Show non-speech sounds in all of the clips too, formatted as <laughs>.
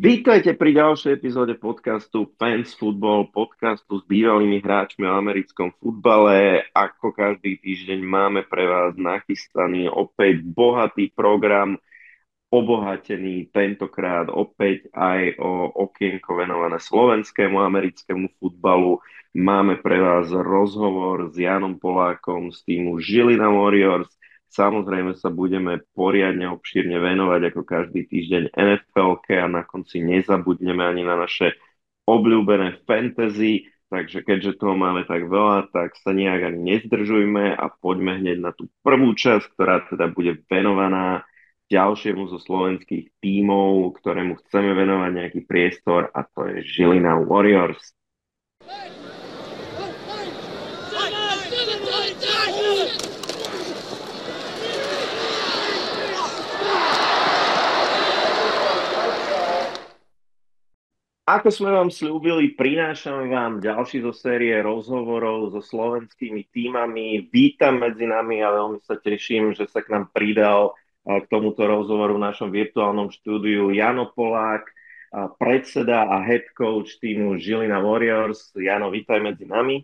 Vítajte pri ďalšej epizóde podcastu Fans Football, podcastu s bývalými hráčmi o americkom futbale. Ako každý týždeň máme pre vás nachystaný opäť bohatý program, obohatený tentokrát opäť aj o okienko venované slovenskému americkému futbalu. Máme pre vás rozhovor s Janom Polákom z týmu Žilina Warriors, Samozrejme sa budeme poriadne obšírne venovať ako každý týždeň nfl a na konci nezabudneme ani na naše obľúbené fantasy, takže keďže toho máme tak veľa, tak sa nejak ani nezdržujme a poďme hneď na tú prvú časť, ktorá teda bude venovaná ďalšiemu zo slovenských tímov, ktorému chceme venovať nejaký priestor a to je Žilina Warriors. Ako sme vám slúbili, prinášame vám ďalší zo série rozhovorov so slovenskými týmami. Vítam medzi nami a veľmi sa teším, že sa k nám pridal k tomuto rozhovoru v našom virtuálnom štúdiu Jano Polák, predseda a head coach týmu Žilina Warriors. Jano, vítaj medzi nami.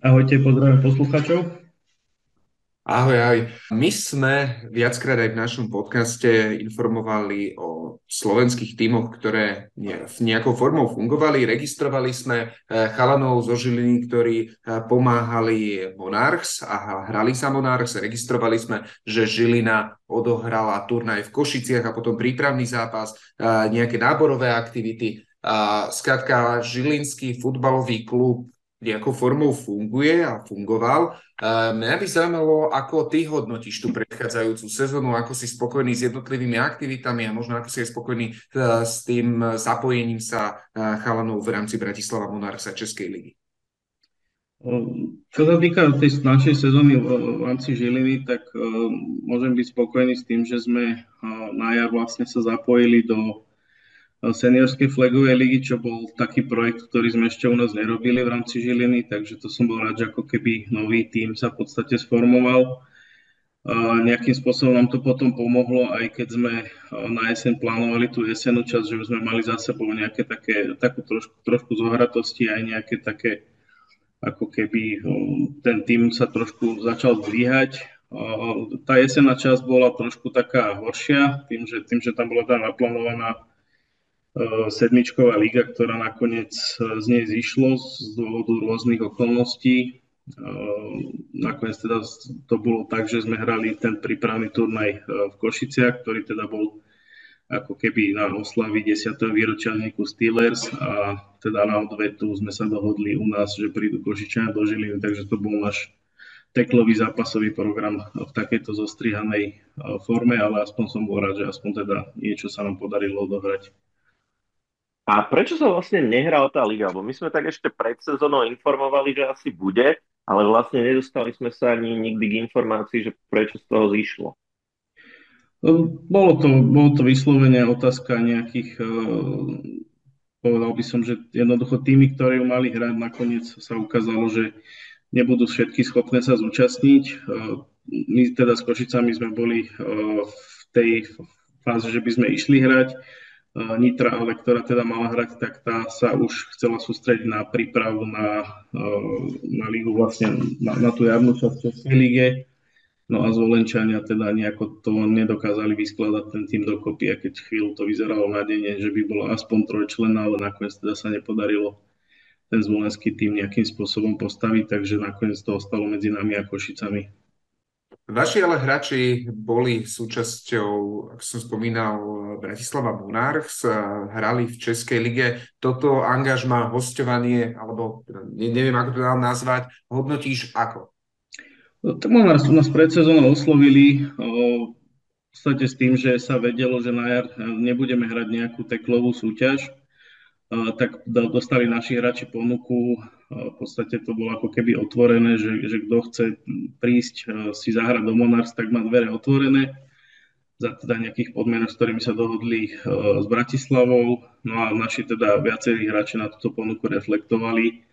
Ahojte, pozdravím poslucháčov. Ahoj, ahoj. My sme viackrát aj v našom podcaste informovali o slovenských tímoch, ktoré nejakou formou fungovali. Registrovali sme eh, chalanov zo Žiliny, ktorí eh, pomáhali Monarchs a hrali sa Monarchs. Registrovali sme, že Žilina odohrala turnaj v Košiciach a potom prípravný zápas, eh, nejaké náborové aktivity. Skrátka, Žilinský futbalový klub nejakou formou funguje a fungoval. Mňa by zaujímalo, ako ty hodnotíš tú predchádzajúcu sezónu, ako si spokojný s jednotlivými aktivitami a možno ako si je spokojný e, s tým zapojením sa e, chalanov v rámci Bratislava Monarsa Českej ligy. Čo sa týka tej našej sezóny v rámci Žiliny, tak môžem byť spokojný s tým, že sme na jar vlastne sa zapojili do seniorskej flagovej ligy, čo bol taký projekt, ktorý sme ešte u nás nerobili v rámci Žiliny, takže to som bol rád, že ako keby nový tím sa v podstate sformoval. A nejakým spôsobom nám to potom pomohlo, aj keď sme na jeseň plánovali tú jesenú časť, že sme mali za sebou nejaké také, takú trošku, trošku zohratosti, aj nejaké také, ako keby ten tým sa trošku začal zdvíhať. Tá jesenná časť bola trošku taká horšia, tým, že, tým, že tam bola tá naplánovaná sedmičková liga, ktorá nakoniec e, z nej zišlo z dôvodu rôznych okolností. E, nakoniec teda to bolo tak, že sme hrali ten prípravný turnaj v Košiciach, ktorý teda bol ako keby na oslavy 10. výročia vzniku Steelers a teda na odvetu sme sa dohodli u nás, že prídu Košičania do Žiliny, takže to bol náš teklový zápasový program v takejto zostrihanej forme, ale aspoň som bol rád, že aspoň teda niečo sa nám podarilo odohrať. A prečo sa vlastne nehrala tá liga? Lebo my sme tak ešte pred sezónou informovali, že asi bude, ale vlastne nedostali sme sa ani nikdy k informácii, že prečo z toho zišlo. No, bolo to, bolo to vyslovene otázka nejakých, eh, povedal by som, že jednoducho tými, ktorí ju mali hrať, nakoniec sa ukázalo, že nebudú všetky schopné sa zúčastniť. Eh, my teda s Košicami sme boli v tej fáze, že by sme išli hrať Nitra, ale ktorá teda mala hrať, tak tá sa už chcela sústrediť na prípravu na, na lígu vlastne na, na tú jarnú časť Českej. No a zvolenčania teda nejako to nedokázali vyskladať ten tým dokopy a keď chvíľu to vyzeralo nádejne, že by bolo aspoň trojčlená, ale nakoniec teda sa nepodarilo ten zvolenský tým nejakým spôsobom postaviť, takže nakoniec to ostalo medzi nami a Košicami. Vaši ale hráči boli súčasťou, ako som spomínal, Bratislava Monarchs, hrali v Českej lige. Toto angažma, hostovanie, alebo neviem, ako to dám nazvať, hodnotíš ako? No, tak Monarchs nás pred sezónou oslovili o, v podstate s tým, že sa vedelo, že na jar nebudeme hrať nejakú teklovú súťaž, tak dostali naši hráči ponuku. V podstate to bolo ako keby otvorené, že, že kto chce prísť si zahrať do Monars, tak má dvere otvorené za teda nejakých podmienok, s ktorými sa dohodli s Bratislavou. No a naši teda viacerí hráči na túto ponuku reflektovali.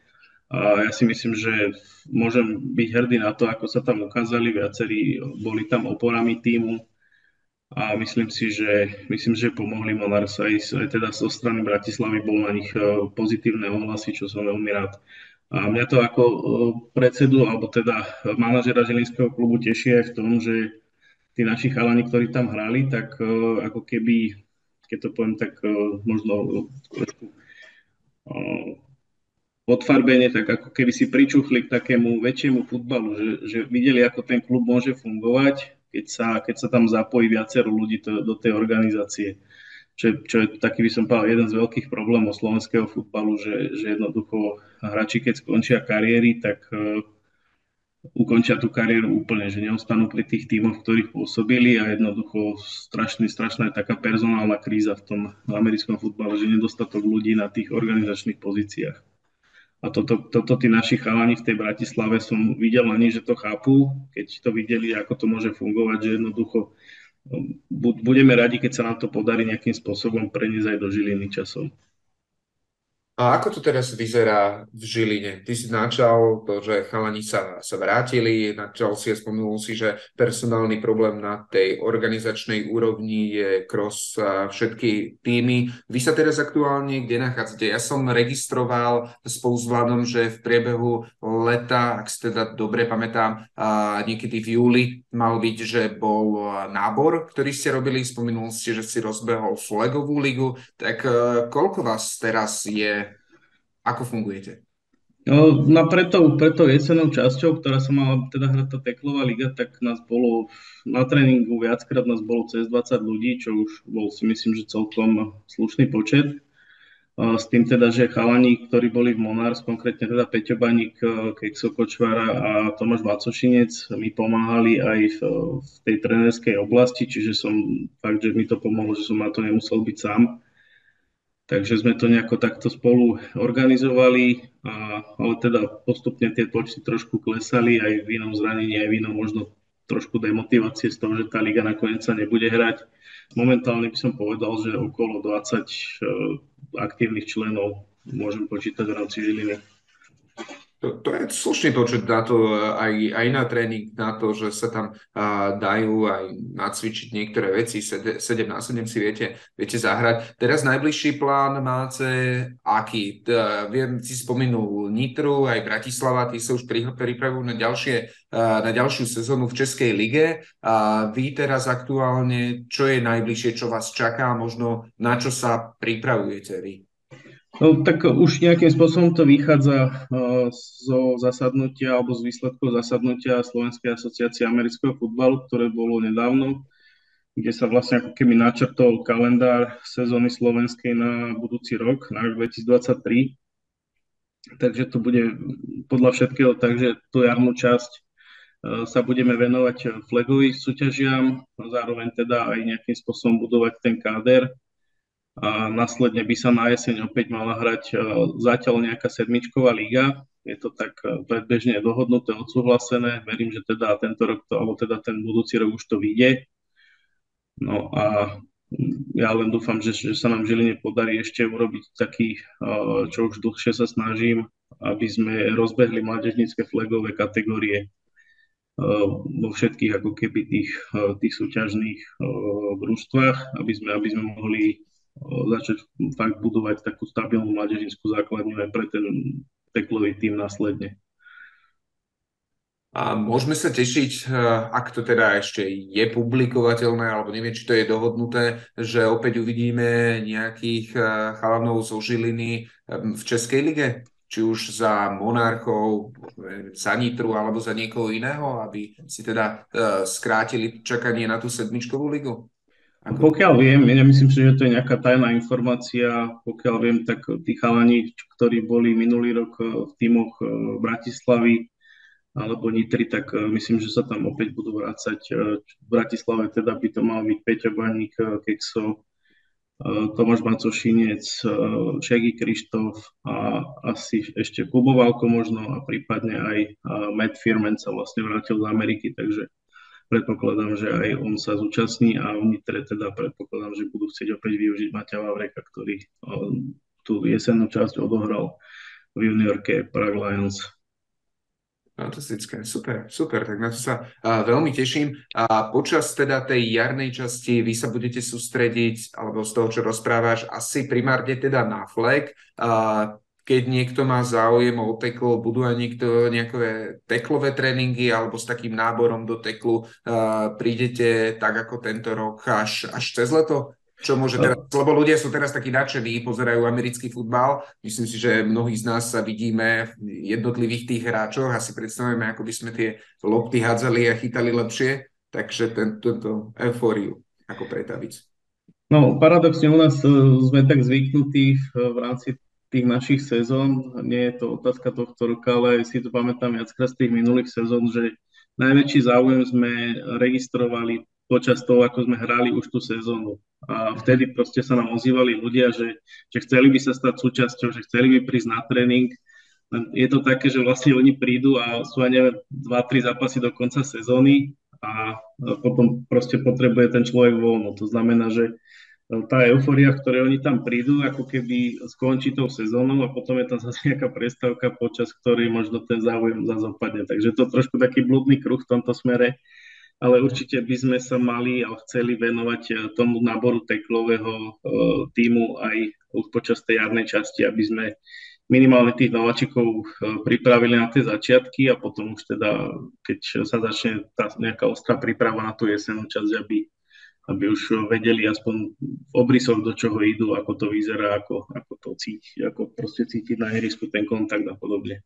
A ja si myslím, že môžem byť hrdý na to, ako sa tam ukázali. Viacerí boli tam oporami týmu a myslím si, že, myslím, že pomohli Monars aj, aj teda zo strany Bratislavy bol na nich pozitívne ohlasy, čo som veľmi rád. A mňa to ako predsedu, alebo teda manažera Žilinského klubu teší aj v tom, že tí naši chalani, ktorí tam hrali, tak ako keby, keď to poviem tak možno trošku odfarbenie, tak ako keby si pričuchli k takému väčšiemu futbalu, že, že videli, ako ten klub môže fungovať, keď sa, keď sa tam zapojí viacero ľudí to, do tej organizácie. Čo, čo je taký, by som povedal, jeden z veľkých problémov slovenského futbalu, že, že jednoducho hráči, keď skončia kariéry, tak uh, ukončia tú kariéru úplne, že neostanú pri tých tímoch, v ktorých pôsobili a jednoducho strašný, strašná je taká personálna kríza v tom americkom futbale, že nedostatok ľudí na tých organizačných pozíciách. A toto, toto tí naši chalani v tej Bratislave som videl ani, že to chápu, keď to videli, ako to môže fungovať, že jednoducho um, budeme radi, keď sa nám to podarí nejakým spôsobom preniesť aj do Žiliny časom. A ako to teraz vyzerá v Žiline? Ty si načal to, že chalani sa, sa vrátili, načal si a spomenul si, že personálny problém na tej organizačnej úrovni je cross všetky týmy. Vy sa teraz aktuálne kde nachádzate? Ja som registroval spolu s Vladom, že v priebehu leta, ak si teda dobre pamätám, niekedy v júli mal byť, že bol nábor, ktorý ste robili. Spomenul ste, že si rozbehol flagovú ligu. Tak e, koľko vás teraz je ako fungujete? No, no preto, preto jesenou časťou, ktorá sa mala teda hrať tá teklová liga, tak nás bolo na tréningu viackrát nás bolo cez 20 ľudí, čo už bol si myslím, že celkom slušný počet. S tým teda, že chalani, ktorí boli v Monárs, konkrétne teda Peťo Baník, Kekso Kočvara a Tomáš Vacošinec, mi pomáhali aj v, v tej trenerskej oblasti, čiže som fakt, že mi to pomohlo, že som na to nemusel byť sám Takže sme to nejako takto spolu organizovali, a, ale teda postupne tie počty trošku klesali, aj v inom zranení, aj v inom možno trošku demotivácie z toho, že tá liga nakoniec sa nebude hrať. Momentálne by som povedal, že okolo 20 uh, e, aktívnych členov môžem počítať v rámci Žiliny. To, to je slušný počet na to, aj, aj na tréning, na to, že sa tam uh, dajú aj nacvičiť niektoré veci, 7 na 7 si viete, viete zahrať. Teraz najbližší plán máte aký? Uh, viem, si spomenul Nitru, aj Bratislava, tí sa už pripravujú na, ďalšie, uh, na ďalšiu sezónu v Českej lige. A vy teraz aktuálne, čo je najbližšie, čo vás čaká, možno na čo sa pripravujete vy? No tak už nejakým spôsobom to vychádza uh, zo zasadnutia alebo z výsledkov zasadnutia Slovenskej asociácie amerického futbalu, ktoré bolo nedávno, kde sa vlastne ako keby načrtol kalendár sezóny slovenskej na budúci rok, na rok 2023. Takže to bude podľa všetkého tak, že tú jarnú časť uh, sa budeme venovať flagovým súťažiam, zároveň teda aj nejakým spôsobom budovať ten káder, a následne by sa na jeseň opäť mala hrať e, zatiaľ nejaká sedmičková liga. Je to tak e, predbežne dohodnuté, odsúhlasené. Verím, že teda tento rok, to, alebo teda ten budúci rok už to vyjde. No a ja len dúfam, že, že sa nám v Žiline podarí ešte urobiť taký, e, čo už dlhšie sa snažím, aby sme rozbehli mládežnícke flagové kategórie vo všetkých ako keby tých, tých súťažných družstvách, aby sme, aby sme mohli začať fakt budovať takú stabilnú mládežnickú základňu aj pre ten teklový tým následne. A môžeme sa tešiť, e, ak to teda ešte je publikovateľné, alebo neviem, či to je dohodnuté, že opäť uvidíme nejakých e, chalanov zo Žiliny e, v Českej lige? Či už za Monarchov, za Nitru alebo za niekoho iného, aby si teda skrátili čakanie na tú sedmičkovú ligu? Pokiaľ viem, ja myslím že to je nejaká tajná informácia, pokiaľ viem, tak tí chalani, ktorí boli minulý rok eh, v tímoch eh, Bratislavy alebo Nitry, tak eh, myslím, že sa tam opäť budú vrácať. V Bratislave teda by to mal byť Peťo Baník, Kexo, Tomáš Macošinec, Šegi Krištof a asi ešte Kubovalko možno a prípadne aj Matt Firman sa vlastne vrátil z Ameriky, takže predpokladám, že aj on sa zúčastní a Nitre teda predpokladám, že budú chcieť opäť využiť Maťa Vavreka, ktorý tú jesennú časť odohral v juniorke Prague Lions. Fantastické, super, super, tak na to sa uh, veľmi teším. A počas teda tej jarnej časti vy sa budete sústrediť, alebo z toho, čo rozprávaš, asi primárne teda na flag. Uh, keď niekto má záujem o teklo, budú aj niekto nejaké teklové tréningy alebo s takým náborom do teklu uh, prídete tak ako tento rok až, až cez leto? Čo môže teraz, lebo ľudia sú teraz takí nadšení, pozerajú americký futbal. Myslím si, že mnohí z nás sa vidíme v jednotlivých tých hráčoch a si predstavujeme, ako by sme tie lopty hádzali a chytali lepšie. Takže tento, tento eufóriu ako pretaviť. No, paradoxne u nás e, sme tak zvyknutí v rámci tých našich sezón, nie je to otázka tohto roka, ale si to pamätám viackrát z tých minulých sezón, že najväčší záujem sme registrovali počas toho, ako sme hrali už tú sezónu. A vtedy proste sa nám ozývali ľudia, že, že chceli by sa stať súčasťou, že chceli by prísť na tréning. Je to také, že vlastne oni prídu a sú aj neviem, 2-3 zápasy do konca sezóny a potom proste potrebuje ten človek voľno. To znamená, že tá euforia, v ktorej oni tam prídu, ako keby skončí tou sezónou a potom je tam zase nejaká prestávka, počas ktorej možno ten záujem zase opadne. Takže to je trošku taký blúdny kruh v tomto smere ale určite by sme sa mali a chceli venovať eh, tomu náboru teklového eh, týmu aj počas tej jarnej časti, aby sme minimálne tých nováčikov eh, pripravili na tie začiatky a potom už teda, keď sa začne tá nejaká ostrá príprava na tú jesenú časť, aby, aby už vedeli aspoň v obrysoch, do čoho idú, ako to vyzerá, ako, ako to cítiť, ako proste cítiť na ihrisku ten kontakt a podobne.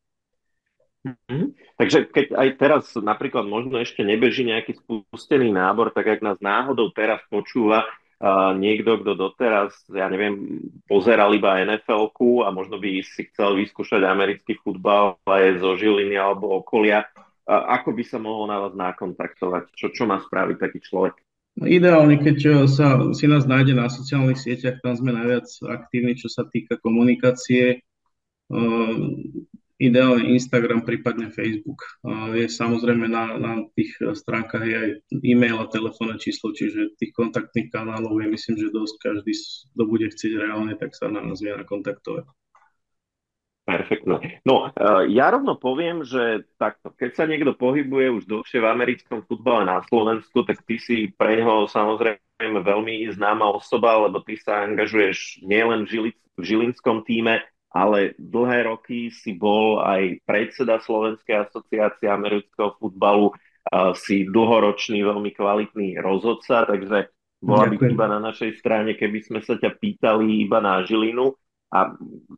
Mm-hmm. Takže keď aj teraz napríklad možno ešte nebeží nejaký spustený nábor, tak ak nás náhodou teraz počúva uh, niekto, kto doteraz, ja neviem, pozeral iba nfl a možno by si chcel vyskúšať americký futbal aj zo Žiliny alebo okolia, uh, ako by sa mohol na vás nakontaktovať? Čo, čo má spraviť taký človek? No, ideálne, keď sa, si nás nájde na sociálnych sieťach, tam sme najviac aktívni, čo sa týka komunikácie. Uh, ideálne Instagram, prípadne Facebook. Je samozrejme na, na tých stránkach je aj e-mail a telefónne číslo, čiže tých kontaktných kanálov je myslím, že dosť každý, kto bude chcieť reálne, tak sa na nás vie nakontaktovať. Perfektne. No, e, ja rovno poviem, že takto, keď sa niekto pohybuje už dlhšie v americkom futbale na Slovensku, tak ty si pre neho samozrejme veľmi známa osoba, lebo ty sa angažuješ nielen v, Žili- v Žilinskom týme, ale dlhé roky si bol aj predseda Slovenskej asociácie amerického futbalu, si dlhoročný, veľmi kvalitný rozhodca, takže bola by iba na našej strane, keby sme sa ťa pýtali iba na Žilinu a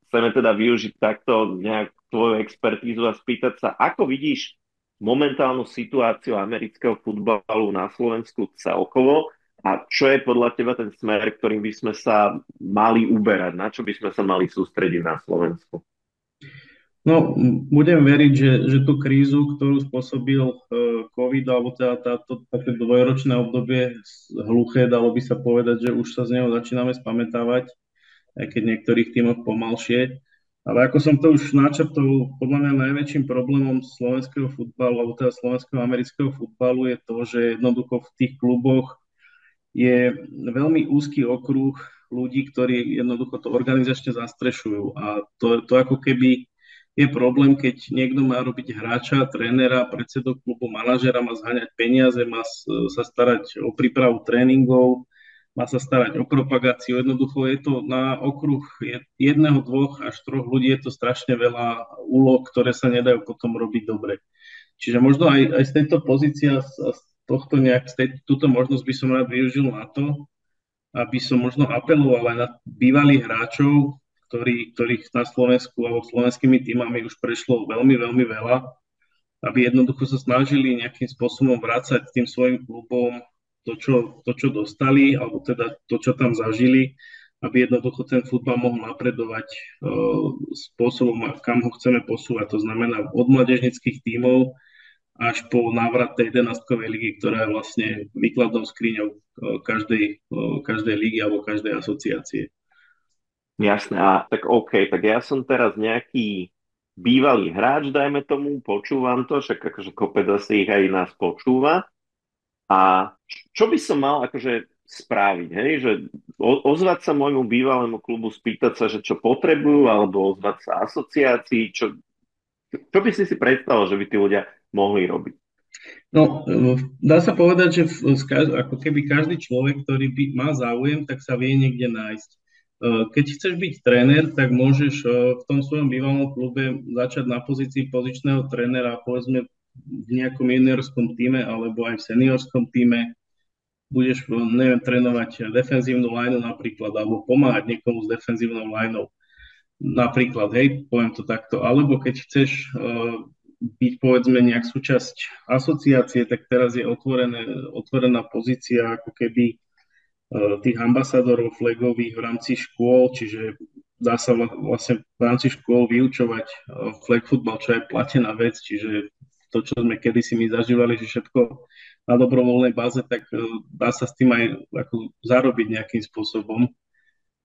chceme teda využiť takto nejak tvoju expertízu a spýtať sa, ako vidíš momentálnu situáciu amerického futbalu na Slovensku celkovo a čo je podľa teba ten smer, ktorým by sme sa mali uberať? Na čo by sme sa mali sústrediť na Slovensku? No, budem veriť, že, že tú krízu, ktorú spôsobil uh, COVID, alebo teda táto také dvojročné obdobie hluché, dalo by sa povedať, že už sa z neho začíname spamätávať, aj keď niektorých týmoch pomalšie. Ale ako som to už načrtol, podľa mňa najväčším problémom slovenského futbalu, alebo teda slovenského amerického futbalu je to, že jednoducho v tých kluboch je veľmi úzky okruh ľudí, ktorí jednoducho to organizačne zastrešujú. A to, to ako keby je problém, keď niekto má robiť hráča, trénera, predsedu klubu, manažera, má zháňať peniaze, má sa starať o prípravu tréningov, má sa starať o propagáciu. Jednoducho je to na okruh jedného, dvoch až troch ľudí, je to strašne veľa úloh, ktoré sa nedajú potom robiť dobre. Čiže možno aj, aj z tejto pozície tohto nejak, túto možnosť by som rád využil na to, aby som možno apeloval aj na bývalých hráčov, ktorí, ktorých na Slovensku alebo slovenskými týmami už prešlo veľmi, veľmi veľa, aby jednoducho sa snažili nejakým spôsobom vrácať tým svojim klubom to čo, to, čo dostali, alebo teda to, čo tam zažili, aby jednoducho ten futbal mohol napredovať uh, spôsobom, kam ho chceme posúvať. To znamená od mladežnických tímov až po návrat tej 11 ligy, ktorá je vlastne výkladnou skriňou eh, každej, eh, každej ligy alebo každej asociácie. Jasné, a tak OK, tak ja som teraz nejaký bývalý hráč, dajme tomu, počúvam to, však akože kopec asi ich aj nás počúva. A čo by som mal akože spraviť, hej? že ozvať sa môjmu bývalému klubu, spýtať sa, že čo potrebujú, alebo ozvať sa asociácii, čo, Čo by si si predstavil, že by tí ľudia mohli robiť? No, dá sa povedať, že ako keby každý človek, ktorý by, má záujem, tak sa vie niekde nájsť. Keď chceš byť tréner, tak môžeš v tom svojom bývalom klube začať na pozícii pozičného trénera, povedzme v nejakom juniorskom týme alebo aj v seniorskom týme. Budeš, neviem, trénovať defenzívnu lineu napríklad, alebo pomáhať niekomu s defenzívnou lineou. Napríklad, hej, poviem to takto. Alebo keď chceš uh, byť, povedzme, nejak súčasť asociácie, tak teraz je otvorené, otvorená pozícia ako keby uh, tých ambasadorov flagových v rámci škôl, čiže dá sa vlastne v rámci škôl vyučovať uh, flag football, čo je platená vec, čiže to, čo sme kedysi my zažívali, že všetko na dobrovoľnej báze, tak e, dá sa s tým aj ako zarobiť nejakým spôsobom.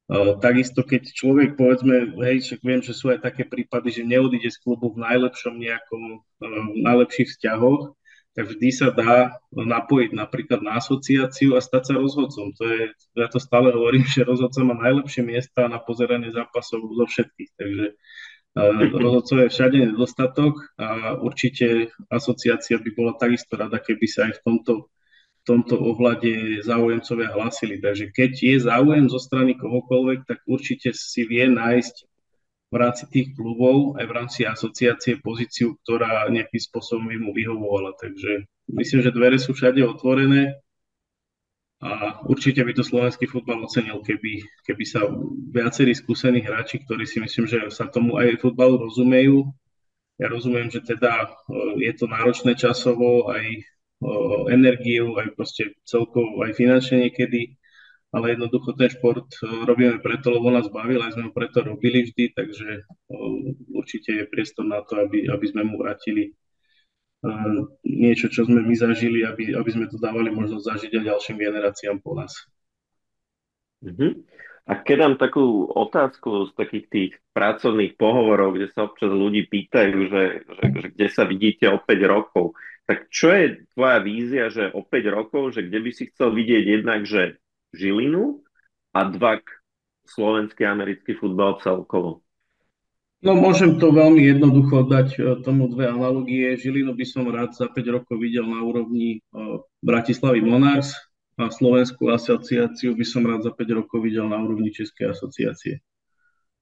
Uh, takisto, keď človek, povedzme, hej, však viem, že sú aj také prípady, že neodíde z klubu v najlepšom nejakom, uh, najlepších vzťahoch, tak vždy sa dá napojiť napríklad na asociáciu a stať sa rozhodcom. To je, ja to stále hovorím, <laughs> že rozhodca má najlepšie miesta na pozeranie zápasov zo všetkých, takže Rozhodcov je všade nedostatok a určite asociácia by bola takisto rada, keby sa aj v tomto, v tomto ohľade záujemcovia hlásili. Takže keď je záujem zo strany kohokoľvek, tak určite si vie nájsť v rámci tých klubov aj v rámci asociácie pozíciu, ktorá nejakým spôsobom by mu vyhovovala. Takže myslím, že dvere sú všade otvorené a určite by to slovenský futbal ocenil, keby, keby sa viacerí skúsení hráči, ktorí si myslím, že sa tomu aj futbalu rozumejú. Ja rozumiem, že teda je to náročné časovo, aj energiu, aj proste celkovo, aj finančne niekedy, ale jednoducho ten šport robíme preto, lebo nás bavil, aj sme ho preto robili vždy, takže určite je priestor na to, aby, aby sme mu vrátili niečo, čo sme my zažili, aby, aby sme to dávali možnosť zažiť aj ďalším generáciám po nás. Uh-huh. A keď dám takú otázku z takých tých pracovných pohovorov, kde sa občas ľudí pýtajú, že, že, že kde sa vidíte o 5 rokov, tak čo je tvoja vízia, že o 5 rokov, že kde by si chcel vidieť jednak, že Žilinu a dva slovenský americký futbal celkovo? No môžem to veľmi jednoducho dať e, tomu dve analogie. Žilinu by som rád za 5 rokov videl na úrovni e, Bratislavy Monars a Slovenskú asociáciu by som rád za 5 rokov videl na úrovni Českej asociácie.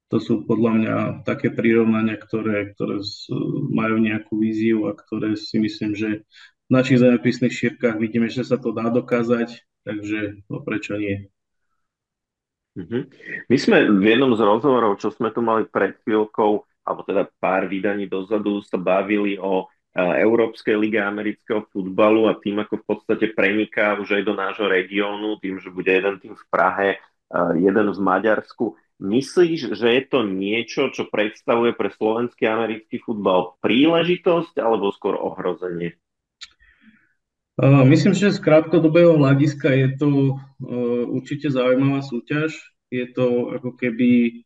To sú podľa mňa také prirovnania, ktoré, ktoré majú nejakú víziu a ktoré si myslím, že v našich zemepisných šírkach vidíme, že sa to dá dokázať, takže no, prečo nie. Mm-hmm. My sme v jednom z rozhovorov, čo sme tu mali pred chvíľkou, alebo teda pár vydaní dozadu, sa bavili o uh, Európskej lige amerického futbalu a tým, ako v podstate preniká už aj do nášho regiónu, tým, že bude jeden tým v Prahe, uh, jeden v Maďarsku. Myslíš, že je to niečo, čo predstavuje pre slovenský americký futbal príležitosť alebo skôr ohrozenie? Myslím, že z krátkodobého hľadiska je to určite zaujímavá súťaž. Je to ako keby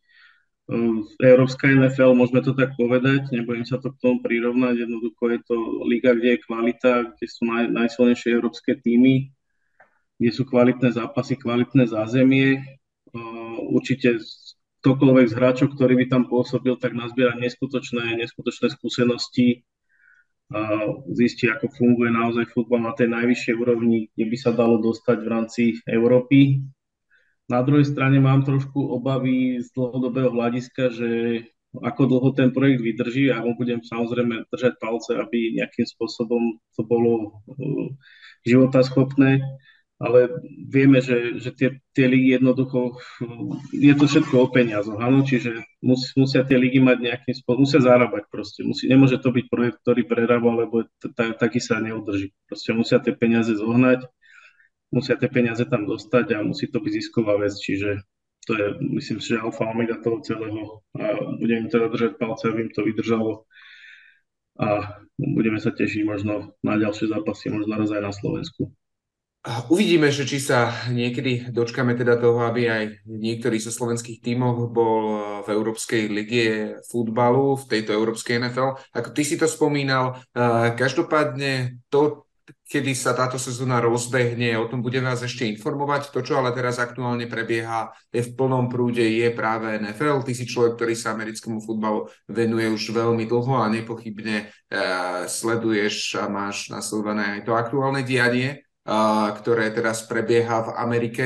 Európska NFL, môžeme to tak povedať, nebudem sa to k tomu prirovnať, jednoducho je to liga, kde je kvalita, kde sú naj, najsilnejšie európske týmy, kde sú kvalitné zápasy, kvalitné zázemie. Určite ktokoľvek z hráčov, ktorý by tam pôsobil, tak nazbiera neskutočné, neskutočné skúsenosti, zistiť, ako funguje naozaj futbal na tej najvyššej úrovni, kde by sa dalo dostať v rámci Európy. Na druhej strane mám trošku obavy z dlhodobého hľadiska, že ako dlho ten projekt vydrží a mu budem samozrejme držať palce, aby nejakým spôsobom to bolo uh, životaschopné ale vieme, že, že tie, tie ligy jednoducho, je to všetko o peniazoch, áno, čiže mus, musia tie ligy mať nejakým spôsobom, musia zarábať proste, musí, nemôže to byť projekt, ktorý prerába, lebo taký sa neudrží. Proste musia tie peniaze zohnať, musia tie peniaze tam dostať a musí to byť zisková vec, čiže to je, myslím si, že alfa omega toho celého a budem teda držať palce, aby im to vydržalo a budeme sa tešiť možno na ďalšie zápasy, možno raz aj na Slovensku. Uvidíme, že či sa niekedy dočkame teda toho, aby aj niektorý zo slovenských tímov bol v Európskej lige futbalu, v tejto Európskej NFL. Ako ty si to spomínal, každopádne to, kedy sa táto sezóna rozbehne, o tom budeme vás ešte informovať. To, čo ale teraz aktuálne prebieha, je v plnom prúde, je práve NFL. Ty si človek, ktorý sa americkému futbalu venuje už veľmi dlho a nepochybne e, sleduješ a máš nasledované aj to aktuálne dianie, ktoré teraz prebieha v Amerike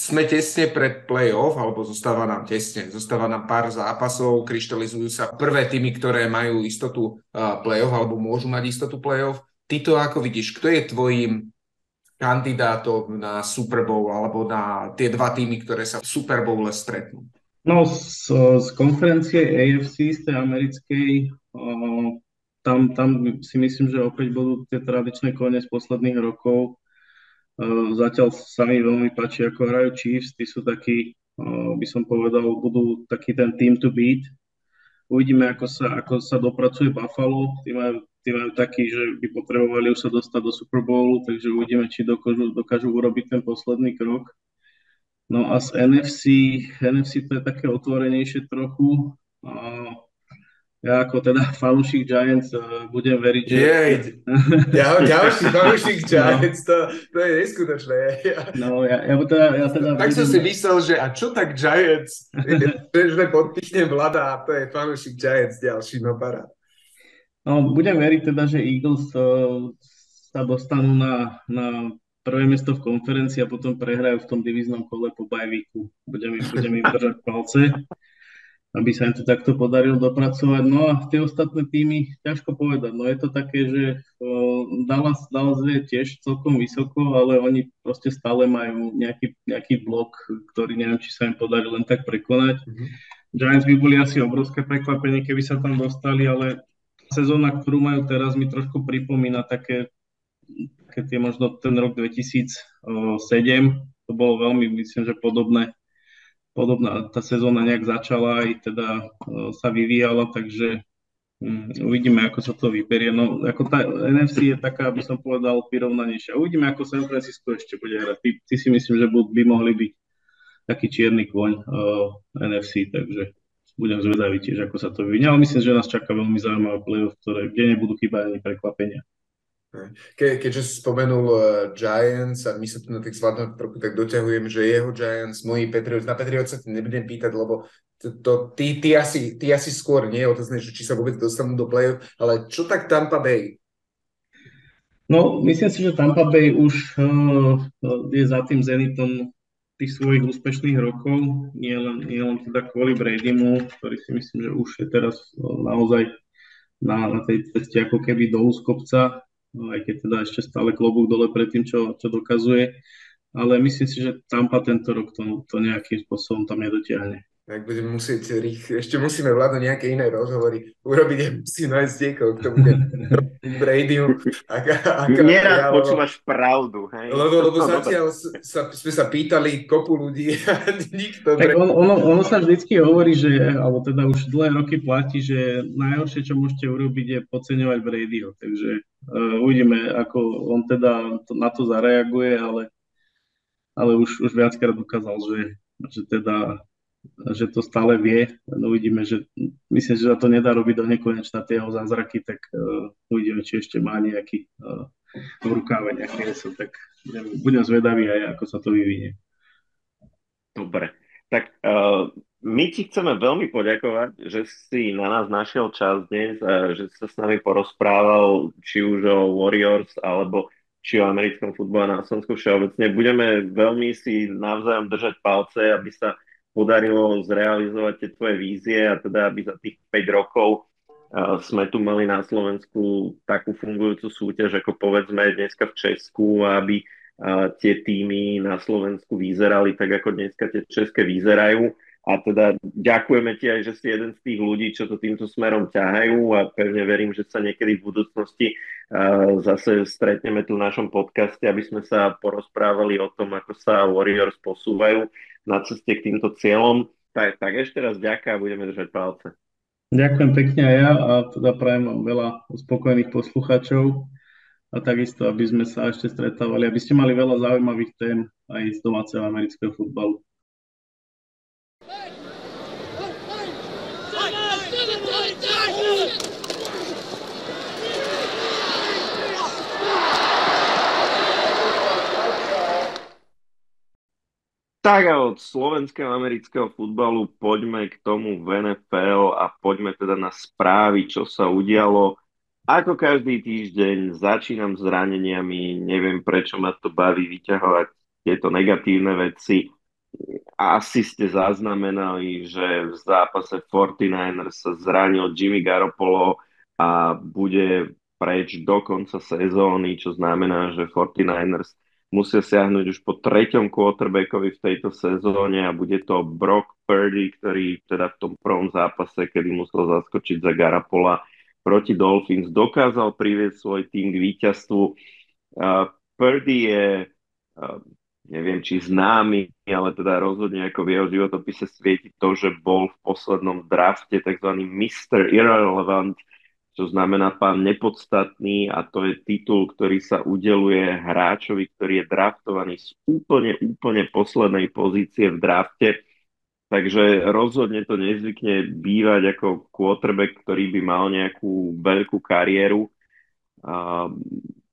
sme tesne pred play-off, alebo zostáva nám tesne, zostáva nám pár zápasov, kryštalizujú sa prvé týmy, ktoré majú istotu play-off, alebo môžu mať istotu play-off. Ty to ako vidíš, kto je tvojim kandidátom na Super Bowl, alebo na tie dva týmy, ktoré sa v Super Bowle stretnú? No, z, z konferencie AFC, z tej americkej, tam, tam si myslím, že opäť budú tie tradičné kone z posledných rokov Zatiaľ sa mi veľmi páči, ako hrajú Chiefs. Tí sú takí, by som povedal, budú taký ten team to beat. Uvidíme, ako sa, ako sa dopracuje Buffalo. Tí majú, tí majú taký, že by potrebovali už sa dostať do Super Bowlu, takže uvidíme, či dokážu, dokážu urobiť ten posledný krok. No a z NFC, NFC to je také otvorenejšie trochu ja ako teda <laughs> fanúšik Giants uh, budem veriť, že... Jej, ja, ďalší <laughs> fanúšik no. Giants, no. to, to je neskutočné. No, ja, ja, teda, ja teda tak som si myslel, že a čo tak Giants? <laughs> že podpichnem vlada a to je fanúšik Giants ďalší, no pará. No, budem veriť teda, že Eagles uh, sa dostanú na, na prvé miesto v konferencii a potom prehrajú v tom divíznom kole po bajvíku. Budem im, budem im držať palce aby sa im to takto podarilo dopracovať. No a tie ostatné týmy, ťažko povedať. No je to také, že Dallas, Dallas je tiež celkom vysoko, ale oni proste stále majú nejaký, nejaký blok, ktorý neviem, či sa im podarí len tak prekonať. Mm-hmm. Giants by boli asi obrovské prekvapenie, keby sa tam dostali, ale sezóna, ktorú majú teraz, mi trošku pripomína také, keď je možno ten rok 2007, to bolo veľmi, myslím, že podobné podobná tá sezóna nejak začala aj teda uh, sa vyvíjala, takže um, uvidíme, ako sa to vyberie. No, ako tá NFC je taká, aby som povedal, vyrovnanejšia. Uvidíme, ako San Francisco ešte bude hrať. Ty, ty si myslím, že by mohli byť taký čierny kôň uh, NFC, takže budem zvedavý tiež, ako sa to vyvinie. Ale myslím, že nás čaká veľmi zaujímavé play-off, ktoré, kde nebudú chýbať ani prekvapenia. Ke, keďže si spomenul uh, Giants a my sa tu na tých zvládnoch trochu tak doťahujem, že jeho Giants, moji Patriots, na Patriots sa nebudem pýtať, lebo to, to, ty, ty, asi, ty asi skôr nie je otázne, či sa vôbec dostanú do play ale čo tak Tampa Bay? No, myslím si, že Tampa Bay už uh, je za tým Zenitom tých svojich úspešných rokov, nie len, nie len teda kvôli Bradymu, ktorý si myslím, že už je teraz naozaj na, na tej ceste ako keby dolu z kopca, No, aj keď teda ešte stále klobúk dole pred tým, čo, čo dokazuje. Ale myslím si, že Tampa tento rok to, to nejakým spôsobom tam nedotiahne. Tak budeme musieť rých, ešte musíme vládať nejaké iné rozhovory urobiť a musí nájsť niekoho, kto bude <laughs> Brady. Neraz počúvaš pravdu. Hej? Lebo, lebo zatiaľ sa, sme sa pýtali kopu ľudí a <laughs> nikto... Tak on, ono, ono sa vždycky hovorí, že, alebo teda už dlhé roky platí, že najhoršie, čo môžete urobiť, je podceňovať Bradyho. Takže uh, uvidíme, ako on teda to, na to zareaguje, ale, ale už, už viackrát ukázal, že, že teda že to stále vie. No uvidíme, že myslím, že sa to nedá robiť do nekonečna tie jeho zázraky, tak uh, uvidíme, či ešte má nejaký uh, v rukáve nejaký hesel, tak budem, budem zvedavý aj, ako sa to vyvinie. Dobre, tak uh, my ti chceme veľmi poďakovať, že si na nás našiel čas dnes, a že sa s nami porozprával či už o Warriors alebo či o americkom futbole na Slovensku všeobecne. Budeme veľmi si navzájom držať palce, aby sa podarilo zrealizovať tie tvoje vízie a teda, aby za tých 5 rokov uh, sme tu mali na Slovensku takú fungujúcu súťaž, ako povedzme dneska v Česku, aby uh, tie týmy na Slovensku vyzerali tak, ako dneska tie české vyzerajú. A teda ďakujeme ti aj, že si jeden z tých ľudí, čo to týmto smerom ťahajú a pevne verím, že sa niekedy v budúcnosti uh, zase stretneme tu v našom podcaste, aby sme sa porozprávali o tom, ako sa Warriors posúvajú na ceste k týmto cieľom. Tak, tak ešte raz ďaká a budeme držať palce. Ďakujem pekne aj ja a teda prajem vám veľa spokojných poslucháčov a takisto, aby sme sa ešte stretávali, aby ste mali veľa zaujímavých tém aj z domáceho amerického futbalu. Tak a od slovenského amerického futbalu poďme k tomu v NFL a poďme teda na správy, čo sa udialo. Ako každý týždeň začínam s zraneniami, neviem prečo ma to baví vyťahovať tieto negatívne veci. Asi ste zaznamenali, že v zápase 49ers sa zranil Jimmy Garoppolo a bude preč do konca sezóny, čo znamená, že 49ers musia siahnuť už po treťom quarterbackovi v tejto sezóne a bude to Brock Purdy, ktorý teda v tom prvom zápase, kedy musel zaskočiť za Garapola proti Dolphins, dokázal priviesť svoj tým k víťazstvu. Uh, Purdy je, uh, neviem či známy, ale teda rozhodne ako v jeho životopise svieti to, že bol v poslednom drafte tzv. Mr. Irrelevant, čo znamená pán nepodstatný a to je titul, ktorý sa udeluje hráčovi, ktorý je draftovaný z úplne, úplne poslednej pozície v drafte. Takže rozhodne to nezvykne bývať ako quarterback, ktorý by mal nejakú veľkú kariéru.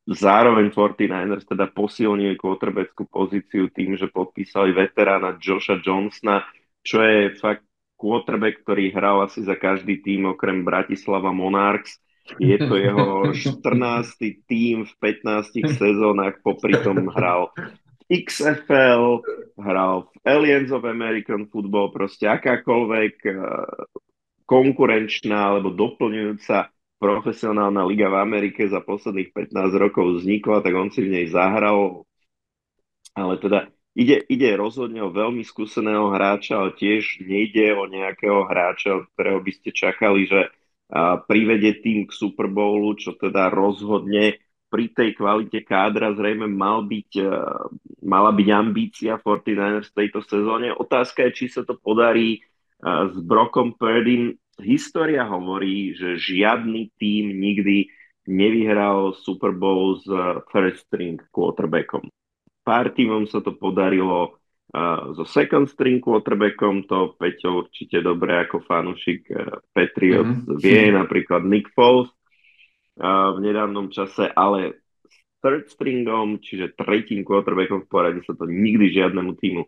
Zároveň 49ers teda posilnili quarterbackú pozíciu tým, že podpísali veterána Josha Johnsona, čo je fakt quarterback, ktorý hral asi za každý tým okrem Bratislava Monarchs. Je to <laughs> jeho 14. tým v 15 sezónach, popri tom hral XFL, hral v Aliens of American Football, proste akákoľvek eh, konkurenčná alebo doplňujúca profesionálna liga v Amerike za posledných 15 rokov vznikla, tak on si v nej zahral. Ale teda Ide, ide rozhodne o veľmi skúseného hráča, ale tiež nejde o nejakého hráča, ktorého by ste čakali, že privede tým k Super Bowlu, čo teda rozhodne pri tej kvalite kádra zrejme mal byť, mala byť ambícia 49ers v tejto sezóne. Otázka je, či sa to podarí s Brokom Purdym. História hovorí, že žiadny tým nikdy nevyhral Super Bowl s first string quarterbackom pár týmom sa to podarilo uh, so second string quarterbackom, to Peťo určite dobre ako fanúšik uh, Patriots mm-hmm. vie, napríklad Nick Foles uh, v nedávnom čase, ale third stringom, čiže tretím quarterbackom v poradí sa to nikdy žiadnemu týmu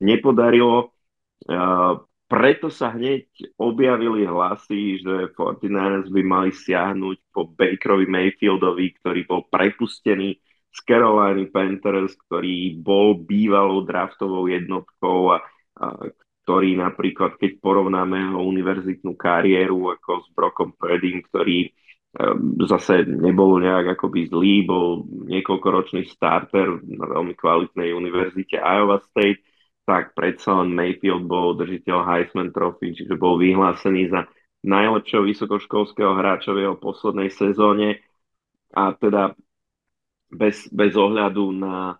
nepodarilo. Uh, preto sa hneď objavili hlasy, že 49ers by mali siahnuť po Bakerovi Mayfieldovi, ktorý bol prepustený z Carolina Panthers, ktorý bol bývalou draftovou jednotkou a, a ktorý napríklad, keď porovnáme jeho univerzitnú kariéru ako s Brokom Purdym, ktorý um, zase nebol nejak akoby zlý, bol niekoľkoročný starter na veľmi kvalitnej univerzite Iowa State, tak predsa len Mayfield bol držiteľ Heisman Trophy, čiže bol vyhlásený za najlepšieho vysokoškolského hráča v jeho poslednej sezóne. A teda bez, bez ohľadu na e,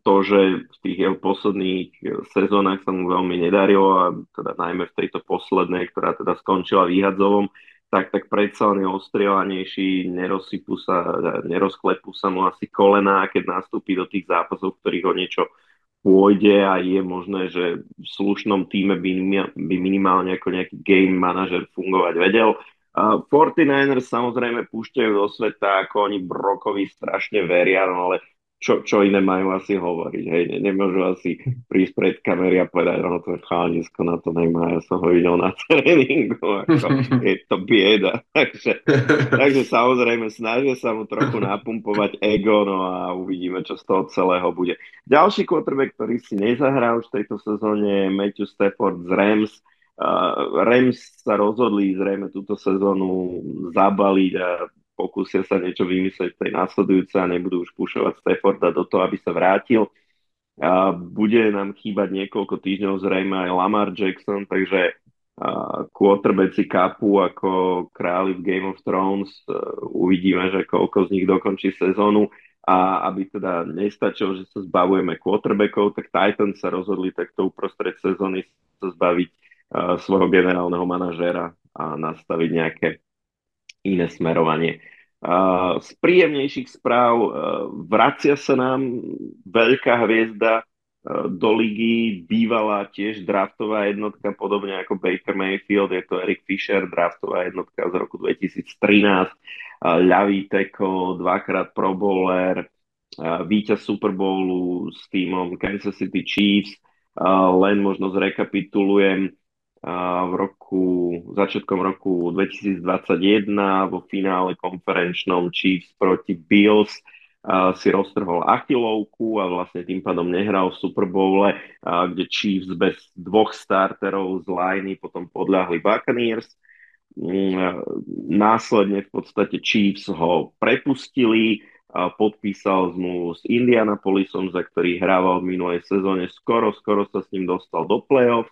to, že v tých jeho posledných e, sezónach sa mu veľmi nedarilo a teda najmä v tejto poslednej, ktorá teda skončila výhadzovom, tak, tak predsa on je ostrielanejší, nerozsypú sa, nerozklepú sa mu asi kolená, keď nastúpi do tých zápasov, ktorých o niečo pôjde a je možné, že v slušnom týme by, by minimálne ako nejaký game manažer fungovať vedel. Uh, 49ers samozrejme púšťajú do sveta, ako oni Brokovi strašne veria, no ale čo, čo iné majú asi hovoriť, hej, ne, nemôžu asi prísť pred kamery a povedať, no to je chalanisko, na to nemá, ja som ho videl na <laughs> tréningu, ako, je to bieda, <laughs> takže, takže samozrejme snažia sa mu trochu napumpovať ego, no a uvidíme, čo z toho celého bude. Ďalší quarterback, ktorý si nezahral už v tejto sezóne je Matthew Stafford z Rams, Rams sa rozhodli zrejme túto sezónu zabaliť a pokúsia sa niečo vymyslieť v tej následujúcej a nebudú už pušovať Stafforda do toho, aby sa vrátil. A bude nám chýbať niekoľko týždňov zrejme aj Lamar Jackson, takže quarterbacki kapu ako králi v Game of Thrones. Uh, uvidíme, že koľko z nich dokončí sezónu a aby teda nestačilo, že sa zbavujeme quarterbackov, tak Titans sa rozhodli takto uprostred sezóny sa zbaviť svojho generálneho manažéra a nastaviť nejaké iné smerovanie. Z príjemnejších správ vracia sa nám veľká hviezda do ligy, bývalá tiež draftová jednotka, podobne ako Baker Mayfield, je to Eric Fisher, draftová jednotka z roku 2013, ľavý teko, dvakrát Pro Bowler, víťaz Super Bowlu s týmom Kansas City Chiefs, len možno zrekapitulujem v roku, začiatkom roku 2021 vo finále konferenčnom Chiefs proti Bills si roztrhol achilovku a vlastne tým pádom nehral v Super Bowle, kde Chiefs bez dvoch starterov z liney potom podľahli Buccaneers. Mm, následne v podstate Chiefs ho prepustili, podpísal zmluvu s Indianapolisom, za ktorý hrával v minulej sezóne. Skoro, skoro sa s ním dostal do playoff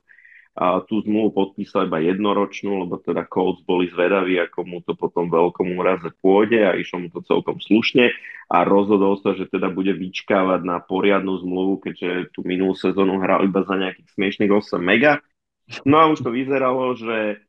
a tú zmluvu podpísal iba jednoročnú, lebo teda Colts boli zvedaví, ako mu to potom veľkom úraze pôjde a išlo mu to celkom slušne a rozhodol sa, že teda bude vyčkávať na poriadnu zmluvu, keďže tú minulú sezónu hral iba za nejakých smiešných 8 mega. No a už to vyzeralo, že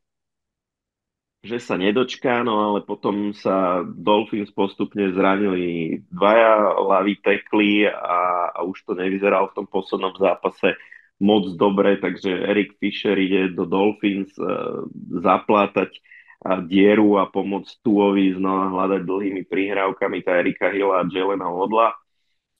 že sa nedočká, no ale potom sa Dolphins postupne zranili dvaja laví tekli a, a už to nevyzeralo v tom poslednom zápase moc dobre, takže Erik Fischer ide do Dolphins uh, zaplátať a dieru a pomôcť Tuovi znova hľadať dlhými prihrávkami tá Erika Hilla a Jelena Odla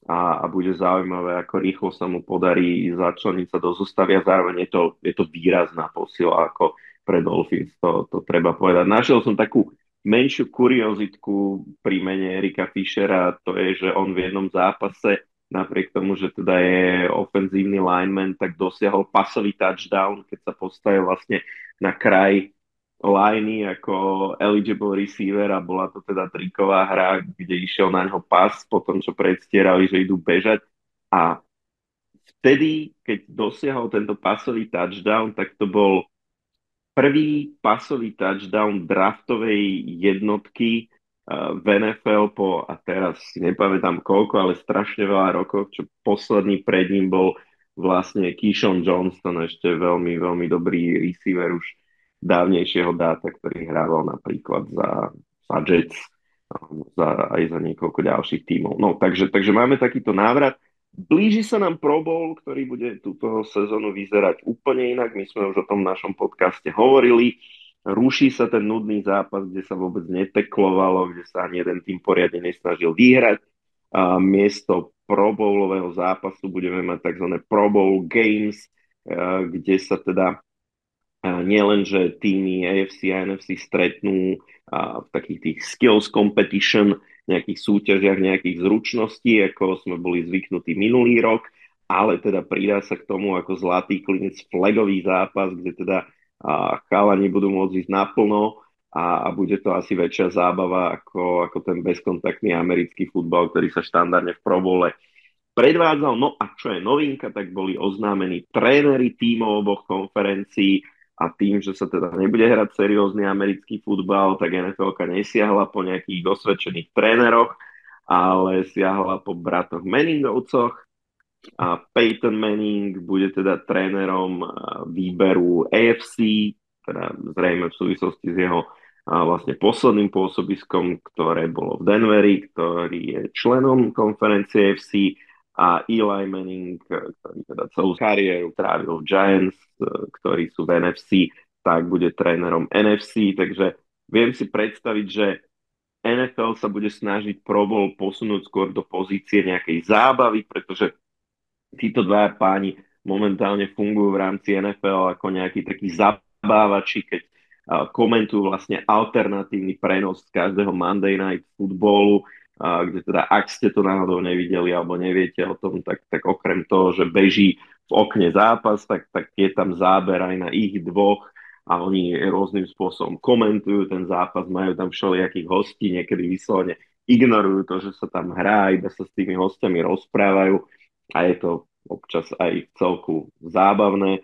a, a bude zaujímavé, ako rýchlo sa mu podarí začleniť sa do zostavy a zároveň je to, je to výrazná posila ako pre Dolphins, to, to treba povedať. Našiel som takú menšiu kuriozitku pri mene Erika Fischera, to je, že on v jednom zápase napriek tomu, že teda je ofenzívny lineman, tak dosiahol pasový touchdown, keď sa postavil vlastne na kraj liney ako eligible receiver a bola to teda triková hra, kde išiel na ňo pas po tom, čo predstierali, že idú bežať. A vtedy, keď dosiahol tento pasový touchdown, tak to bol prvý pasový touchdown draftovej jednotky v NFL po, a teraz si nepamätám koľko, ale strašne veľa rokov, čo posledný pred ním bol vlastne Keyshawn Johnston, ešte veľmi, veľmi dobrý receiver už dávnejšieho dáta, ktorý hrával napríklad za, za Jets, za, aj za niekoľko ďalších tímov. No, takže, takže máme takýto návrat. Blíži sa nám Pro Bowl, ktorý bude túto sezónu vyzerať úplne inak. My sme už o tom v našom podcaste hovorili ruší sa ten nudný zápas, kde sa vôbec neteklovalo, kde sa ani jeden tým poriadne nesnažil vyhrať. A miesto Pro Bowlového zápasu budeme mať tzv. Pro Bowl Games, kde sa teda nielen, že týmy AFC a NFC stretnú v takých tých skills competition, nejakých súťažiach, nejakých zručností, ako sme boli zvyknutí minulý rok, ale teda pridá sa k tomu ako zlatý klinec flagový zápas, kde teda a chalani budú môcť ísť naplno a, a bude to asi väčšia zábava ako, ako ten bezkontaktný americký futbal, ktorý sa štandardne v probole predvádzal. No a čo je novinka, tak boli oznámení tréneri tímov oboch konferencií a tým, že sa teda nebude hrať seriózny americký futbal, tak NFL nesiahla po nejakých dosvedčených tréneroch, ale siahla po bratoch Meningovcoch a Peyton Manning bude teda trénerom výberu AFC, teda zrejme v súvislosti s jeho vlastne posledným pôsobiskom, ktoré bolo v Denveri, ktorý je členom konferencie AFC a Eli Manning, ktorý teda celú kariéru trávil v Giants, ktorí sú v NFC, tak bude trénerom NFC, takže viem si predstaviť, že NFL sa bude snažiť Pro Bowl posunúť skôr do pozície nejakej zábavy, pretože títo dva páni momentálne fungujú v rámci NFL ako nejakí takí zabávači, keď komentujú vlastne alternatívny prenos z každého Monday Night Footballu, kde teda ak ste to náhodou nevideli alebo neviete o tom, tak, tak okrem toho, že beží v okne zápas, tak, tak je tam záber aj na ich dvoch a oni rôznym spôsobom komentujú ten zápas, majú tam všelijakých hostí, niekedy vyslovene ignorujú to, že sa tam hrá, iba sa s tými hostiami rozprávajú a je to občas aj celku zábavné.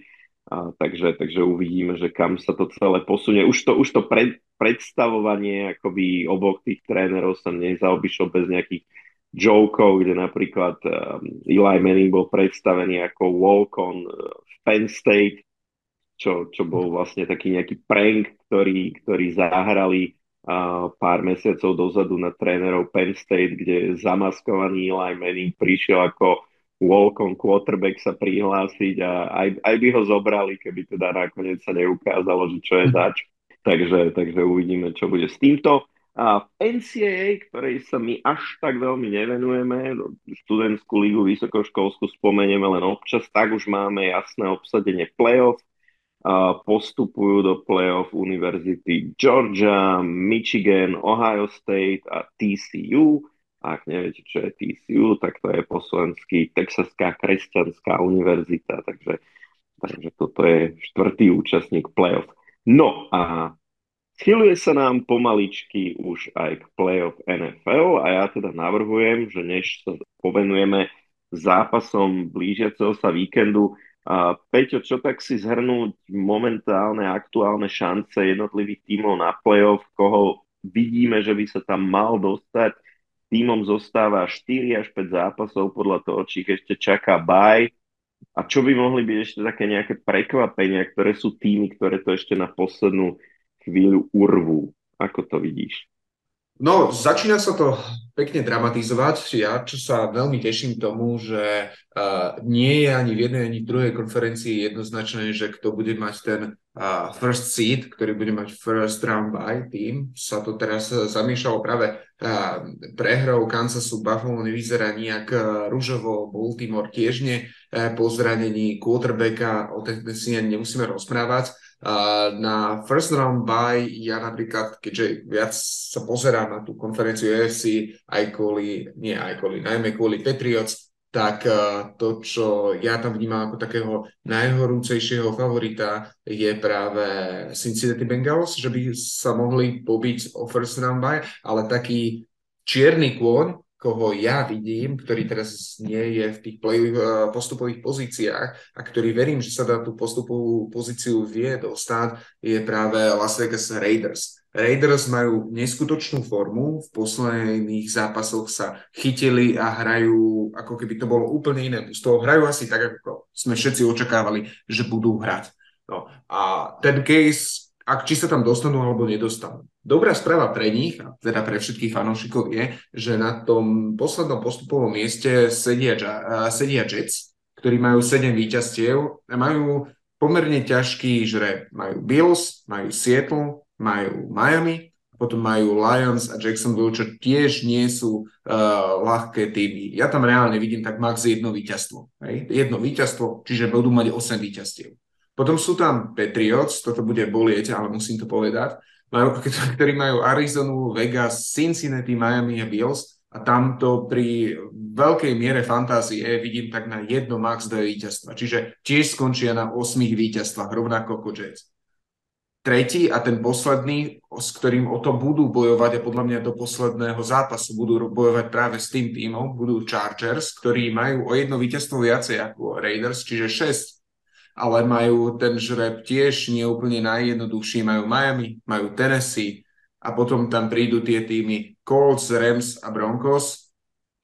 A, takže, takže uvidíme, že kam sa to celé posunie. Už to, už to pred, predstavovanie akoby oboch tých trénerov sa nezaobišlo bez nejakých jokov, kde napríklad um, Eli Manning bol predstavený ako walk-on uh, v Penn State, čo, čo bol vlastne taký nejaký prank, ktorý, ktorý zahrali uh, pár mesiacov dozadu na trénerov Penn State, kde zamaskovaný Eli Manning prišiel ako Walcom quarterback sa prihlásiť a aj, aj by ho zobrali, keby teda nakoniec sa neukázalo, že čo je zač. Takže, takže uvidíme, čo bude s týmto. A v NCAA, ktorej sa my až tak veľmi nevenujeme, študentskú lígu vysokoškolskú spomenieme len občas, tak už máme jasné obsadenie playoff. A postupujú do playoff univerzity Georgia, Michigan, Ohio State a TCU. Ak neviete, čo je TCU, tak to je po Texaská kresťanská univerzita, takže, takže toto je štvrtý účastník playoff. No a Schyluje sa nám pomaličky už aj k playoff NFL a ja teda navrhujem, že než sa povenujeme zápasom blížiaceho sa víkendu, a Peťo, čo tak si zhrnúť momentálne aktuálne šance jednotlivých tímov na playoff, koho vidíme, že by sa tam mal dostať. Tímom zostáva 4 až 5 zápasov podľa toho, či ich ešte čaká bye. A čo by mohli byť ešte také nejaké prekvapenia, ktoré sú týmy, ktoré to ešte na poslednú chvíľu urvú. Ako to vidíš? No, začína sa to pekne dramatizovať. Ja, čo sa veľmi teším tomu, že uh, nie je ani v jednej, ani v druhej konferencii jednoznačné, že kto bude mať ten uh, first seed, ktorý bude mať first round by tým. Sa to teraz zamýšľalo práve uh, prehrou Kansasu Buffalo nevyzerá nejak uh, rúžovo, Baltimore tiež nie, uh, po zranení quarterbacka, o tej si nemusíme rozprávať. Na first round by ja napríklad, keďže viac sa pozerám na tú konferenciu UFC aj kvôli, nie aj kvôli, najmä kvôli Patriots, tak to, čo ja tam vnímam ako takého najhorúcejšieho favorita je práve Cincinnati Bengals, že by sa mohli pobiť o first round by, ale taký čierny kôň, koho ja vidím, ktorý teraz nie je v tých play, eh, postupových pozíciách a ktorý verím, že sa dá tú postupovú pozíciu vie dostať, je práve Las Vegas Raiders. Raiders majú neskutočnú formu, v posledných zápasoch sa chytili a hrajú, ako keby to bolo úplne iné. Z toho hrajú asi tak, ako sme všetci očakávali, že budú hrať. No. A ten case, ak či sa tam dostanú alebo nedostanú. Dobrá správa pre nich, a teda pre všetkých fanúšikov je, že na tom poslednom postupovom mieste sedia, sedia Jets, ktorí majú 7 víťazstiev a majú pomerne ťažký žreb. Majú Bills, majú Seattle, majú Miami, potom majú Lions a Jacksonville, čo tiež nie sú uh, ľahké týmy. Ja tam reálne vidím tak max jedno víťazstvo. Hej? Jedno víťazstvo, čiže budú mať 8 víťazstiev. Potom sú tam Patriots, toto bude bolieť, ale musím to povedať majú, <laughs> ktorí majú Arizonu, Vegas, Cincinnati, Miami a Bills a tamto pri veľkej miere fantázie vidím tak na jedno max dve víťazstva. Čiže tiež skončia na 8 víťazstvách, rovnako ako Jets. Tretí a ten posledný, s ktorým o to budú bojovať a podľa mňa do posledného zápasu budú bojovať práve s tým týmom, budú Chargers, ktorí majú o jedno víťazstvo viacej ako Raiders, čiže 6 ale majú ten žreb tiež neúplne najjednoduchší. Majú Miami, majú Tennessee a potom tam prídu tie týmy Colts, Rams a Broncos,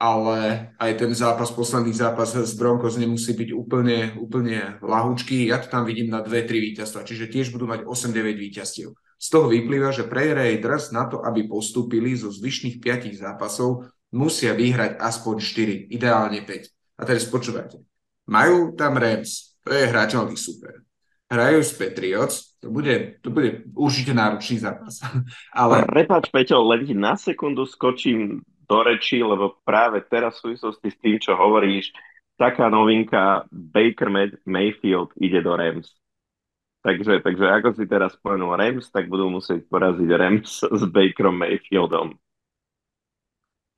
ale aj ten zápas, posledný zápas z Broncos nemusí byť úplne, úplne lahúčky. Ja to tam vidím na 2-3 víťazstva, čiže tiež budú mať 8-9 víťazstiev. Z toho vyplýva, že pre Raiders na to, aby postúpili zo zvyšných 5 zápasov, musia vyhrať aspoň 4, ideálne 5. A teraz počúvajte. Majú tam Rams, to je hrateľný super. Hrajú s Patriots, to bude, to bude určite náročný zápas. <laughs> Ale... Prepač, Peťo, len na sekundu skočím do reči, lebo práve teraz v súvislosti s tým, čo hovoríš, taká novinka, Baker Mayfield ide do Rams. Takže, takže ako si teraz spomenul Rams, tak budú musieť poraziť Rams s Bakerom Mayfieldom.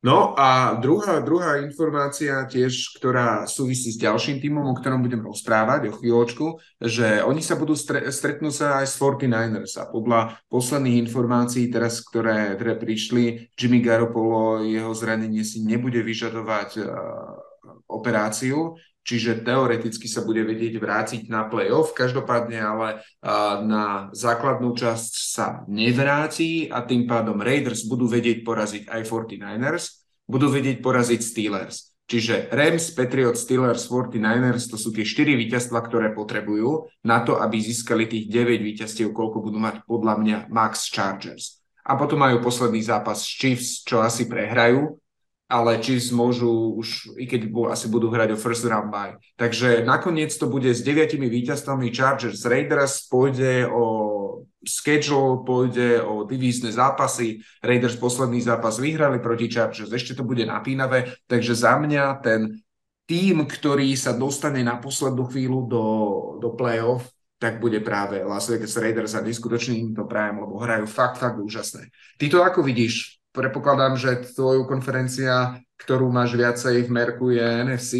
No a druhá, druhá informácia tiež, ktorá súvisí s ďalším týmom, o ktorom budem rozprávať o chvíľočku, že oni sa budú stre, stretnúť sa aj s 49ers a podľa posledných informácií teraz, ktoré, ktoré prišli, Jimmy Garoppolo, jeho zranenie si nebude vyžadovať uh, operáciu, čiže teoreticky sa bude vedieť vrátiť na playoff. Každopádne ale na základnú časť sa nevráti a tým pádom Raiders budú vedieť poraziť aj 49ers, budú vedieť poraziť Steelers. Čiže Rams, Patriots, Steelers, 49ers, to sú tie 4 víťazstva, ktoré potrebujú na to, aby získali tých 9 víťazstiev, koľko budú mať podľa mňa Max Chargers. A potom majú posledný zápas s Chiefs, čo asi prehrajú, ale Chiefs môžu už, i keď bu, asi budú hrať o first round bye. Takže nakoniec to bude s deviatimi víťazstvami Chargers Raiders, pôjde o schedule pôjde o divízne zápasy. Raiders posledný zápas vyhrali proti Chargers, ešte to bude napínavé, takže za mňa ten tým, ktorý sa dostane na poslednú chvíľu do, do play-off, tak bude práve Las Vegas Raiders a neskutočne im to prajem, lebo hrajú fakt, fakt úžasné. Ty to ako vidíš? Predpokladám, že tvoju konferencia, ktorú máš viacej v Merku, je NFC?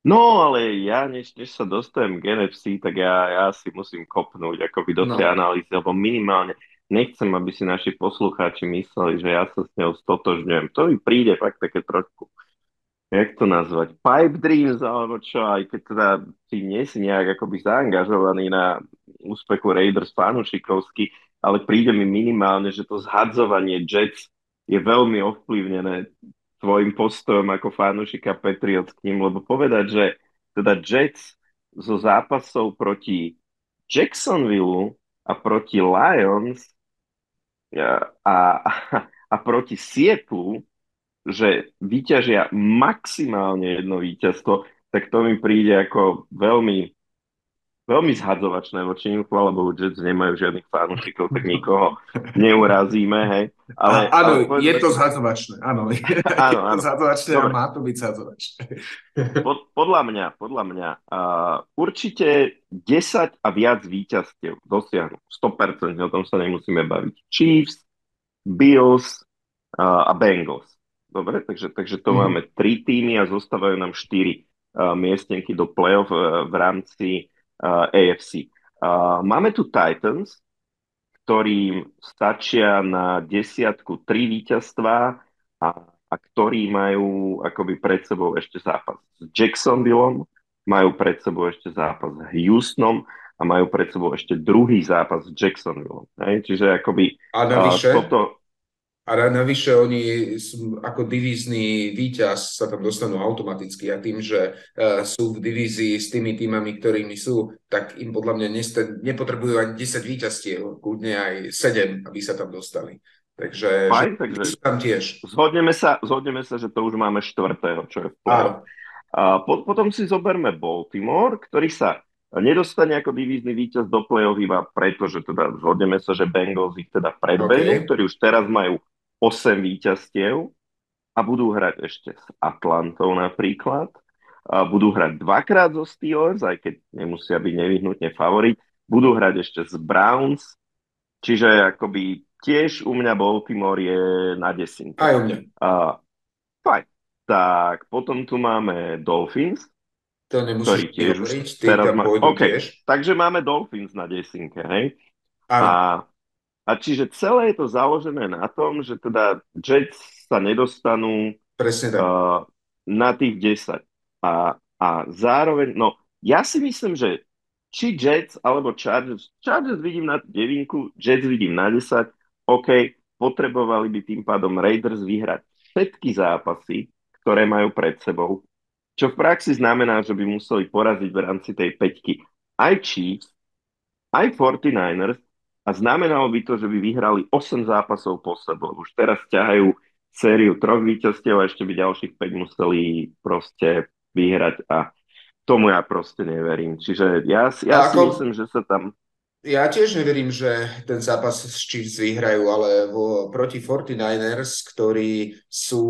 No, ale ja, než, než sa dostanem k NFC, tak ja, ja si musím kopnúť akoby do tej no. analýzy, lebo minimálne nechcem, aby si naši poslucháči mysleli, že ja sa s ňou stotožňujem. To mi príde fakt také trošku jak to nazvať, pipe dreams, alebo čo, aj keď teda ty nie si nejak akoby zaangažovaný na úspechu Raiders fanúšikovsky, ale príde mi minimálne, že to zhadzovanie Jets je veľmi ovplyvnené tvojim postojom ako fanúšika Patriots k ním, lebo povedať, že teda Jets zo zápasov proti Jacksonville a proti Lions a, a, a proti Seattle že vyťažia maximálne jedno víťazstvo, tak to mi príde ako veľmi, veľmi zhadzovačné voči nim. Chvála Bohu, Jets nemajú žiadnych fanúšikov, tak nikoho neurazíme, hej. Ale, áno, ale povedzme, je to zhadzovačné, áno. <laughs> áno, áno. zhadzovačné a má to byť zhadzovačné. Pod, podľa mňa, podľa mňa, uh, určite 10 a viac víťazstiev dosiahnu. 100%, o tom sa nemusíme baviť. Chiefs, Bills uh, a Bengals. Dobre, takže, takže to mm. máme tri týmy a zostávajú nám štyri uh, miestenky do play-off uh, v rámci uh, AFC. Uh, máme tu Titans, ktorým stačia na desiatku tri víťazstvá a, a ktorí majú akoby pred sebou ešte zápas s Jacksonville, majú pred sebou ešte zápas s Houstonom a majú pred sebou ešte druhý zápas s Jacksonville. Hej? Čiže akoby a navyše? Uh, toto, a navyše oni sú, ako divízny víťaz sa tam dostanú automaticky a tým, že uh, sú v divízii s tými týmami, ktorými sú, tak im podľa mňa nepotrebujú ani 10 víťazstiev, kľudne aj 7, aby sa tam dostali. Takže, Fajn, takže tam tiež. Zhodneme sa, zhodneme sa, že to už máme štvrtého, čo je v A po, potom si zoberme Baltimore, ktorý sa nedostane ako divízny víťaz do play-off iba preto, že teda zhodneme sa, že Bengals ich teda predbehnú, okay. ktorí už teraz majú 8 víťazstiev a budú hrať ešte s Atlantou napríklad. A budú hrať dvakrát zo Steelers, aj keď nemusia byť nevyhnutne favorit. Budú hrať ešte s Browns, čiže akoby tiež u mňa Baltimore je na desinku. Aj u mňa. A, fajn. Tak, potom tu máme Dolphins, to nemusíš tiež hovoriť, teraz má... okay. tiež. Takže máme Dolphins na desinke, hej? A a čiže celé je to založené na tom, že teda Jets sa nedostanú Presne tak. Uh, na tých 10. A, a zároveň, no ja si myslím, že či Jets alebo Chargers, Chargers vidím na devinku, Jets vidím na 10, OK, potrebovali by tým pádom Raiders vyhrať všetky zápasy, ktoré majú pred sebou, čo v praxi znamená, že by museli poraziť v rámci tej peťky aj Chiefs, aj 49ers a znamenalo by to, že by vyhrali 8 zápasov po sebe. Už teraz ťahajú sériu troch víťazstiev a ešte by ďalších 5 museli proste vyhrať a tomu ja proste neverím. Čiže ja, ja si ako... myslím, že sa tam ja tiež neverím, že ten zápas s Chiefs vyhrajú, ale vo, proti 49ers, ktorí sú,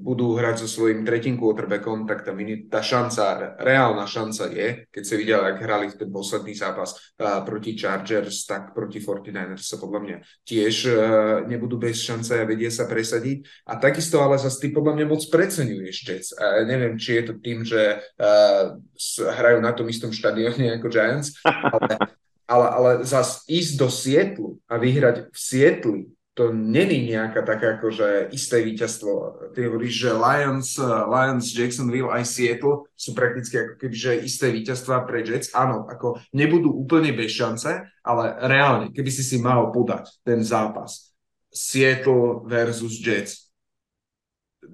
budú hrať so svojím tretím quarterbackom, tak tá, tá šanca, reálna šanca je, keď sa videl, ak hrali ten posledný zápas uh, proti Chargers, tak proti 49ers sa podľa mňa tiež uh, nebudú bez šance a vedia sa presadiť. A takisto ale zase ty podľa mňa moc preceňuješ Jets. A neviem, či je to tým, že uh, hrajú na tom istom štadióne ako Giants, ale <laughs> ale, ale zas ísť do Sietlu a vyhrať v Sietli, to není nejaká taká akože isté víťazstvo. Ty hovoríš, že Lions, Lions, Jacksonville aj Seattle sú prakticky ako keby, že isté víťazstva pre Jets. Áno, ako nebudú úplne bez šance, ale reálne, keby si si mal podať ten zápas Seattle versus Jets,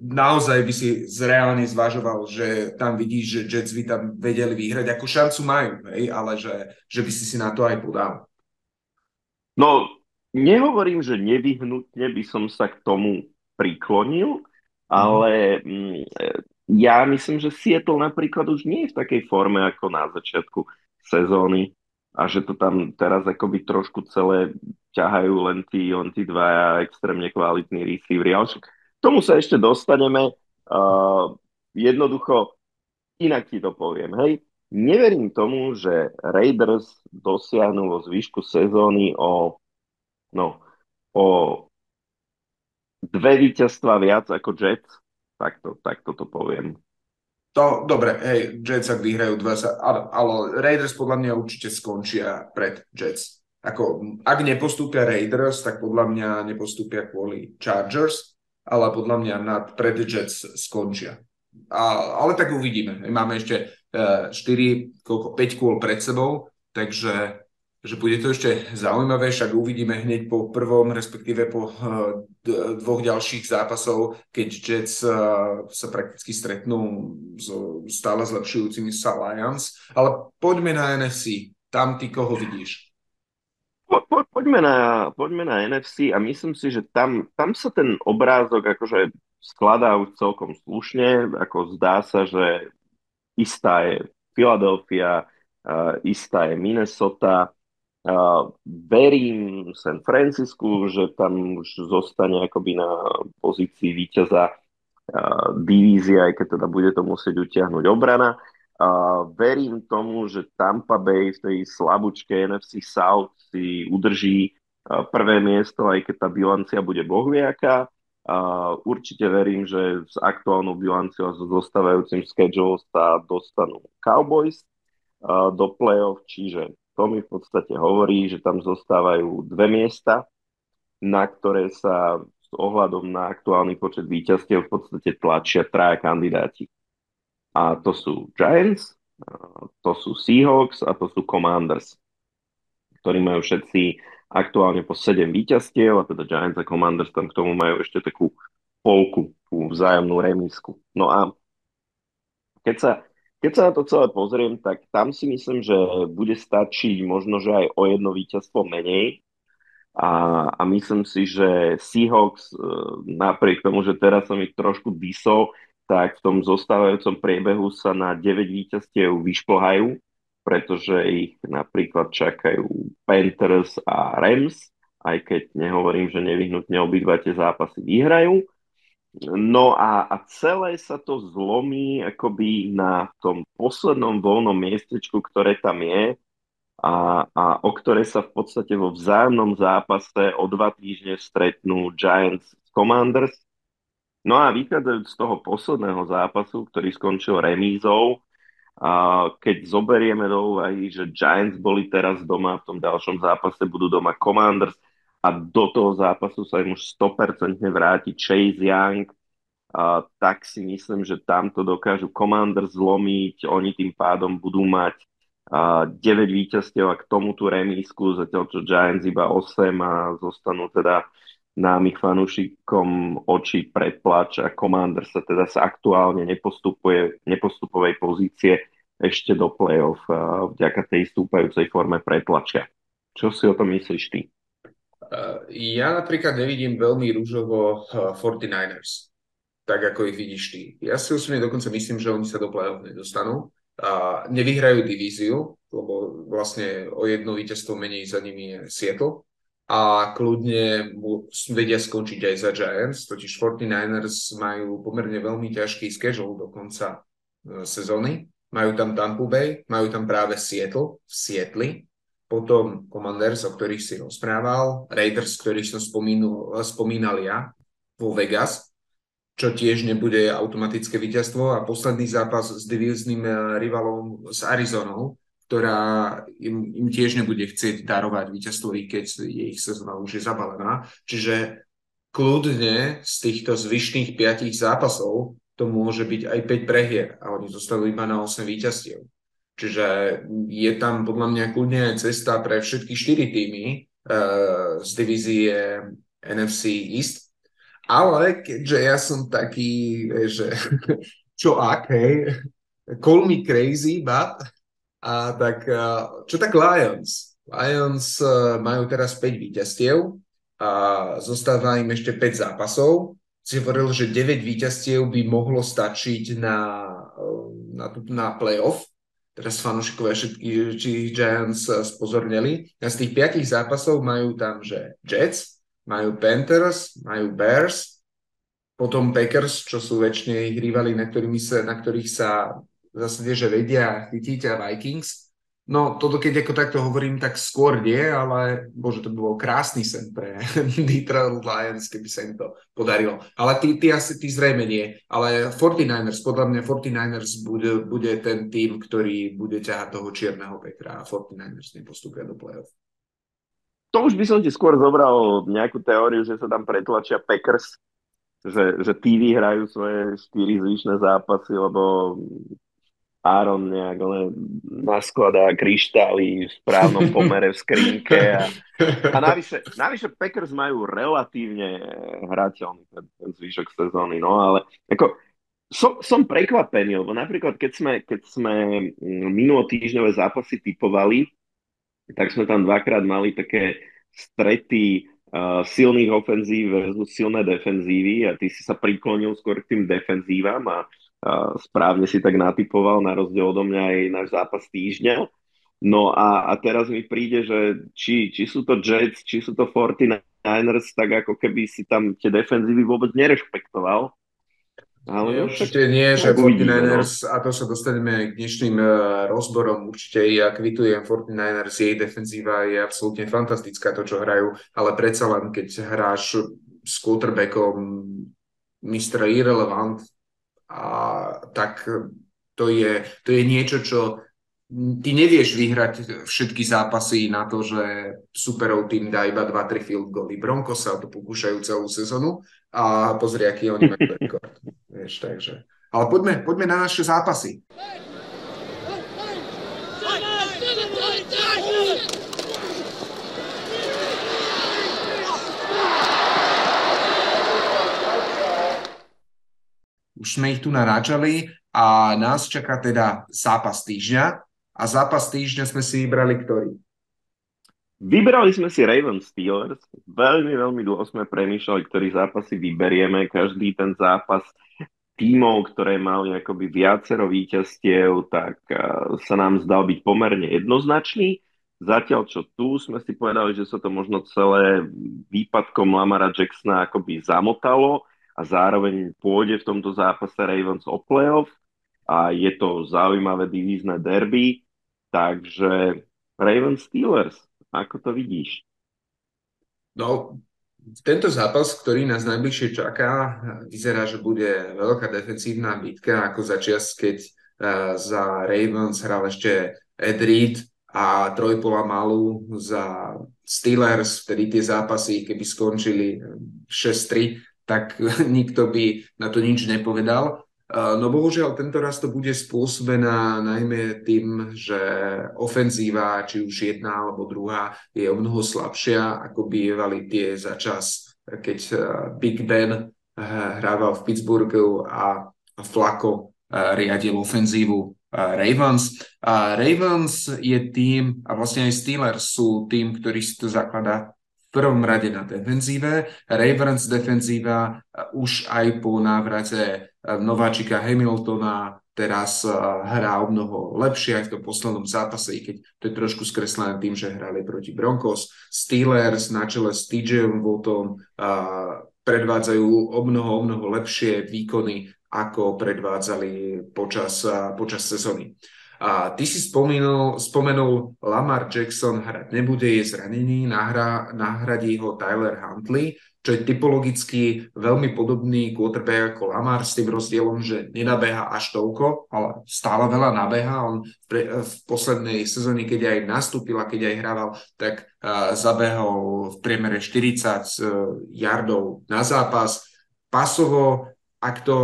naozaj by si zreálne zvažoval, že tam vidíš, že Jets by tam vedeli vyhrať, ako šancu majú, hej, ale že, že by si si na to aj podal. No, nehovorím, že nevyhnutne by som sa k tomu priklonil, ale mm, ja myslím, že Seattle napríklad už nie je v takej forme ako na začiatku sezóny. a že to tam teraz akoby trošku celé ťahajú len tí, len tí dvaja extrémne kvalitní receivery. Ale však tomu sa ešte dostaneme. Uh, jednoducho, inak ti to poviem, hej. Neverím tomu, že Raiders dosiahnu vo zvyšku sezóny o, no, o dve víťazstva viac ako Jets. Takto, takto to poviem. To, dobre, hej, Jets ak vyhrajú dva sa, ale, ale Raiders podľa mňa určite skončia pred Jets. Ako, ak nepostúpia Raiders, tak podľa mňa nepostúpia kvôli Chargers, ale podľa mňa nad pred Jets skončia. A, ale tak uvidíme. Máme ešte uh, 4, koľko, 5 kôl pred sebou, takže že bude to ešte zaujímavé, však uvidíme hneď po prvom, respektíve po uh, dvoch ďalších zápasov, keď Jets uh, sa prakticky stretnú so stále zlepšujúcimi sa Lions. Ale poďme na NFC. Tam ty koho vidíš? Po, po, poďme, na, poďme na NFC a myslím si, že tam, tam sa ten obrázok akože skladá už celkom slušne, ako zdá sa, že istá je Philadelphia, uh, istá je Minnesota, Uh, verím San Francisku, že tam už zostane akoby na pozícii víťaza uh, divízia, aj keď teda bude to musieť utiahnuť obrana. Uh, verím tomu, že Tampa Bay v tej slabúčke NFC South si udrží uh, prvé miesto, aj keď tá bilancia bude bohviaká. Uh, určite verím, že s aktuálnou bilanciou a so zostávajúcim schedule sa dostanú Cowboys uh, do playoff, čiže to mi v podstate hovorí, že tam zostávajú dve miesta, na ktoré sa s ohľadom na aktuálny počet víťazstiev v podstate tlačia traja kandidáti. A to sú Giants, to sú Seahawks a to sú Commanders, ktorí majú všetci aktuálne po 7 víťazstiev, a teda Giants a Commanders tam k tomu majú ešte takú polku, tú vzájomnú remísku. No a keď sa keď sa na to celé pozriem, tak tam si myslím, že bude stačiť možno, že aj o jedno víťazstvo menej. A, a myslím si, že Seahawks, e, napriek tomu, že teraz som ich trošku dysol, tak v tom zostávajúcom priebehu sa na 9 víťazstiev vyšplhajú, pretože ich napríklad čakajú Panthers a Rams, aj keď nehovorím, že nevyhnutne obidva tie zápasy vyhrajú. No a, a celé sa to zlomí akoby na tom poslednom voľnom miestečku, ktoré tam je a, a o ktoré sa v podstate vo vzájomnom zápase o dva týždne stretnú Giants Commanders. No a vychádzajúc z toho posledného zápasu, ktorý skončil remízou, a keď zoberieme do úvahy, že Giants boli teraz doma, v tom ďalšom zápase budú doma Commanders, a do toho zápasu sa im už 100% vráti Chase Young, a tak si myslím, že tamto dokážu Commander zlomiť, oni tým pádom budú mať a 9 víťazstiev a k tomu tú remísku, zatiaľ čo Giants iba 8 a zostanú teda námych fanúšikom oči predplač a Commander sa teda sa aktuálne nepostupuje, nepostupovej pozície ešte do play-off vďaka tej stúpajúcej forme pretlačia. Čo si o tom myslíš ty? Ja napríklad nevidím veľmi rúžovo 49ers, tak ako ich vidíš ty. Ja si osobne dokonca myslím, že oni sa do play-off nedostanú. A nevyhrajú divíziu, lebo vlastne o jedno víťazstvo menej za nimi je Seattle. A kľudne vedia skončiť aj za Giants, totiž 49ers majú pomerne veľmi ťažký schedule do konca e, sezóny. Majú tam Tampa Bay, majú tam práve Seattle v Sietli, potom Commanders, o ktorých si rozprával, Raiders, ktorých som spomínal, spomínal ja, vo Vegas, čo tiež nebude automatické víťazstvo a posledný zápas s divízným eh, rivalom s Arizonou, ktorá im, im tiež nebude chcieť darovať víťazstvo, i keď ich sezóna už je zabalená. Čiže kľudne z týchto zvyšných piatich zápasov to môže byť aj 5 prehier a oni zostanú iba na 8 víťazstiev. Čiže je tam podľa mňa kľudne cesta pre všetky štyri týmy uh, z divízie NFC East. Ale keďže ja som taký, že <laughs> čo ak, hej, call me crazy, but, a tak, uh, čo tak Lions? Lions uh, majú teraz 5 víťazstiev a zostáva im ešte 5 zápasov. Si hovoril, že 9 víťazstiev by mohlo stačiť na, na, na playoff teraz fanúšikovia všetkých Giants spozornili. A z tých piatich zápasov majú tam, že Jets, majú Panthers, majú Bears, potom Packers, čo sú väčšine ich rivali, na, sa, na ktorých sa v zásade, že vedia chytiť a Vikings. No, toto keď ako takto hovorím, tak skôr nie, ale bože, to by bol krásny sen pre <laughs> Detroit Lions, keby sa im to podarilo. Ale ty, ty asi, ty zrejme nie. Ale 49ers, podľa mňa 49ers bude, bude ten tým, ktorý bude ťahať toho čierneho Petra a 49ers nepostupia do play-off. To už by som ti skôr zobral nejakú teóriu, že sa tam pretlačia Packers, že, že tí vyhrajú svoje štyri zvyšné zápasy, lebo Áron nejak ale naskladá kryštály v správnom <laughs> pomere v skrinke a, a navyše, <laughs> navyše Packers majú relatívne hrateľný ten, ten zvyšok sezóny, no ale ako, som, som prekvapený, lebo napríklad keď sme, keď sme minulotýždňové zápasy typovali, tak sme tam dvakrát mali také strety uh, silných ofenzív versus silné defenzívy a ty si sa priklonil skôr k tým defenzívam a správne si tak natypoval, na rozdiel odo mňa aj náš zápas týždňa. No a, a teraz mi príde, že či, či sú to Jets, či sú to 49ers, tak ako keby si tam tie defenzívy vôbec nerešpektoval. Ale nie, určite nie, že 49ers, no. a to sa dostaneme k dnešným uh, rozborom, určite ja kvitujem 49ers, jej defenzíva je absolútne fantastická, to čo hrajú, ale predsa len keď hráš s quarterbackom Mr. Irrelevant, a tak to je, to je niečo, čo ty nevieš vyhrať všetky zápasy na to, že superov tým dá iba 2-3 field goally. Bronco sa o to pokúšajú celú sezónu a pozri, aký oni majú rekord. <laughs> Vieš, takže. Ale poďme, poďme na naše zápasy. Už sme ich tu naráčali a nás čaká teda zápas týždňa a zápas týždňa sme si vybrali ktorý? Vybrali sme si Raven Steelers. Veľmi, veľmi dlho sme premýšľali, ktorý zápas si vyberieme. Každý ten zápas tímov, ktoré mali akoby viacero víťazstiev, tak sa nám zdal byť pomerne jednoznačný. Zatiaľ, čo tu sme si povedali, že sa to možno celé výpadkom Lamara Jacksona akoby zamotalo a zároveň pôjde v tomto zápase Ravens o playoff a je to zaujímavé divízne derby, takže Ravens Steelers, ako to vidíš? No, tento zápas, ktorý nás najbližšie čaká, vyzerá, že bude veľká defensívna bitka, ako začias, keď uh, za Ravens hral ešte Ed Reed a Trojpola Malu za Steelers, vtedy tie zápasy, keby skončili 6-3, tak <laughs> nikto by na to nič nepovedal. No bohužiaľ, tento raz to bude spôsobená najmä tým, že ofenzíva, či už jedna alebo druhá, je o mnoho slabšia, ako bývali tie za čas, keď Big Ben hrával v Pittsburghu a Flako riadil ofenzívu Ravens. A Ravens je tým, a vlastne aj Steelers sú tým, ktorý si to zakladá prvom rade na defenzíve. Ravens defenzíva už aj po návrate eh, nováčika Hamiltona teraz eh, hrá o mnoho lepšie aj v tom poslednom zápase, i keď to je trošku skreslené tým, že hrali proti Broncos. Steelers na čele s TJ Voltom eh, predvádzajú o mnoho, o mnoho lepšie výkony, ako predvádzali počas, počas sezóny. A ty si spomenul, spomenul, Lamar Jackson hrať nebude, je zranený, nahra, nahradí ho Tyler Huntley, čo je typologicky veľmi podobný quarterback ako Lamar s tým rozdielom, že nenabeha až toľko, ale stále veľa nabeha. On pre, v poslednej sezóne, keď aj nastúpil a keď aj hrával, tak uh, zabehol v priemere 40 uh, yardov na zápas. Pasovo ak to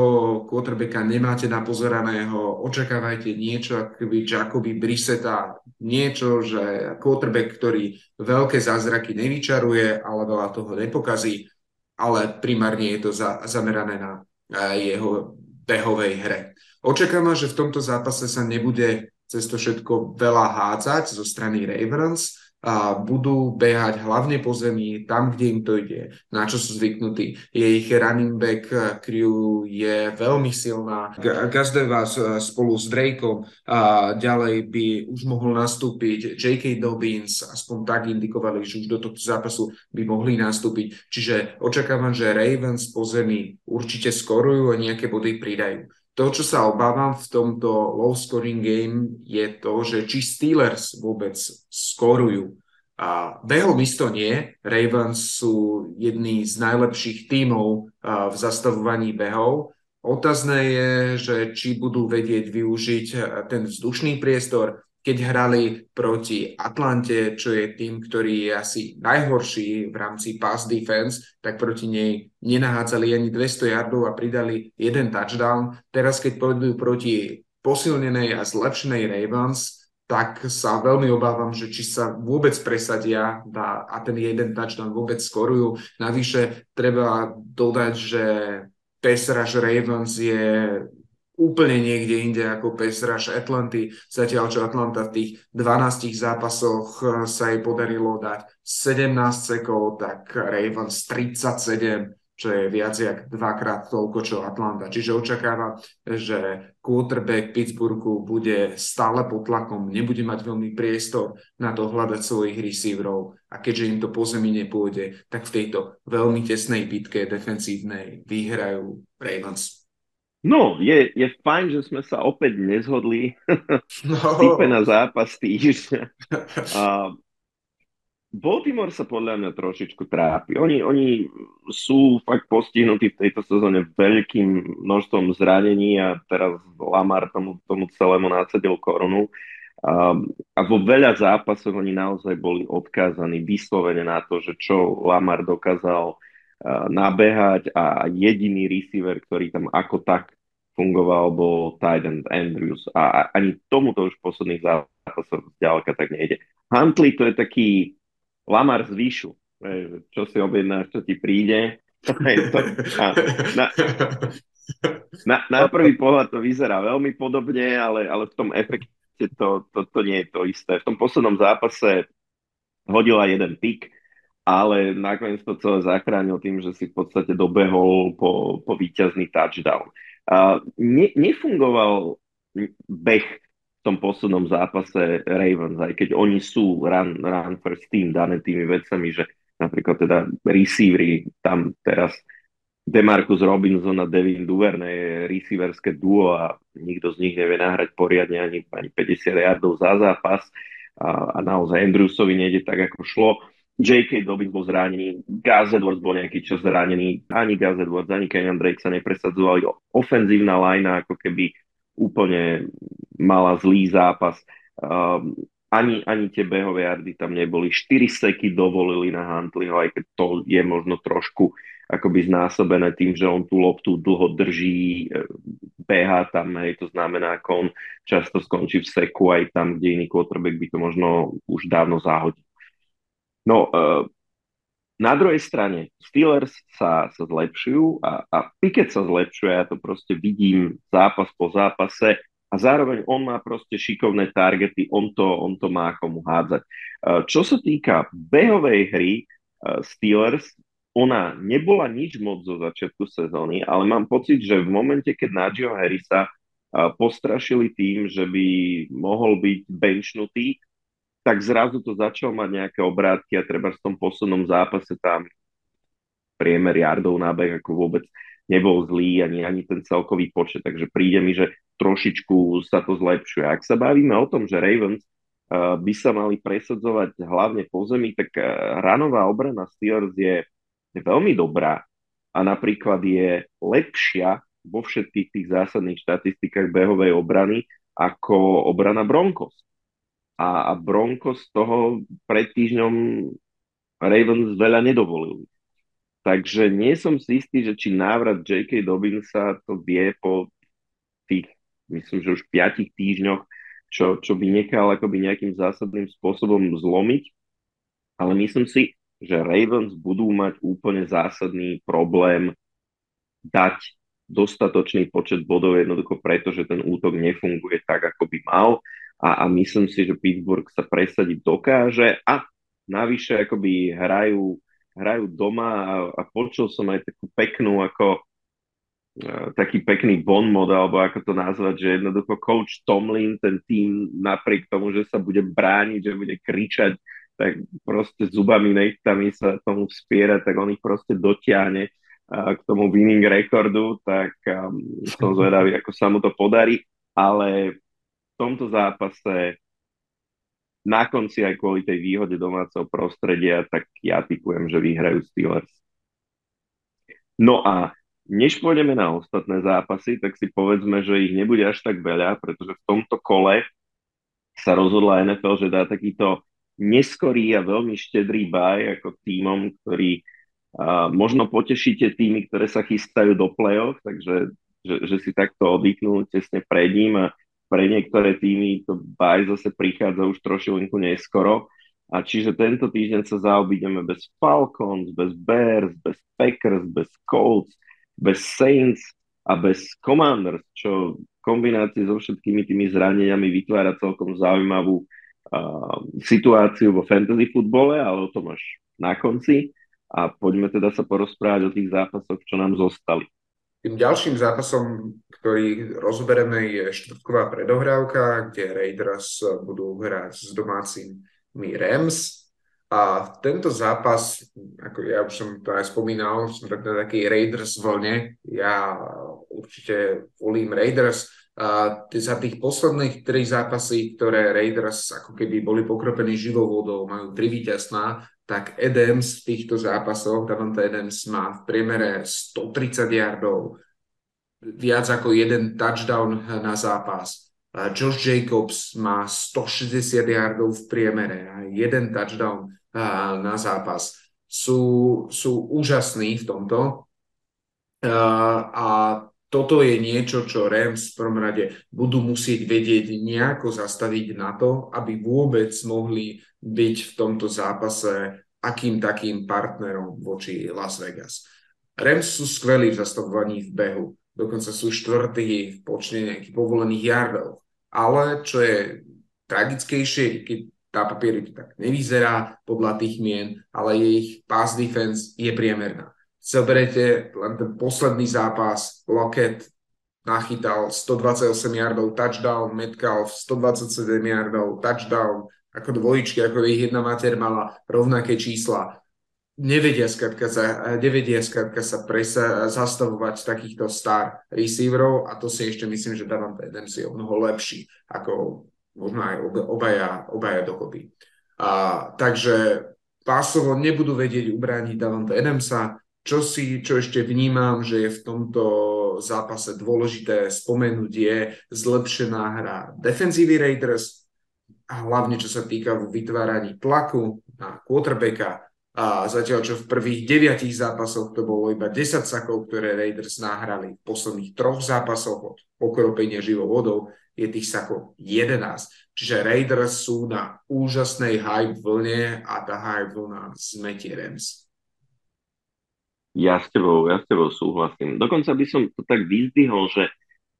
quarterbacka nemáte napozeraného, očakávajte niečo akoby Jacoby Brisseta, niečo, že quarterback, ktorý veľké zázraky nevyčaruje, ale veľa toho nepokazí, ale primárne je to za, zamerané na jeho behovej hre. Očakávam, že v tomto zápase sa nebude cez to všetko veľa hádzať zo strany Ravens, a budú behať hlavne po zemi, tam, kde im to ide, na čo sú zvyknutí. Ich running back crew je veľmi silná. Každé vás e, spolu s Drakeom a ďalej by už mohol nastúpiť J.K. Dobbins, aspoň tak indikovali, že už do tohto zápasu by mohli nastúpiť. Čiže očakávam, že Ravens po zemi určite skorujú a nejaké body pridajú. To, čo sa obávam v tomto low scoring game, je to, že či Steelers vôbec skorujú. A behom isto nie. Ravens sú jedný z najlepších tímov v zastavovaní behov. Otázne je, že či budú vedieť využiť ten vzdušný priestor, keď hrali proti Atlante, čo je tým, ktorý je asi najhorší v rámci pass defense, tak proti nej nenahádzali ani 200 yardov a pridali jeden touchdown. Teraz, keď pôjdu proti posilnenej a zlepšenej Ravens, tak sa veľmi obávam, že či sa vôbec presadia a, ten jeden touchdown vôbec skorujú. Navyše treba dodať, že pass Ravens je úplne niekde inde ako rush Atlanty, zatiaľ čo Atlanta v tých 12 zápasoch eh, sa jej podarilo dať 17 sekov, tak Ravens 37, čo je viac jak dvakrát toľko, čo Atlanta. Čiže očakávam, že quarterback Pittsburghu bude stále pod tlakom, nebude mať veľmi priestor na to hľadať svojich receiverov a keďže im to po zemi nepôjde, tak v tejto veľmi tesnej bitke defensívnej vyhrajú Ravens. No, je, je fajn, že sme sa opäť nezhodli no. <laughs> na zápas týždňa. <laughs> A Baltimore sa podľa mňa trošičku trápi. Oni, oni sú fakt postihnutí v tejto sezóne veľkým množstvom zranení a teraz Lamar tomu, tomu celému násadil korunu. A, a vo veľa zápasoch oni naozaj boli odkázaní vyslovene na to, že čo Lamar dokázal nabehať a jediný receiver, ktorý tam ako tak fungoval, bol Titan Andrews a ani tomuto už v posledných zápasoch ďaleka tak nejde. Huntley to je taký Lamar z výšu, čo si objednáš, čo ti príde. na, na, na, na prvý pohľad to vyzerá veľmi podobne, ale, ale v tom efekte to, to, to nie je to isté. V tom poslednom zápase hodila jeden pik, ale nakoniec to celé zachránil tým, že si v podstate dobehol po, po víťazný touchdown. Uh, ne, nefungoval beh v tom poslednom zápase Ravens, aj keď oni sú run, run first team dané tými vecami, že napríklad teda receivery tam teraz Demarcus Robinson a Devin Duverne je receiverské duo a nikto z nich nevie nahrať poriadne ani, ani 50 yardov za zápas a, a naozaj Andrewsovi nejde tak, ako šlo. J.K. Dobbins bol zranený, Gus Edwards bol nejaký čas zranený, ani Gus Edwards, ani Kenyon Drake sa nepresadzovali. Ofenzívna lajna ako keby úplne mala zlý zápas. Um, ani, ani tie behové jardy tam neboli. 4 seky dovolili na Huntleyho, aj keď to je možno trošku akoby znásobené tým, že on tú loptu dlho drží, e, beha tam, hej, to znamená, ako on často skončí v seku aj tam, kde iný quarterback by to možno už dávno zahodil. No, uh, na druhej strane Steelers sa, sa zlepšujú a, a Pickett sa zlepšuje, ja to proste vidím zápas po zápase a zároveň on má proste šikovné targety, on to, on to má komu hádzať. Uh, čo sa týka behovej hry uh, Steelers, ona nebola nič moc zo začiatku sezóny, ale mám pocit, že v momente, keď Najio Harrisa postrašili tým, že by mohol byť benchnutý, tak zrazu to začalo mať nejaké obrátky a treba v tom poslednom zápase tam priemer jardov na beh ako vôbec nebol zlý, ani, ani ten celkový počet, takže príde mi, že trošičku sa to zlepšuje. Ak sa bavíme o tom, že Ravens uh, by sa mali presadzovať hlavne po zemi, tak uh, ranová obrana Steelers je veľmi dobrá a napríklad je lepšia vo všetkých tých zásadných štatistikách behovej obrany ako obrana Broncos a, a Broncos toho pred týždňom Ravens veľa nedovolili. Takže nie som si istý, že či návrat J.K. Dobbinsa to vie po tých, myslím, že už piatich týždňoch, čo, čo by nechal akoby nejakým zásadným spôsobom zlomiť. Ale myslím si, že Ravens budú mať úplne zásadný problém dať dostatočný počet bodov jednoducho preto, že ten útok nefunguje tak, ako by mal a, a myslím si, že Pittsburgh sa presadiť dokáže a navyše akoby hrajú, hrajú doma a, a počul som aj takú peknú ako e, taký pekný bon model, alebo ako to nazvať, že jednoducho coach Tomlin, ten tým napriek tomu, že sa bude brániť, že bude kričať, tak proste zubami, nechtami sa tomu vspierať, tak on ich proste dotiahne k tomu winning rekordu, tak um, som <laughs> zvedavý, ako sa mu to podarí, ale tomto zápase na konci aj kvôli tej výhode domáceho prostredia, tak ja typujem, že vyhrajú Steelers. No a než pôjdeme na ostatné zápasy, tak si povedzme, že ich nebude až tak veľa, pretože v tomto kole sa rozhodla NFL, že dá takýto neskorý a veľmi štedrý baj ako týmom, ktorý a možno potešíte tými, ktoré sa chystajú do play-off, takže že, že si takto oddychnú tesne pred ním a pre niektoré týmy to baj zase prichádza už trošilinku neskoro. A čiže tento týždeň sa zaobídeme bez Falcons, bez Bears, bez Packers, bez Colts, bez Saints a bez Commanders, čo v kombinácii so všetkými tými zraneniami vytvára celkom zaujímavú uh, situáciu vo fantasy futbole, ale o tom až na konci a poďme teda sa porozprávať o tých zápasoch, čo nám zostali. Tým ďalším zápasom, ktorý rozbereme, je štvrtková predohrávka, kde Raiders budú hrať s domácimi Rams. A tento zápas, ako ja už som to aj spomínal, som tak na takej Raiders vlne. Ja určite volím Raiders. A za tých posledných tri zápasy, ktoré Raiders ako keby boli pokropení živou vodou, majú tri víťazná, tak Adams v týchto zápasoch, Davante Adams má v priemere 130 yardov, viac ako jeden touchdown na zápas. Josh Jacobs má 160 yardov v priemere a jeden touchdown na zápas. Sú, sú úžasní v tomto a toto je niečo, čo Rams v prvom rade budú musieť vedieť nejako zastaviť na to, aby vôbec mohli byť v tomto zápase akým takým partnerom voči Las Vegas. Rams sú skvelí v zastavovaní v behu, dokonca sú štvrtí v počne nejakých povolených yardov. Ale čo je tragickejšie, keď tá papieri to tak nevyzerá podľa tých mien, ale ich pass defense je priemerná. Zoberete len ten posledný zápas, Lockett nachytal 128 yardov touchdown, Metcalf 127 yardov touchdown, ako dvojičky, ako ich jedna mater mala rovnaké čísla. Nevedia skladka sa, nevedia skladka sa presa, zastavovať takýchto star receiverov a to si ešte myslím, že Davante Adams je o mnoho lepší ako možno aj obaja, obaja dokopy. A, takže pásovo nebudú vedieť ubrániť Davante Adamsa, čo, si, čo ešte vnímam, že je v tomto zápase dôležité spomenúť je zlepšená hra defenzívy Raiders, a hlavne čo sa týka vytváraní tlaku na quarterbacka. A zatiaľ, čo v prvých deviatich zápasoch to bolo iba 10 sakov, ktoré Raiders nahrali v posledných troch zápasoch od pokropenia živou vodou, je tých sakov 11. Čiže Raiders sú na úžasnej hype vlne a tá hype vlna zmetie Rams. Ja s tebou, ja s tebou súhlasím. Dokonca by som to tak vyzdvihol, že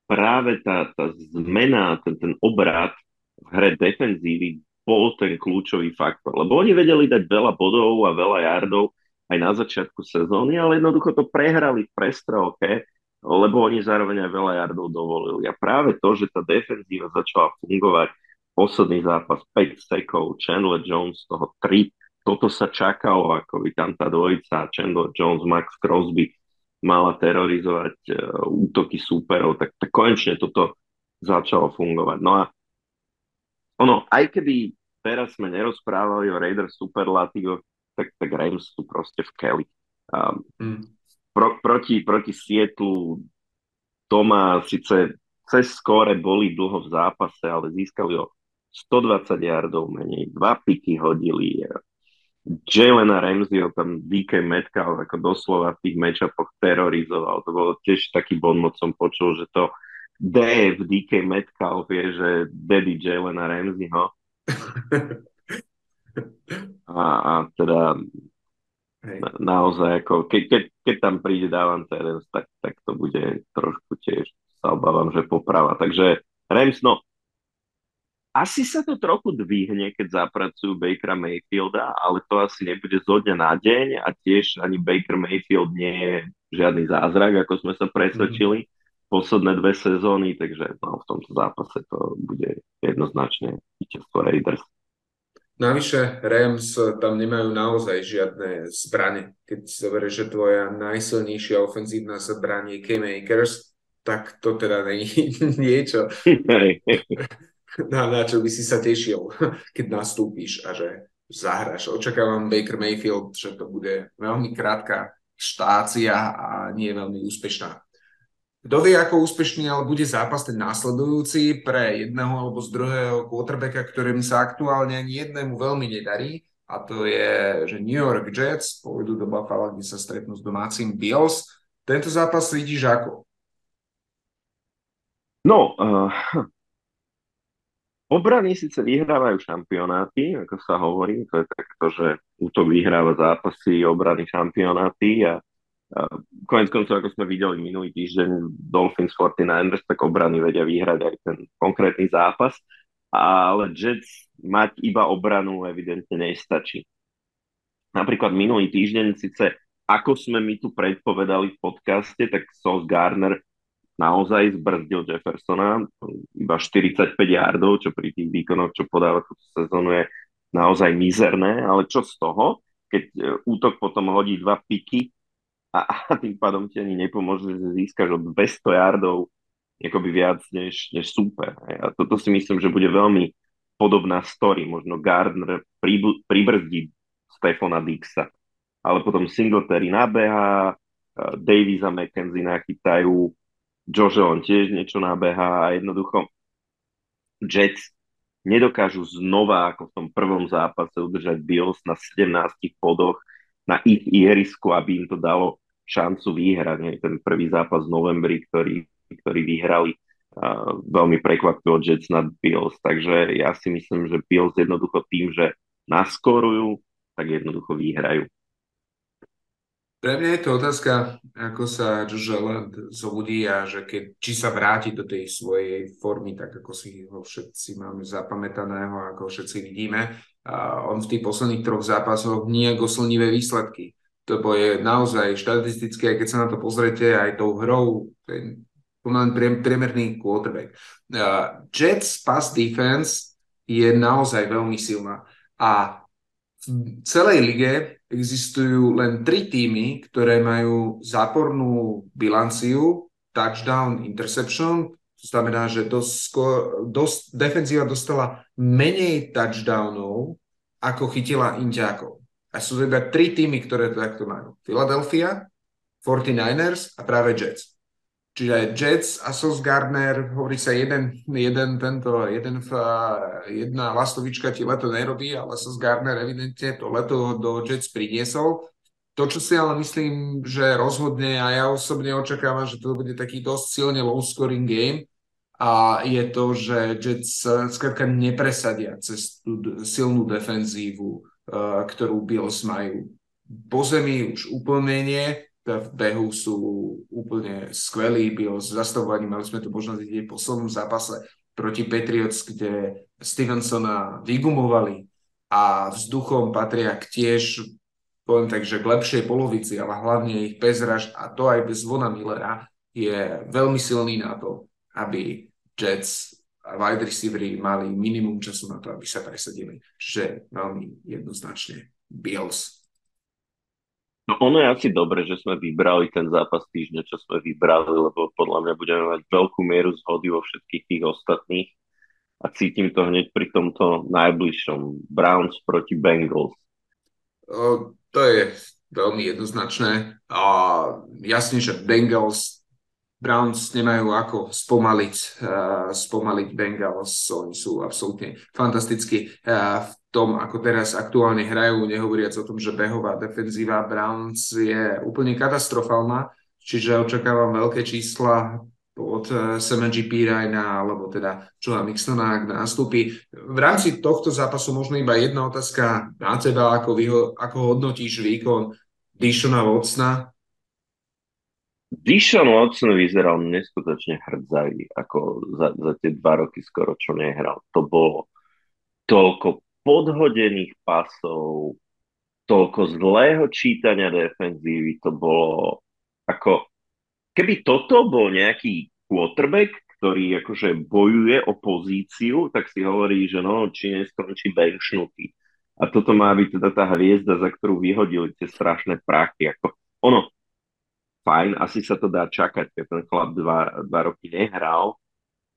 práve tá, tá zmena, ten, ten obrad v hre defenzívy bol ten kľúčový faktor, lebo oni vedeli dať veľa bodov a veľa jardov aj na začiatku sezóny, ale jednoducho to prehrali v prestrelke, lebo oni zároveň aj veľa jardov dovolili. A práve to, že tá defenzíva začala fungovať, posledný zápas 5 sekov, Chandler Jones toho 3, toto sa čakalo, ako by tam tá dvojica Chandler Jones, Max Crosby mala terorizovať uh, útoky súperov, tak, tak konečne toto začalo fungovať. No a ono, aj keby teraz sme nerozprávali o Raiders superlatívoch, tak, tak Rams sú proste v Kelly. Um, mm. pro, proti, proti Sietlu doma síce cez skóre boli dlho v zápase, ale získali o 120 yardov menej, dva piky hodili. Jelena Ramseyho tam DK Metcalf ako doslova v tých matchupoch terorizoval. To bolo tiež taký bon, moc som počul, že to D v DK Metcalf je, že Daddy Jalena Ramseyho. <laughs> A, a teda Na, naozaj, ako, keď, keď, keď tam príde Davan Terence, tak, tak to bude trošku tiež, sa obávam, že poprava. Takže Rams, no, asi sa to trochu dvihne, keď zapracujú Bakera Mayfielda, ale to asi nebude zo dňa na deň a tiež ani Baker Mayfield nie je žiadny zázrak, ako sme sa presvedčili mm. posledné dve sezóny, takže no, v tomto zápase to bude jednoznačne víťazstvo Raiders. Navyše Rams tam nemajú naozaj žiadne zbranie. Keď si zoberieš, že tvoja najsilnejšia ofenzívna zbraň je K-Makers, tak to teda není <laughs> niečo, <laughs> na, na čo by si sa tešil, <laughs> keď nastúpiš a že zahraš. Očakávam Baker Mayfield, že to bude veľmi krátka štácia a nie veľmi úspešná. Kto vie, ako úspešný ale bude zápas ten následujúci pre jedného alebo z druhého quarterbacka, ktorým sa aktuálne ani jednému veľmi nedarí. A to je, že New York Jets pôjdu do Buffalo, kde sa stretnú s domácim Bills. Tento zápas vidíš ako? No, uh, obrany síce vyhrávajú šampionáty, ako sa hovorí, to je takto, že útok vyhráva zápasy, obrany šampionáty a Konec koncov, ako sme videli minulý týždeň Dolphins 49ers, tak obrany vedia vyhrať aj ten konkrétny zápas, ale Jets mať iba obranu evidentne nestačí. Napríklad minulý týždeň síce ako sme my tu predpovedali v podcaste, tak Sos Garner naozaj zbrzdil Jeffersona, iba 45 yardov, čo pri tých výkonoch, čo podáva túto sezónu je naozaj mizerné, ale čo z toho, keď e, útok potom hodí dva piky a, a tým pádom ti ani nepomôže, že získaš od 200 yardov akoby viac než, než super. A toto si myslím, že bude veľmi podobná story. Možno Gardner pribl- pribrzdí Stefana Dixa, ale potom Singletary nabeha, Davis a McKenzie nachytajú, Josh on tiež niečo nabeha a jednoducho Jets nedokážu znova, ako v tom prvom zápase, udržať Bills na 17 bodoch na ich ihrisku, aby im to dalo šancu vyhrať. Nie? Ten prvý zápas v novembri, ktorý, ktorý vyhrali, uh, veľmi prekvapilo Jets nad Bills. Takže ja si myslím, že Bills jednoducho tým, že naskorujú, tak jednoducho vyhrajú. Pre mňa je to otázka, ako sa Josh Allen zobudí a že keď, či sa vráti do tej svojej formy, tak ako si ho všetci máme zapamätaného, ako všetci vidíme. A on v tých posledných troch zápasoch je slnivé výsledky. To je naozaj štatistické, keď sa na to pozrete aj tou hrou, ten priemerný quarterback. Uh, Jets pass defense je naozaj veľmi silná a v celej lige existujú len tri týmy, ktoré majú zápornú bilanciu touchdown, interception. To znamená, že dosť, defenzíva dostala menej touchdownov, ako chytila Indiákov. A sú iba tri týmy, ktoré to takto majú. Philadelphia, 49ers a práve Jets. Čiže Jets a Sos Gardner, hovorí sa jeden, jeden tento, jeden, jedna lastovička ti leto nerobí, ale Sos Gardner evidentne to leto do Jets priniesol. To, čo si ale myslím, že rozhodne a ja osobne očakávam, že to bude taký dosť silne low scoring game a je to, že Jets skrátka nepresadia cez tú silnú defenzívu, ktorú Bills majú. Po zemi už úplne nie, v behu sú úplne skvelí. Byl s zastavovaním, mali sme to možnosť vidieť v poslednom zápase proti Patriots, kde Stevensona vygumovali a vzduchom patria k tiež poviem tak, že k lepšej polovici, ale hlavne ich bez raž a to aj bez Vona Millera je veľmi silný na to, aby Jets a wide receivery mali minimum času na to, aby sa presadili. Čiže veľmi jednoznačne Bills No ono je asi dobre, že sme vybrali ten zápas týždňa, čo sme vybrali, lebo podľa mňa budeme mať veľkú mieru zhody vo všetkých tých ostatných a cítim to hneď pri tomto najbližšom Browns proti Bengals. O, to je veľmi jednoznačné. A jasne, že Bengals Browns nemajú ako spomaliť, uh, spomaliť Bengals, oni sú absolútne fantastickí uh, v tom, ako teraz aktuálne hrajú, nehovoriac o tom, že behová defenzíva Browns je úplne katastrofálna, čiže očakávam veľké čísla od uh, Sema Ryana, alebo teda Joea Mixona, ak nastúpi. V rámci tohto zápasu možno iba jedna otázka na teba, ako, vyho- ako hodnotíš výkon Dishona Watsona? Dishon Watson vyzeral neskutočne hrdzavý, ako za, za tie dva roky skoro, čo nehral. To bolo toľko podhodených pasov, toľko zlého čítania defenzívy, to bolo ako, keby toto bol nejaký quarterback, ktorý akože bojuje o pozíciu, tak si hovorí, že no, či neskončí benchnutý. A toto má byť teda tá hviezda, za ktorú vyhodili tie strašné prachy. Ako, ono, fajn, asi sa to dá čakať, keď ten chlap dva, dva roky nehral,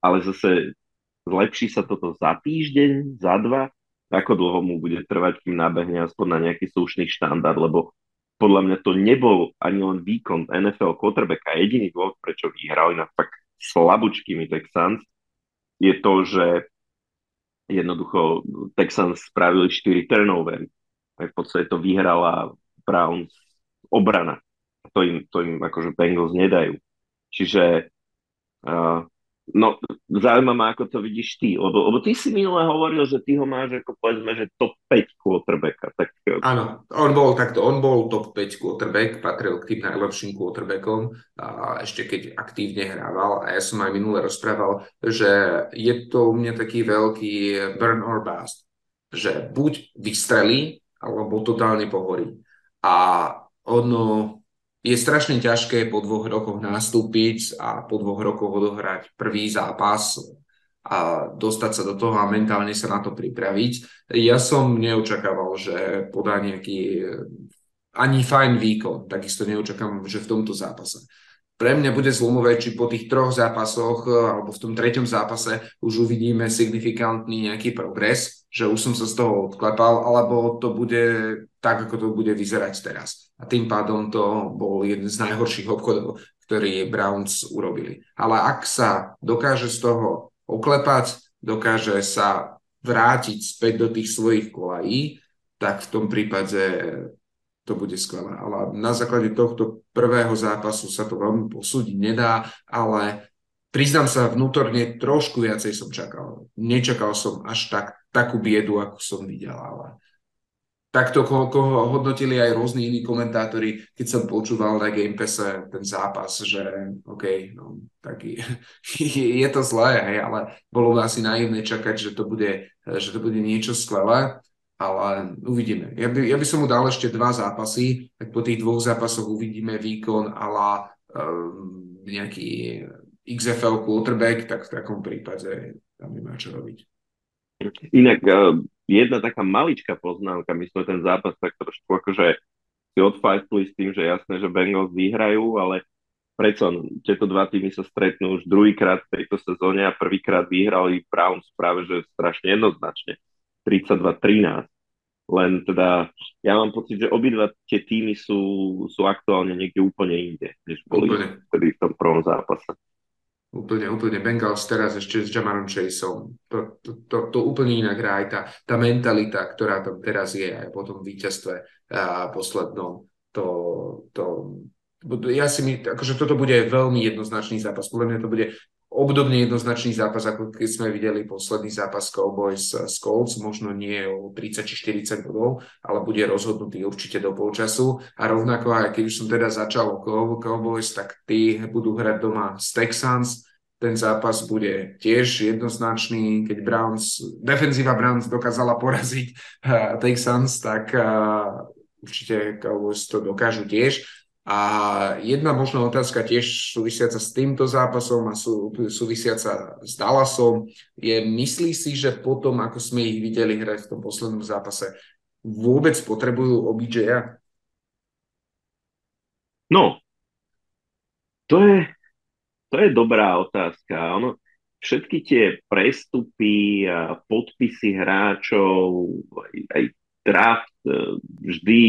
ale zase zlepší sa toto za týždeň, za dva, ako dlho mu bude trvať, kým nabehne aspoň na nejaký slušný štandard, lebo podľa mňa to nebol ani len výkon NFL quarterbacka. Jediný dôvod, prečo vyhral inak fakt slabúčkými Texans, je to, že jednoducho Texans spravili 4 turnovery. Aj v podstate to vyhrala Browns obrana. To im, to im akože Bengals nedajú. Čiže uh, No, zaujíma ma, ako to vidíš ty, lebo, lebo ty si minule hovoril, že ty ho máš ako povedzme, že top 5 quarterbacka. Tak... Eh, Áno, on bol takto, on bol top 5 quarterback, patril k tým najlepším quarterbackom, a ešte keď aktívne hrával a ja som aj minule rozprával, že je to u mňa taký veľký burn or bust, že buď vystrelí, alebo totálne pohorí. A ono, je strašne ťažké po dvoch rokoch nastúpiť a po dvoch rokoch odohrať prvý zápas a dostať sa do toho a mentálne sa na to pripraviť. Ja som neočakával, že podá nejaký ani fajn výkon, takisto neočakávam, že v tomto zápase. Pre mňa bude zlomové, či po tých troch zápasoch alebo v tom treťom zápase už uvidíme signifikantný nejaký progres, že už som sa z toho odklepal, alebo to bude tak, ako to bude vyzerať teraz. A tým pádom to bol jeden z najhorších obchodov, ktorý Browns urobili. Ale ak sa dokáže z toho oklepať, dokáže sa vrátiť späť do tých svojich kolají, tak v tom prípade to bude skvelé. Ale na základe tohto prvého zápasu sa to veľmi posúdiť nedá, ale priznám sa vnútorne, trošku viacej som čakal. Nečakal som až tak, takú biedu, ako som videl, ale takto ko, ko hodnotili aj rôzni iní komentátori, keď som počúval na Game Passe ten zápas, že OK, no, taký, <laughs> je to zlé, hej, ale bolo asi naivné čakať, že to bude, že to bude niečo skvelé, ale uvidíme. Ja by, ja by som mu dal ešte dva zápasy, tak po tých dvoch zápasoch uvidíme výkon ala um, nejaký XFL quarterback, tak v takom prípade tam nemá čo robiť. Inak uh, jedna taká maličká poznámka, my sme ten zápas tak trošku akože si odfajtli s tým, že jasné, že Bengals vyhrajú, ale predsa tieto dva týmy sa stretnú už druhýkrát v tejto sezóne a prvýkrát vyhrali Browns práve, že strašne jednoznačne. 32-13. Len teda, ja mám pocit, že obidva tie týmy sú, sú aktuálne niekde úplne inde, než boli v tom prvom zápase. Úplne, úplne. Bengals teraz ešte s Jamarom Chaseom. To, to, to, to úplne inak hrá aj tá, tá mentalita, ktorá tam teraz je aj po tom víťazstve a poslednom. To, to, ja si my, akože toto bude veľmi jednoznačný zápas. Podľa mňa to bude obdobne jednoznačný zápas, ako keď sme videli posledný zápas Cowboys s Colts, možno nie o 30 či 40 bodov, ale bude rozhodnutý určite do polčasu. A rovnako aj keď už som teda začal o Cowboys, tak tí budú hrať doma s Texans, ten zápas bude tiež jednoznačný, keď Browns, defenzíva Browns dokázala poraziť uh, Texans, tak uh, určite Cowboys to dokážu tiež. A jedna možná otázka tiež súvisiaca s týmto zápasom a sú, súvisiaca s Dallasom je, myslí si, že potom, ako sme ich videli hrať v tom poslednom zápase, vôbec potrebujú OBJ-a? No, to je, to je dobrá otázka. Ono, všetky tie prestupy a podpisy hráčov, aj, aj draft e, vždy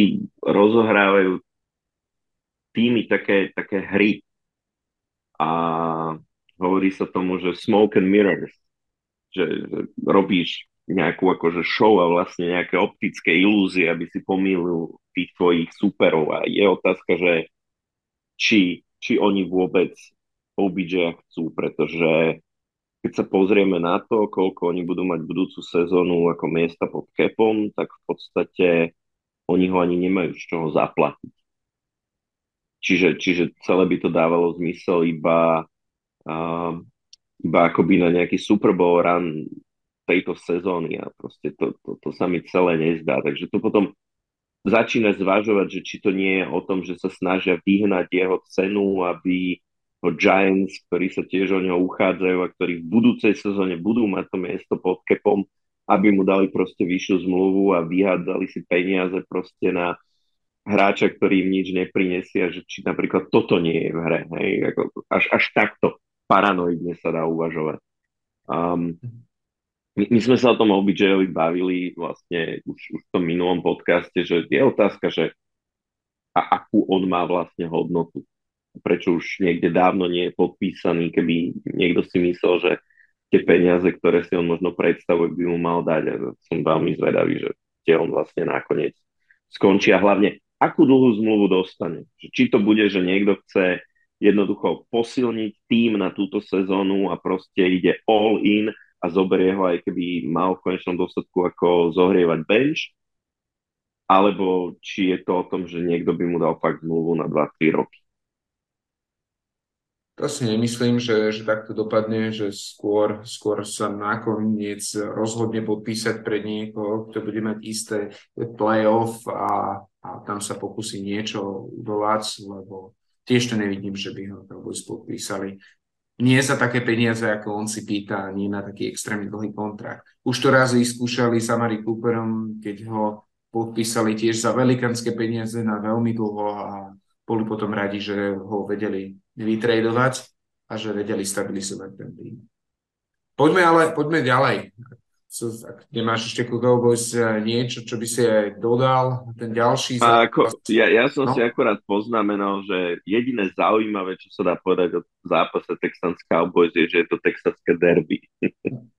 rozohrávajú tými také, také hry. A hovorí sa tomu, že smoke and mirrors, že, že robíš nejakú akože show a vlastne nejaké optické ilúzie, aby si pomýlil tých tvojich superov. A je otázka, že či, či oni vôbec OBJ chcú, pretože keď sa pozrieme na to, koľko oni budú mať budúcu sezónu ako miesta pod kepom, tak v podstate oni ho ani nemajú z čoho zaplatiť. Čiže, čiže celé by to dávalo zmysel iba, uh, iba akoby na nejaký Super Bowl run tejto sezóny a proste to, to, to sa mi celé nezdá. Takže to potom začína zvažovať, že či to nie je o tom, že sa snažia vyhnať jeho cenu, aby ho Giants, ktorí sa tiež o neho uchádzajú a ktorí v budúcej sezóne budú mať to miesto pod kepom, aby mu dali proste vyššiu zmluvu a vyhádzali si peniaze proste na hráča, ktorý im nič neprinesie že či napríklad toto nie je v hre. Hej? Ako, až, až takto paranoidne sa dá uvažovať. Um, my, my sme sa o tom OBJ-ovi bavili vlastne už, už v tom minulom podcaste, že je otázka, že a akú on má vlastne hodnotu. Prečo už niekde dávno nie je podpísaný, keby niekto si myslel, že tie peniaze, ktoré si on možno predstavuje, by mu mal dať. A som veľmi zvedavý, že kde on vlastne nakoniec skončí a hlavne akú dlhú zmluvu dostane. Či to bude, že niekto chce jednoducho posilniť tým na túto sezónu a proste ide all in a zoberie ho aj keby mal v konečnom dôsledku ako zohrievať bench, alebo či je to o tom, že niekto by mu dal fakt zmluvu na 2-3 roky. To si nemyslím, že, že takto dopadne, že skôr, skôr sa nakoniec rozhodne podpísať pre niekoho, kto bude mať isté playoff a, a tam sa pokusí niečo udolať, lebo tiež to nevidím, že by ho Cowboys podpísali. Nie za také peniaze, ako on si pýta, ani na taký extrémne dlhý kontrakt. Už to raz vyskúšali s Amari Cooperom, keď ho podpísali tiež za velikánske peniaze na veľmi dlho a boli potom radi, že ho vedeli vytredovať a že vedeli stabilizovať ten tým. Poďme ale, poďme ďalej. Ak nemáš ešte eh, niečo, čo by si aj dodal, ten ďalší... A ako, ja, ja som no? si akorát poznamenal, že jediné zaujímavé, čo sa dá povedať o zápase Texans Cowboys, je, že je to texaské derby. <laughs>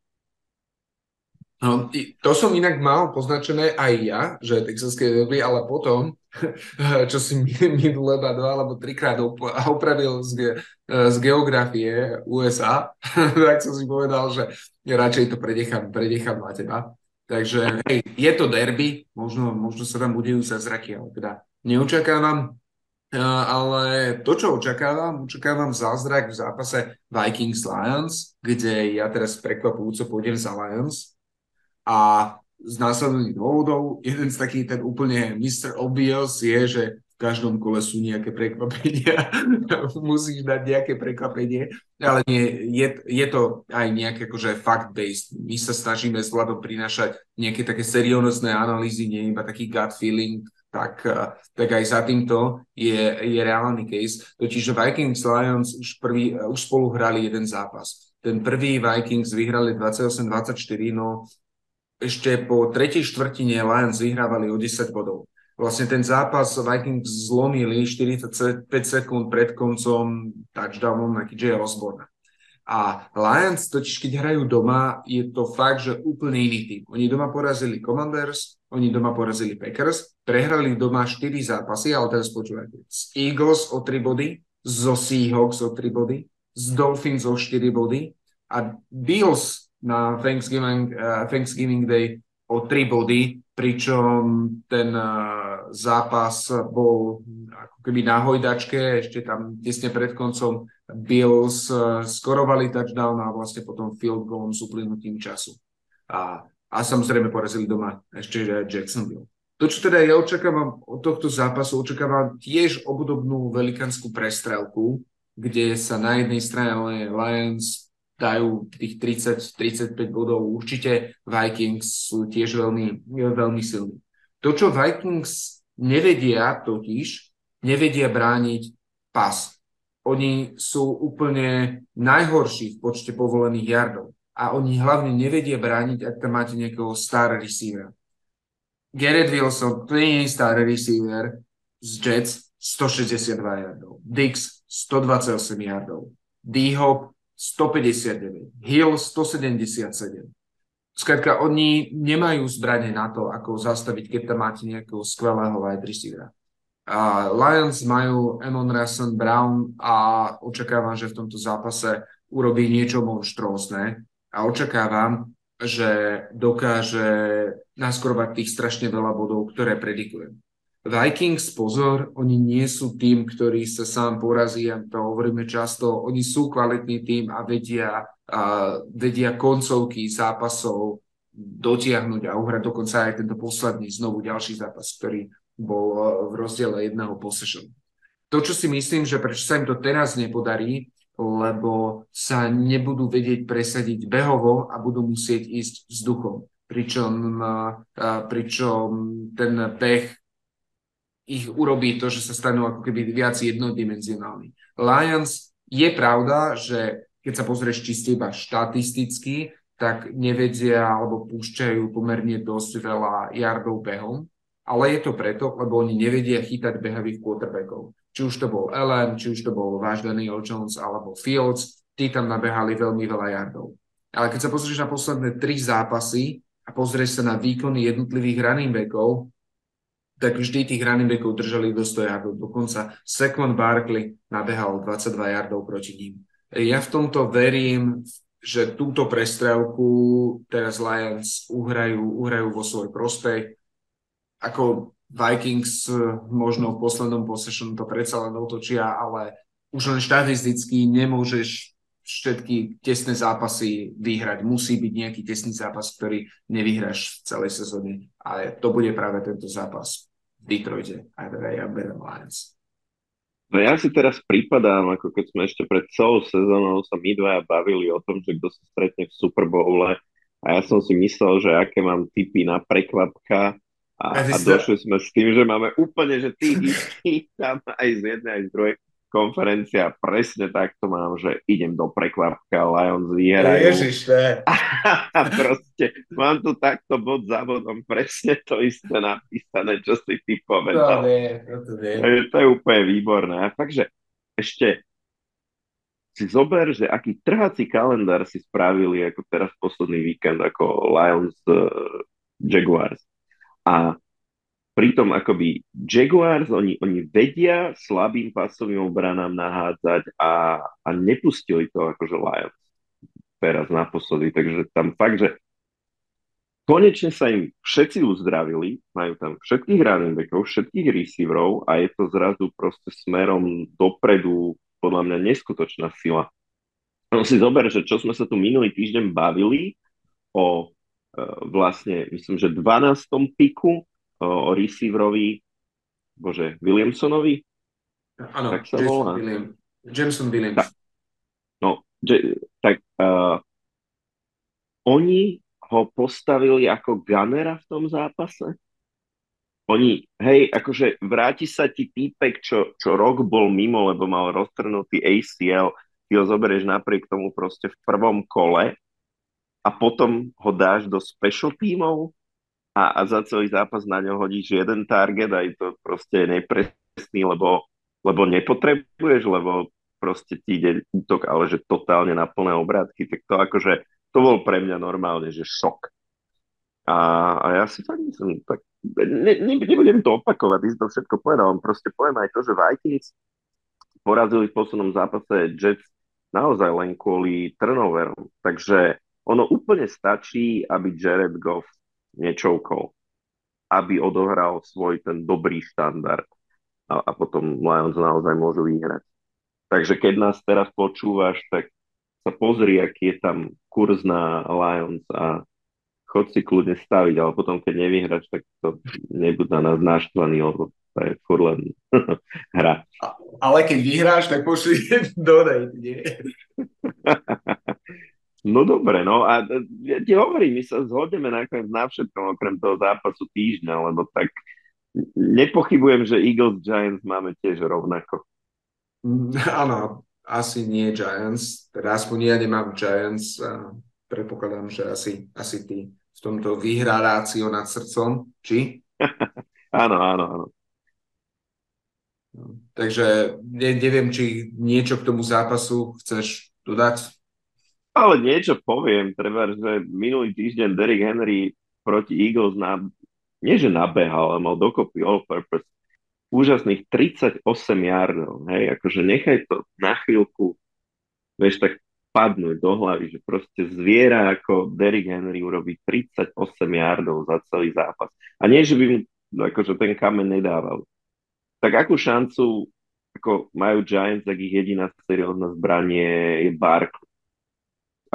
No, to som inak mal poznačené aj ja, že texaské derby, ale potom, <laughs> čo si minulé <laughs> dva alebo trikrát opravil z, z geografie USA, tak som si povedal, že radšej to predechám, predechám na teba. Takže hej, je to derby, možno, možno sa tam budejú zázraky, ale teda neočakávam. Ale to, čo očakávam, očakávam zázrak v zápase Vikings-Lions, kde ja teraz prekvapujúco pôjdem za Lions, a z následných dôvodov, jeden z takých ten úplne Mr. Obvious je, že v každom kole sú nejaké prekvapenia. <laughs> Musíš dať nejaké prekvapenie, ale nie, je, je to aj nejaké akože fact-based. My sa snažíme s Vladom prinašať nejaké také seriózne analýzy, nie iba taký gut feeling, tak, tak aj za týmto je, je reálny case. Totiž Vikings Lions už, prvý, už spolu hrali jeden zápas. Ten prvý Vikings vyhrali 28-24, no ešte po tretej štvrtine Lions vyhrávali o 10 bodov. Vlastne ten zápas Vikings zlomili 45 sekúnd pred koncom touchdownom na KJ Osborne. A Lions totiž, keď hrajú doma, je to fakt, že úplne iný tým. Oni doma porazili Commanders, oni doma porazili Packers, prehrali doma 4 zápasy, ale teraz počúvajte. Z Eagles o 3 body, zo Seahawks o 3 body, z Dolphins o 4 body a Bills na Thanksgiving, uh, Thanksgiving Day o 3 body, pričom ten uh, zápas bol ako keby na hojdačke, ešte tam tesne pred koncom Bills uh, skorovali touchdown a vlastne potom field goalom s uplynutím času. A, a samozrejme porazili doma ešte Jacksonville. To, čo teda ja očakávam od tohto zápasu, očakávam tiež obdobnú velikánsku prestrelku, kde sa na jednej strane Lions dajú tých 30-35 bodov. Určite Vikings sú tiež veľmi, veľmi silní. To, čo Vikings nevedia totiž, nevedia brániť pas. Oni sú úplne najhorší v počte povolených yardov. A oni hlavne nevedia brániť, ak tam máte nejakého star receivera. Garrett Wilson, to nie je star receiver z Jets, 162 yardov. Dix, 128 yardov. D-Hop, 159, Hill 177. Skrátka, oni nemajú zbranie na to, ako zastaviť, keď tam máte nejakého skvelého wide receivera. A Lions majú Emon Russell Brown a očakávam, že v tomto zápase urobí niečo monštrózne a očakávam, že dokáže naskorovať tých strašne veľa bodov, ktoré predikujem. Vikings, pozor, oni nie sú tým, ktorý sa sám porazí, a to hovoríme často, oni sú kvalitný tým a vedia, a vedia koncovky zápasov dotiahnuť a uhrať dokonca aj tento posledný, znovu ďalší zápas, ktorý bol e, v rozdiele jedného possession. To, čo si myslím, že prečo sa im to teraz nepodarí, lebo sa nebudú vedieť presadiť behovo a budú musieť ísť vzduchom. Pričom, e, pričom ten beh ich urobí to, že sa stanú ako keby viac jednodimenzionálni. Lions je pravda, že keď sa pozrieš čiste iba štatisticky, tak nevedia alebo púšťajú pomerne dosť veľa yardov behom, ale je to preto, lebo oni nevedia chytať behavých quarterbackov. Či už to bol Allen, či už to bol váš Daniel Jones alebo Fields, tí tam nabehali veľmi veľa yardov. Ale keď sa pozrieš na posledné tri zápasy a pozrieš sa na výkony jednotlivých running backov, tak vždy tých running backov držali do 100 yardov. Dokonca Saquon Barkley nabehal 22 yardov proti ním. Ja v tomto verím, že túto prestrelku teraz Lions uhrajú, uhrajú vo svoj prospech. Ako Vikings možno v poslednom possession to predsa len otočia, ale už len štatisticky nemôžeš všetky tesné zápasy vyhrať. Musí byť nejaký tesný zápas, ktorý nevyhráš v celej sezóne. Ale to bude práve tento zápas Detroite. A teda ja berem Lions. No ja si teraz pripadám, ako keď sme ešte pred celou sezónou sa my dvaja bavili o tom, že kto sa stretne v Super Bowle a ja som si myslel, že aké mám typy na prekvapka a, a došli sme s tým, že máme úplne, že ty <laughs> tam aj z jednej, aj z druhej konferencia, presne takto mám, že idem do prekvapka, Lions vyhrajú. Ježiš, ne. <laughs> A proste mám tu takto bod za bodom presne to isté napísané, čo si ty povedal. To nie, to, nie. to je úplne výborné. A fakt, že ešte si zober, že aký trhací kalendár si spravili ako teraz posledný víkend ako Lions uh, Jaguars. A pritom akoby Jaguars, oni, oni vedia slabým pasovým obranám nahádzať a, a nepustili to akože Lions teraz naposledy, takže tam fakt, že konečne sa im všetci uzdravili, majú tam všetkých running backov, všetkých receiverov a je to zrazu proste smerom dopredu podľa mňa neskutočná sila. No si zober, že čo sme sa tu minulý týždeň bavili o e, vlastne, myslím, že 12. piku o, receiverovi, bože, Williamsonovi? Áno, tak sa Jason volá. William. Jameson Williams. Tak, no, že, tak uh, oni ho postavili ako gunnera v tom zápase. Oni, hej, akože vráti sa ti týpek, čo, čo rok bol mimo, lebo mal roztrhnutý ACL, ty ho zoberieš napriek tomu proste v prvom kole a potom ho dáš do special tímov a, a za celý zápas na ňo hodíš jeden target a je to proste nepresný, lebo, lebo nepotrebuješ, lebo proste ti ide útok, ale že totálne na plné obrátky, tak to akože, to bol pre mňa normálne, že šok. A, a ja si tak myslím, tak ne, ne, nebudem to opakovať, si to všetko povedal, proste poviem aj to, že Vikings porazili v poslednom zápase Jets naozaj len kvôli turnoverom, takže ono úplne stačí, aby Jared Goff nečoukol, aby odohral svoj ten dobrý štandard a, a potom Lions naozaj môžu vyhrať. Takže keď nás teraz počúvaš, tak sa pozri, aký je tam kurz na Lions a chod si kľudne staviť, ale potom, keď nevyhraš, tak to nebudú na nás naštvaný, lebo to je furt len <laughs> hra. Ale keď vyhráš, tak pošli <laughs> dodej, nie? <laughs> No dobre, no a ja ti hovorím, my sa zhodneme nakoniec na všetkom, okrem toho zápasu týždňa, lebo tak nepochybujem, že Eagles Giants máme tiež rovnako. <laughs> Áno, asi nie Giants, teda aspoň ja nemám Giants a predpokladám, že asi, asi ty v tomto vyhrá rácio nad srdcom, či? <laughs> áno, áno, áno. Takže ne, neviem, či niečo k tomu zápasu chceš dodať? Ale niečo poviem, treba, že minulý týždeň Derrick Henry proti Eagles na, nie že nabehal, ale mal dokopy all-purpose úžasných 38 yardov, hej, akože nechaj to na chvíľku, vieš, tak padnúť do hlavy, že proste zviera ako Derrick Henry urobí 38 yardov za celý zápas. A nie, že by mu akože ten kamen nedával. Tak akú šancu ako majú Giants, tak ich jediná seriózna zbranie je Barkley.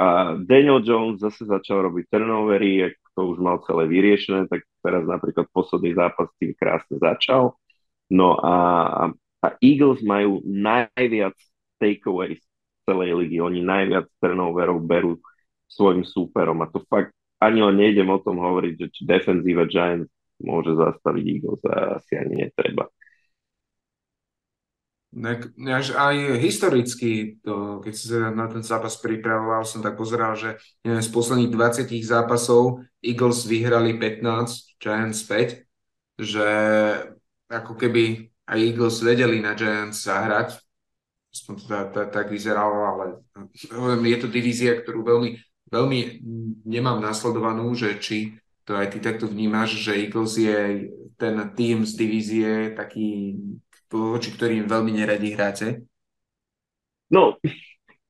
A Daniel Jones zase začal robiť turnovery, ak to už mal celé vyriešené, tak teraz napríklad posledný zápas tým krásne začal. No a, a Eagles majú najviac takeaways celej ligy. Oni najviac turnoverov berú svojim súperom a to fakt ani len nejdem o tom hovoriť, že či defenzíva Giants môže zastaviť Eagles a asi ani netreba. Až aj historicky, to, keď sa na ten zápas pripravoval, som tak pozeral, že neviem, z posledných 20 zápasov Eagles vyhrali 15, Giants 5, že ako keby aj Eagles vedeli na Giants zahrať, aspoň to tak, tak, tak vyzeralo, ale je to divízia, ktorú veľmi, veľmi nemám nasledovanú, že či to aj ty takto vnímaš, že Eagles je ten tým z divízie taký voči ktorým veľmi neradi hráte? No,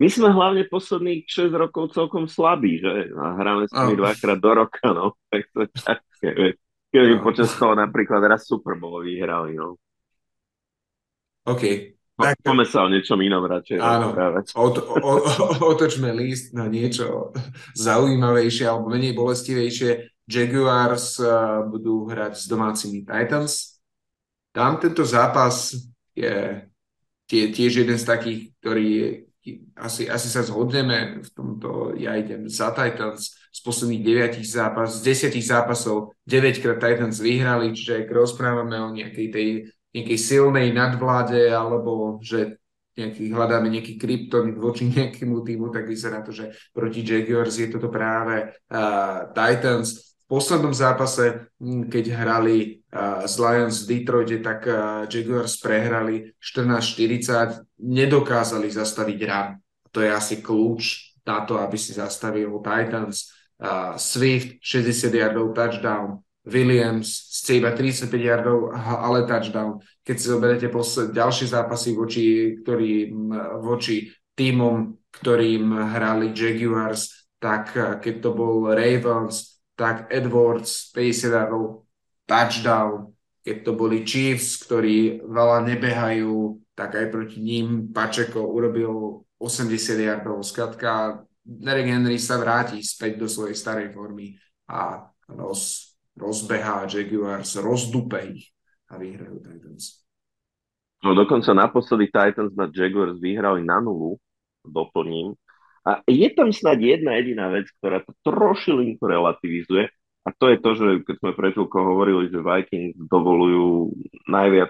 my sme hlavne posledných 6 rokov celkom slabí, že? A hráme s nimi oh. dvakrát do roka, no. <laughs> Tak to také, keby no. počas toho napríklad raz Super Bowl vyhrali, no. OK. Tak, Poďme sa o niečom inom radšej Áno, o, o, <laughs> otočme list na niečo <laughs> zaujímavejšie alebo menej bolestivejšie. Jaguars uh, budú hrať s domácimi Titans tam tento zápas je tie, tiež jeden z takých, ktorý je, asi, asi sa zhodneme v tomto, ja idem za Titans z posledných 9 zápas, z 10 zápasov 9 krát Titans vyhrali, čiže ak rozprávame o nejakej tej nejakej silnej nadvláde alebo že nejaký, hľadáme nejaký kryptonit voči <laughs> nejakému týmu, tak vyzerá to, že proti Jaguars je toto práve uh, Titans poslednom zápase, hm, keď hrali z Lions v Detroite, tak Jaguars prehrali 14-40, nedokázali zastaviť run. To je asi kľúč na to, aby si zastavil Titans. Swift 60 yardov touchdown, Williams z iba 35 yardov, ale touchdown. Keď si zoberete posled, ďalšie zápasy voči, ktorý, voči týmom, ktorým hrali Jaguars, tak keď to bol Ravens, tak Edwards 50 yardov touchdown, keď to boli Chiefs, ktorí veľa nebehajú, tak aj proti ním Pačeko urobil 80 yardov. Skladka, Derek Henry sa vráti späť do svojej starej formy a roz, rozbehá Jaguars, rozdupe ich a vyhrajú Titans. No dokonca naposledy Titans na Jaguars vyhrali na nulu, doplním, a je tam snáď jedna jediná vec, ktorá to trošilinku relativizuje, a to je to, že keď sme pred hovorili, že Vikings dovolujú najviac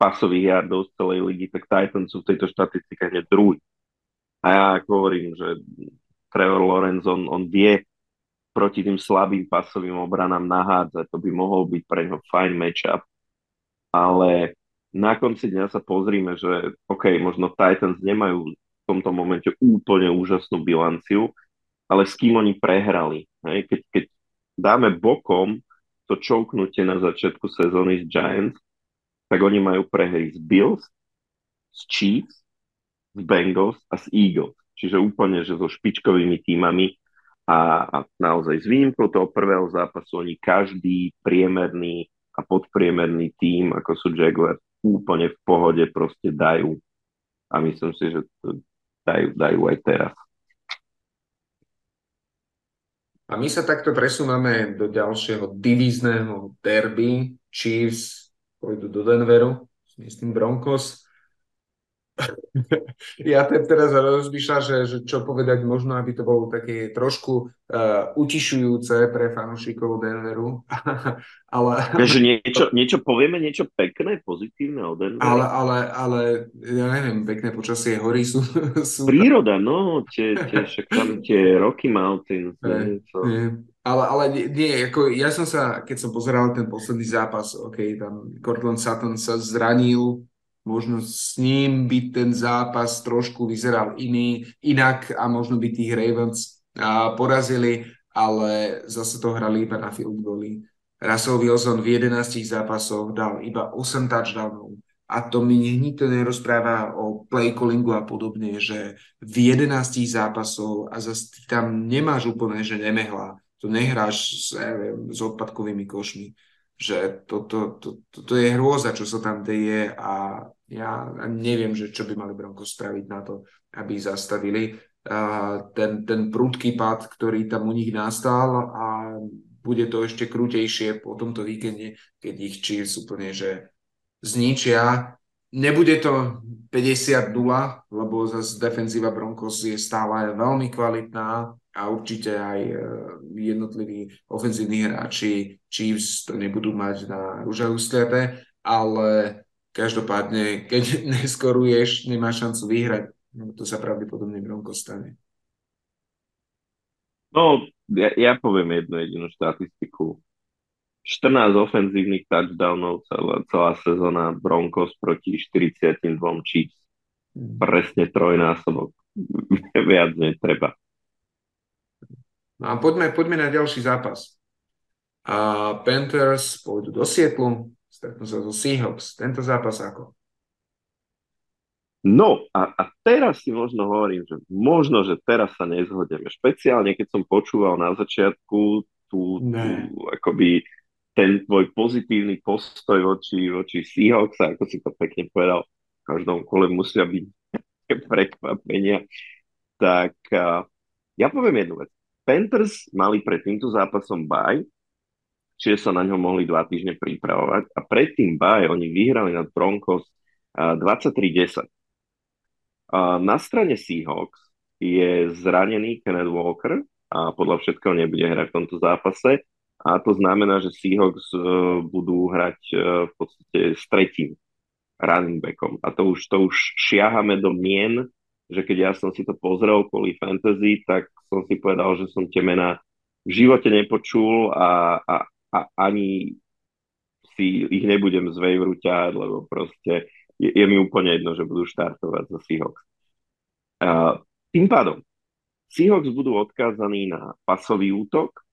pasových yardov z celej ligy, tak Titans sú v tejto štatistike hneď druhý. A ja ako hovorím, že Trevor Lawrence, on, on vie proti tým slabým pasovým obranám nahádzať, to by mohol byť pre neho fajn matchup, ale na konci dňa sa pozrime, že OK, možno Titans nemajú tomto momente úplne úžasnú bilanciu, ale s kým oni prehrali. Hej? Keď, keď dáme bokom to čouknutie na začiatku sezóny z Giants, tak oni majú prehry z Bills, z Chiefs, z Bengals a z Eagles. Čiže úplne, že so špičkovými týmami a, a naozaj s výnimkou toho prvého zápasu oni každý priemerný a podpriemerný tým, ako sú Jaguars, úplne v pohode proste dajú. A myslím si, že to, dajú, dajú aj teraz. A my sa takto presúvame do ďalšieho divízneho derby. Chiefs pôjdu do Denveru, myslím Broncos <laughs> ja teraz rozmýšľam, že, že čo povedať, možno aby to bolo také trošku uh, utišujúce pre fanúšikov Denveru. <laughs> ale, že niečo, niečo povieme, niečo pekné, pozitívne o Denveru. Ale, ale, ale ja neviem, pekné počasie, hory sú... <laughs> sú Príroda, no, tie, tie, však tam tie Rocky Mountains. Ne, ne, ale, ale nie, ako ja som sa, keď som pozeral ten posledný zápas, ok, tam Cortland Sutton sa zranil, možno s ním by ten zápas trošku vyzeral iný, inak a možno by tých Ravens a, porazili, ale zase to hrali iba na field goally. Russell Wilson v 11 zápasoch dal iba 8 touchdownov. A to mi nikto nerozpráva o play callingu a podobne, že v 11 zápasov a zase tam nemáš úplne, že nemehla. To nehráš s, s odpadkovými košmi že toto to, to, to je hrôza, čo sa tam deje a ja neviem, že čo by mali Broncos spraviť na to, aby zastavili uh, ten, ten prudký pad, ktorý tam u nich nastal a bude to ešte krutejšie po tomto víkende, keď ich Chiefs úplne že zničia. Nebude to 50-0, lebo zase defenzíva Broncos je stále veľmi kvalitná a určite aj e, jednotliví ofenzívni hráči Chiefs to nebudú mať na rúže ústrepe, ale každopádne, keď <laughs> neskoruješ, nemáš šancu vyhrať. No, to sa pravdepodobne Broncos stane. No, ja, ja poviem jednu jedinú štatistiku. 14 ofenzívnych touchdownov celá, celá sezóna Broncos proti 42 Chiefs. Hmm. Presne trojnásobok. <laughs> Viac netreba. No a poďme, poďme na ďalší zápas. A Panthers pôjdu do Sietlu, stretnú sa so Seahawks. Tento zápas ako? No a, a teraz si možno hovorím, že možno, že teraz sa nezhodneme. Špeciálne, keď som počúval na začiatku tú, tú akoby ten tvoj pozitívny postoj voči, voči Seahawks, ako si to pekne povedal, v každom kole musia byť <laughs> prekvapenia, tak ja poviem jednu vec. Panthers mali pred týmto zápasom baj, čiže sa na ňo mohli dva týždne pripravovať a pred tým baj oni vyhrali nad Broncos uh, 23-10. Uh, na strane Seahawks je zranený Kenneth Walker a podľa všetkého nebude hrať v tomto zápase a to znamená, že Seahawks uh, budú hrať uh, v podstate s tretím running backom. A to už, to už šiahame do mien, že keď ja som si to pozrel kvôli fantasy, tak som si povedal, že som tie mená v živote nepočul a, a, a ani si ich nebudem z Waveru ťahať, lebo proste je, je mi úplne jedno, že budú štartovať za Seahawks. Uh, tým pádom, Seahawks budú odkázaní na pasový útok,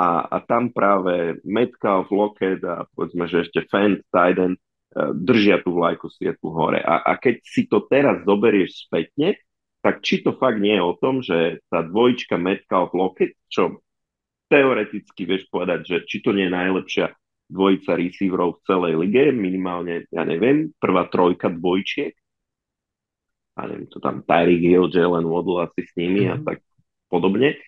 a, a tam práve Metcalf, Lockett a povedzme, že ešte Fent, Tiden držia tú vlajku svietu hore. A, a keď si to teraz zoberieš spätne, tak či to fakt nie je o tom, že tá dvojička Metcalf, Lockett, čo teoreticky vieš povedať, že či to nie je najlepšia dvojica receiverov v celej lige, minimálne, ja neviem, prvá trojka dvojčiek, a neviem, to tam Tyreek Hill, Jalen Waddle asi s nimi mm. a mhm. tak podobne,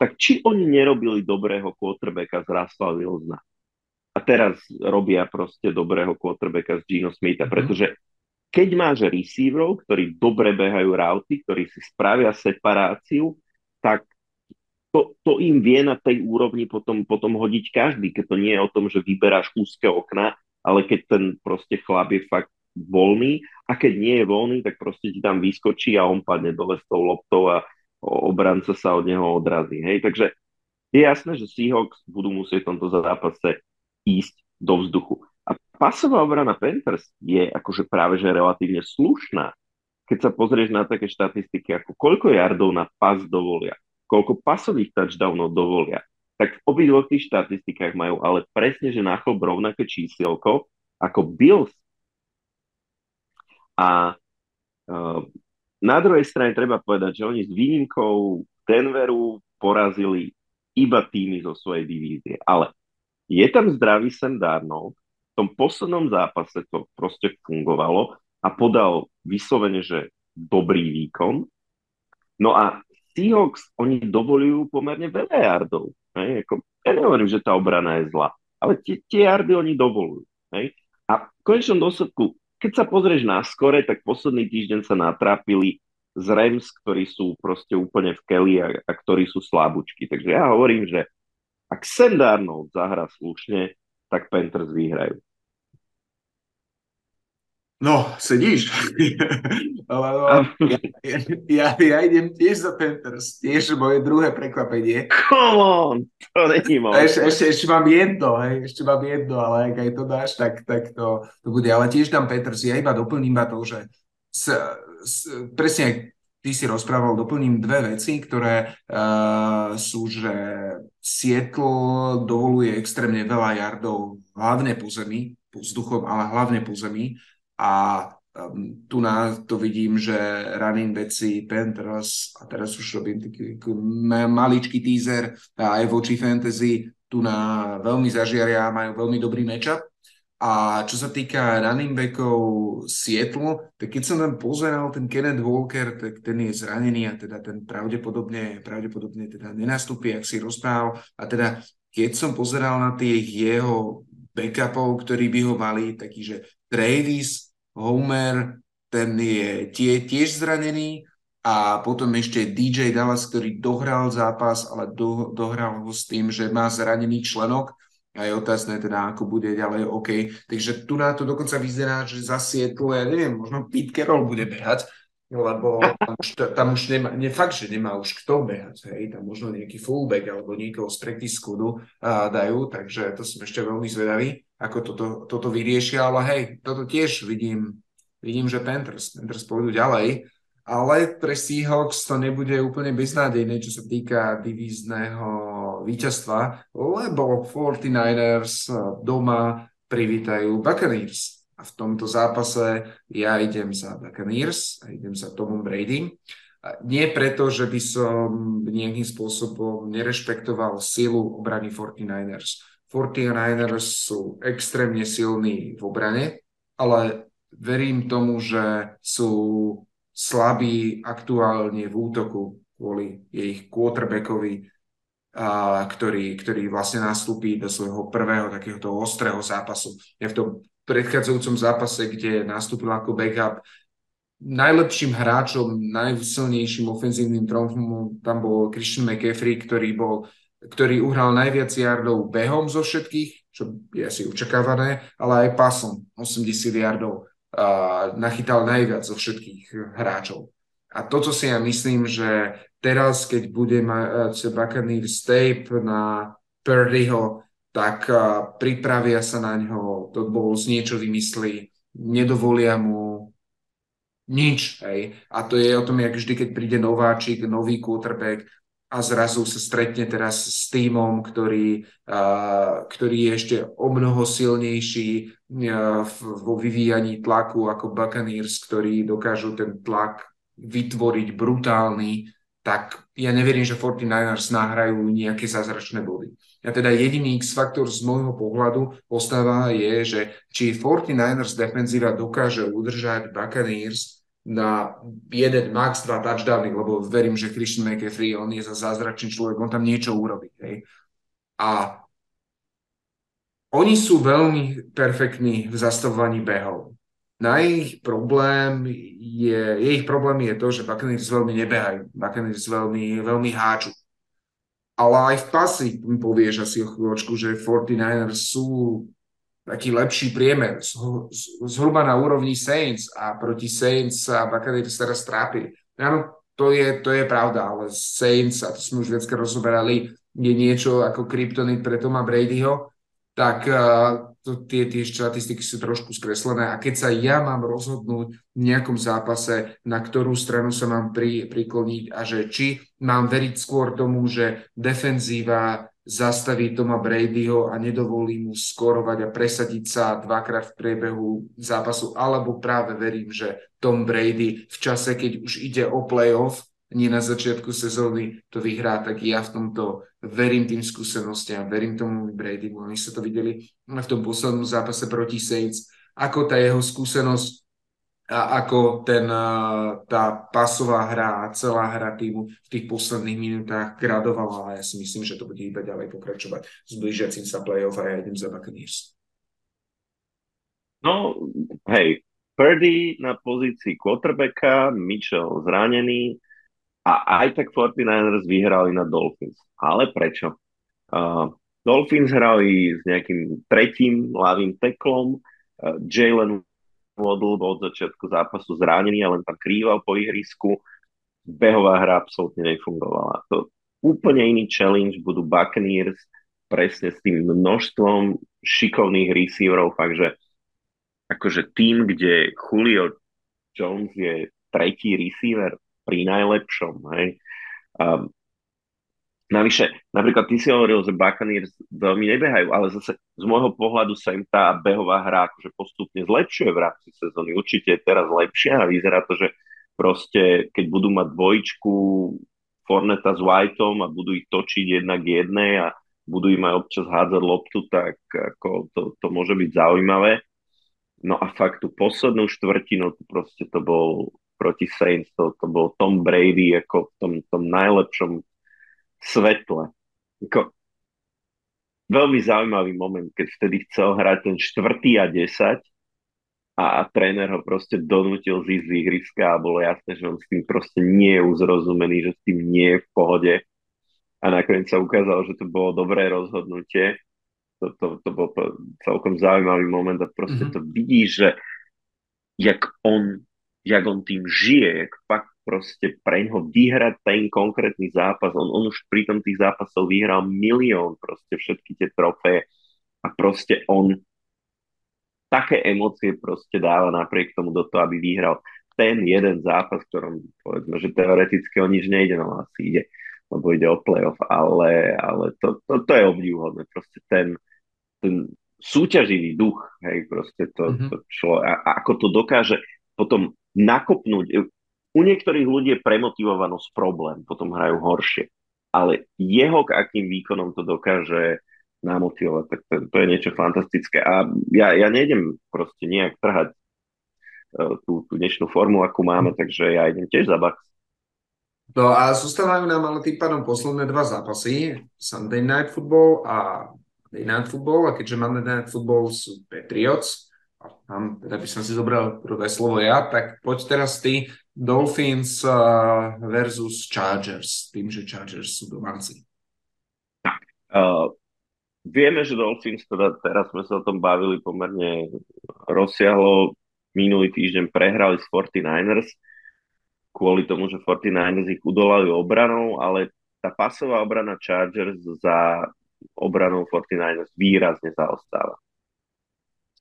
tak či oni nerobili dobrého quarterbacka z Russella Wilsona a teraz robia proste dobrého quarterbacka z Gino Smitha, mm-hmm. pretože keď máš receiverov, ktorí dobre behajú rauty, ktorí si spravia separáciu, tak to, to im vie na tej úrovni potom, potom hodiť každý, keď to nie je o tom, že vyberáš úzke okna, ale keď ten proste chlap je fakt voľný a keď nie je voľný, tak proste ti tam vyskočí a on padne dole s tou loptou a, obranca sa od neho odrazí. Hej? Takže je jasné, že Seahawks budú musieť v tomto zápase ísť do vzduchu. A pasová obrana Panthers je akože práve že relatívne slušná. Keď sa pozrieš na také štatistiky, ako koľko yardov na pas dovolia, koľko pasových touchdownov dovolia, tak v obidvoch tých štatistikách majú ale presne, že na chlop rovnaké čísielko ako Bills. A uh, na druhej strane treba povedať, že oni s výnimkou Denveru porazili iba týmy zo svojej divízie. Ale je tam zdravý Sam Darnold, v tom poslednom zápase to proste fungovalo a podal vyslovene, že dobrý výkon. No a Seahawks, oni dovolujú pomerne veľa jardov. Hej? Ako, ja nehovorím, že tá obrana je zlá, ale tie, tie jardy oni dovolujú. Hej? A v konečnom dôsledku keď sa pozrieš na skore, tak posledný týždeň sa natrápili z Rams, ktorí sú proste úplne v keli a, a ktorí sú slabúčky. Takže ja hovorím, že ak Sam Darnold zahra slušne, tak Panthers vyhrajú. No, sedíš. <laughs> Ale ja, ja, ja idem tiež za Panthers. Tiež moje druhé prekvapenie. Come on, to není ešte, ešte, ešte mám jedno, hej, ešte mám jedno, ale ak aj to dáš, tak, tak to, to bude. Ale tiež dám Panthers. Ja iba doplním iba to, že s, s, presne ty si rozprával, doplním dve veci, ktoré uh, sú, že Seattle dovoluje extrémne veľa jardov, hlavne po zemi, po vzduchom, ale hlavne po zemi a um, tu na to vidím, že running backi Panthers, a teraz už robím taký maličký teaser aj voči fantasy, tu na veľmi zažiaria, majú veľmi dobrý matchup. A čo sa týka running backov Sietlu, tak keď som tam pozeral ten Kenneth Walker, tak ten je zranený a teda ten pravdepodobne, pravdepodobne teda nenastúpi, ak si rozprával. A teda keď som pozeral na tých jeho backupov, ktorí by ho mali, taký, že Travis, Homer, ten je tie, tiež zranený a potom ešte DJ Dallas, ktorý dohral zápas, ale do, dohral ho s tým, že má zranený členok a je otázne teda, ako bude ďalej OK. Takže tu na to dokonca vyzerá, že za Sietlu, ja neviem, možno Pete Carroll bude behať, lebo tam už, tam už nemá, ne, fakt, že nemá už kto behať, hej, tam možno nejaký fullback alebo niekoho z practice skúdu dajú, takže to som ešte veľmi zvedavý, ako toto, toto vyriešia, ale hej, toto tiež vidím, vidím, že Panthers, Panthers pôjdu ďalej, ale pre Seahawks to nebude úplne beznádejné, čo sa týka divízneho víťazstva, lebo 49ers doma privítajú Buccaneers. A v tomto zápase ja idem za Buccaneers a idem za Tomom Brady. Nie preto, že by som nejakým spôsobom nerešpektoval silu obrany 49ers. 49ers sú extrémne silní v obrane, ale verím tomu, že sú slabí aktuálne v útoku kvôli ich quarterbackovi a, ktorý, ktorý vlastne nastúpi do svojho prvého takéhoto ostrého zápasu. Je v tom predchádzajúcom zápase, kde nastúpil ako backup, najlepším hráčom, najsilnejším ofenzívnym tromfom tam bol Christian McCaffrey, ktorý bol ktorý uhral najviac yardov behom zo všetkých, čo je asi očakávané, ale aj pasom 80 yardov nachytal najviac zo všetkých hráčov. A toto si ja myslím, že teraz, keď bude mať Buccaneers tape na Purdyho, tak pripravia sa na ňo, to bol z niečo vymyslí, nedovolia mu nič. Hej. A to je o tom, jak vždy, keď príde nováčik, nový quarterback a zrazu sa stretne teraz s týmom, ktorý, ktorý je ešte o mnoho silnejší vo vyvíjaní tlaku ako Buccaneers, ktorí dokážu ten tlak vytvoriť brutálny tak ja neverím, že 49ers nahrajú nejaké zázračné body. A teda jediný X-faktor z môjho pohľadu ostáva je, že či 49ers defenzíva dokáže udržať Buccaneers na jeden, max dva touchdowny, lebo verím, že Christian McCaffrey, on je za zázračný človek, on tam niečo urobí. Hej. A oni sú veľmi perfektní v zastavovaní behov na ich problém je, ich problém je to, že Buccaneers veľmi nebehajú, Buccaneers veľmi, veľmi háču. Ale aj v pasi povieš asi o chvíľočku, že 49ers sú taký lepší priemer, zhruba na úrovni Saints a proti Saints sa Buccaneers teraz trápili. Áno, to je, to je pravda, ale Saints, a to sme už viackrát rozoberali, je niečo ako kryptonit pre Toma Bradyho, tak uh, to, tie, tie štatistiky sú trošku skreslené a keď sa ja mám rozhodnúť v nejakom zápase, na ktorú stranu sa mám pri, prikloniť a že či mám veriť skôr tomu, že defenzíva zastaví Toma Bradyho a nedovolí mu skorovať a presadiť sa dvakrát v priebehu zápasu, alebo práve verím, že Tom Brady v čase, keď už ide o playoff, nie na začiatku sezóny to vyhrá, tak ja v tomto verím tým skúsenostiam, verím tomu Brady, oni sa to videli v tom poslednom zápase proti Saints, ako tá jeho skúsenosť a ako ten, tá pasová hra a celá hra týmu v tých posledných minútach gradovala a ja si myslím, že to bude iba ďalej pokračovať s blížiacim sa play-off a ja idem za Buccaneers. No, hej, Purdy na pozícii quarterbacka, Mitchell zranený, a aj tak 49ers vyhrali na Dolphins. Ale prečo? Uh, Dolphins hrali s nejakým tretím ľavým teklom. Uh, Jalen Waddle bol od začiatku zápasu zranený a len tam krýval po ihrisku. Behová hra absolútne nefungovala. To úplne iný challenge budú Buccaneers presne s tým množstvom šikovných receiverov, fakt, že akože tým, kde Julio Jones je tretí receiver, pri najlepšom. Hej. Um, navyše, napríklad ty si hovoril, že Buccaneers veľmi nebehajú, ale zase z môjho pohľadu sa im tá behová hra akože postupne zlepšuje v rámci sezóny. Určite je teraz lepšia a vyzerá to, že proste keď budú mať dvojičku Forneta s Whiteom a budú ich točiť jednak jednej a budú im aj občas hádzať loptu, tak ako to, to môže byť zaujímavé. No a fakt tú poslednú štvrtinu, to proste to bol proti Saints, to, to bol Tom Brady ako v tom, tom najlepšom svetle. Ako, veľmi zaujímavý moment, keď vtedy chcel hrať ten štvrtý a 10 a, a tréner ho proste donútil zísť z ihriska a bolo jasné, že on s tým proste nie je uzrozumený, že s tým nie je v pohode. A nakoniec sa ukázalo, že to bolo dobré rozhodnutie to, to, to bol celkom zaujímavý moment a proste mm-hmm. to vidí, že jak on, jak on tým žije, jak fakt proste pre ňoho vyhrať ten konkrétny zápas. On, on už pri tom tých zápasov vyhral milión proste všetky tie trofeje a proste on také emócie proste dáva napriek tomu do toho, aby vyhral ten jeden zápas, ktorom povedzme, že teoreticky o nič nejde, no asi ide, lebo ide o playoff, ale, ale to, to, to je obdivhodné. Proste ten, ten súťaživý duch, hej, proste to, mm-hmm. to člo, a, a ako to dokáže potom nakopnúť. U niektorých ľudí je premotivovanosť problém, potom hrajú horšie. Ale jeho k akým výkonom to dokáže namotivovať, tak to, to je niečo fantastické. A ja, ja nejdem proste nejak trhať uh, tú, tú dnešnú formu, akú máme, takže ja idem tiež za Bucks. No a zostávajú nám ale tým pádom posledné dva zápasy, Sunday Night Football a Monday Night Football a keďže Monday Night Football sú Patriots, a tam teda by som si zobral prvé slovo ja, tak poď teraz ty Dolphins uh, versus Chargers, tým, že Chargers sú domáci. Uh, vieme, že Dolphins, teda teraz sme sa o tom bavili pomerne rozsiahlo, minulý týždeň prehrali s 49ers, kvôli tomu, že 49ers ich udolali obranou, ale tá pasová obrana Chargers za obranou 49ers výrazne zaostáva.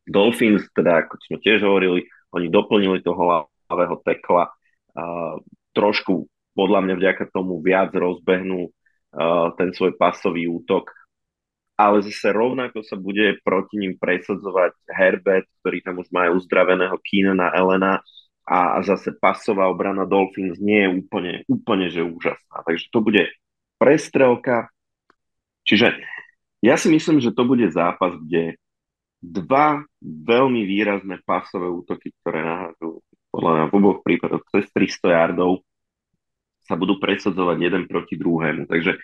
Dolphins, teda ako sme tiež hovorili, oni doplnili toho hlavého tekla, trošku podľa mňa vďaka tomu viac rozbehnú ten svoj pasový útok, ale zase rovnako sa bude proti ním presadzovať Herbert, ktorý tam už má uzdraveného Keenana Elena a zase pasová obrana Dolphins nie je úplne, úplne že úžasná. Takže to bude prestrelka, Čiže ja si myslím, že to bude zápas, kde dva veľmi výrazné pasové útoky, ktoré nahážu podľa mňa v oboch prípadoch cez 300 yardov, sa budú presadzovať jeden proti druhému. Takže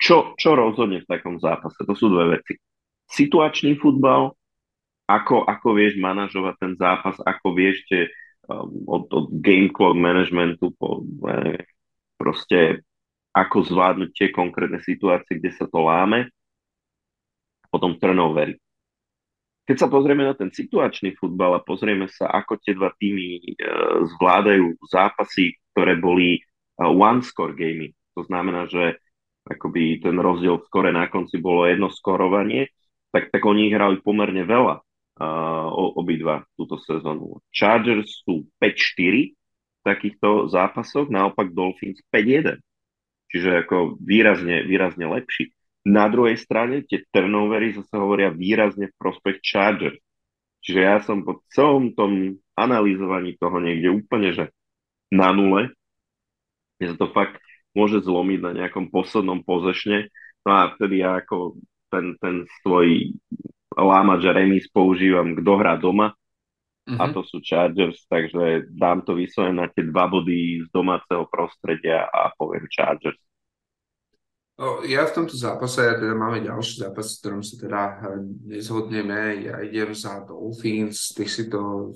čo, čo rozhodne v takom zápase? To sú dve veci. Situačný futbal, ako, ako vieš manažovať ten zápas, ako vieš tie, um, od, od game clock managementu po, ne, proste ako zvládnuť tie konkrétne situácie, kde sa to láme, potom turnovery. Keď sa pozrieme na ten situačný futbal a pozrieme sa, ako tie dva týmy e, zvládajú zápasy, ktoré boli e, one-score gamey, to znamená, že akoby ten rozdiel v skore na konci bolo jedno skorovanie, tak, tak oni hrali pomerne veľa uh, obidva túto sezónu. Chargers sú 5-4 v takýchto zápasoch, naopak Dolphins 5-1 čiže ako výrazne, výrazne lepší. Na druhej strane tie turnovery zase hovoria výrazne v prospech Chargers. Čiže ja som po celom tom analyzovaní toho niekde úplne, že na nule, kde sa to fakt môže zlomiť na nejakom poslednom pozešne. No a vtedy ja ako ten, ten svoj lámač remis používam, kto hrá doma, uh-huh. a mhm. to sú Chargers, takže dám to vyslovene na tie dva body z domáceho prostredia a poviem Chargers. No, ja v tomto zápase, ja teda máme ďalší zápas, v ktorom sa teda eh, nezhodneme, ja idem za Dolphins, ty si to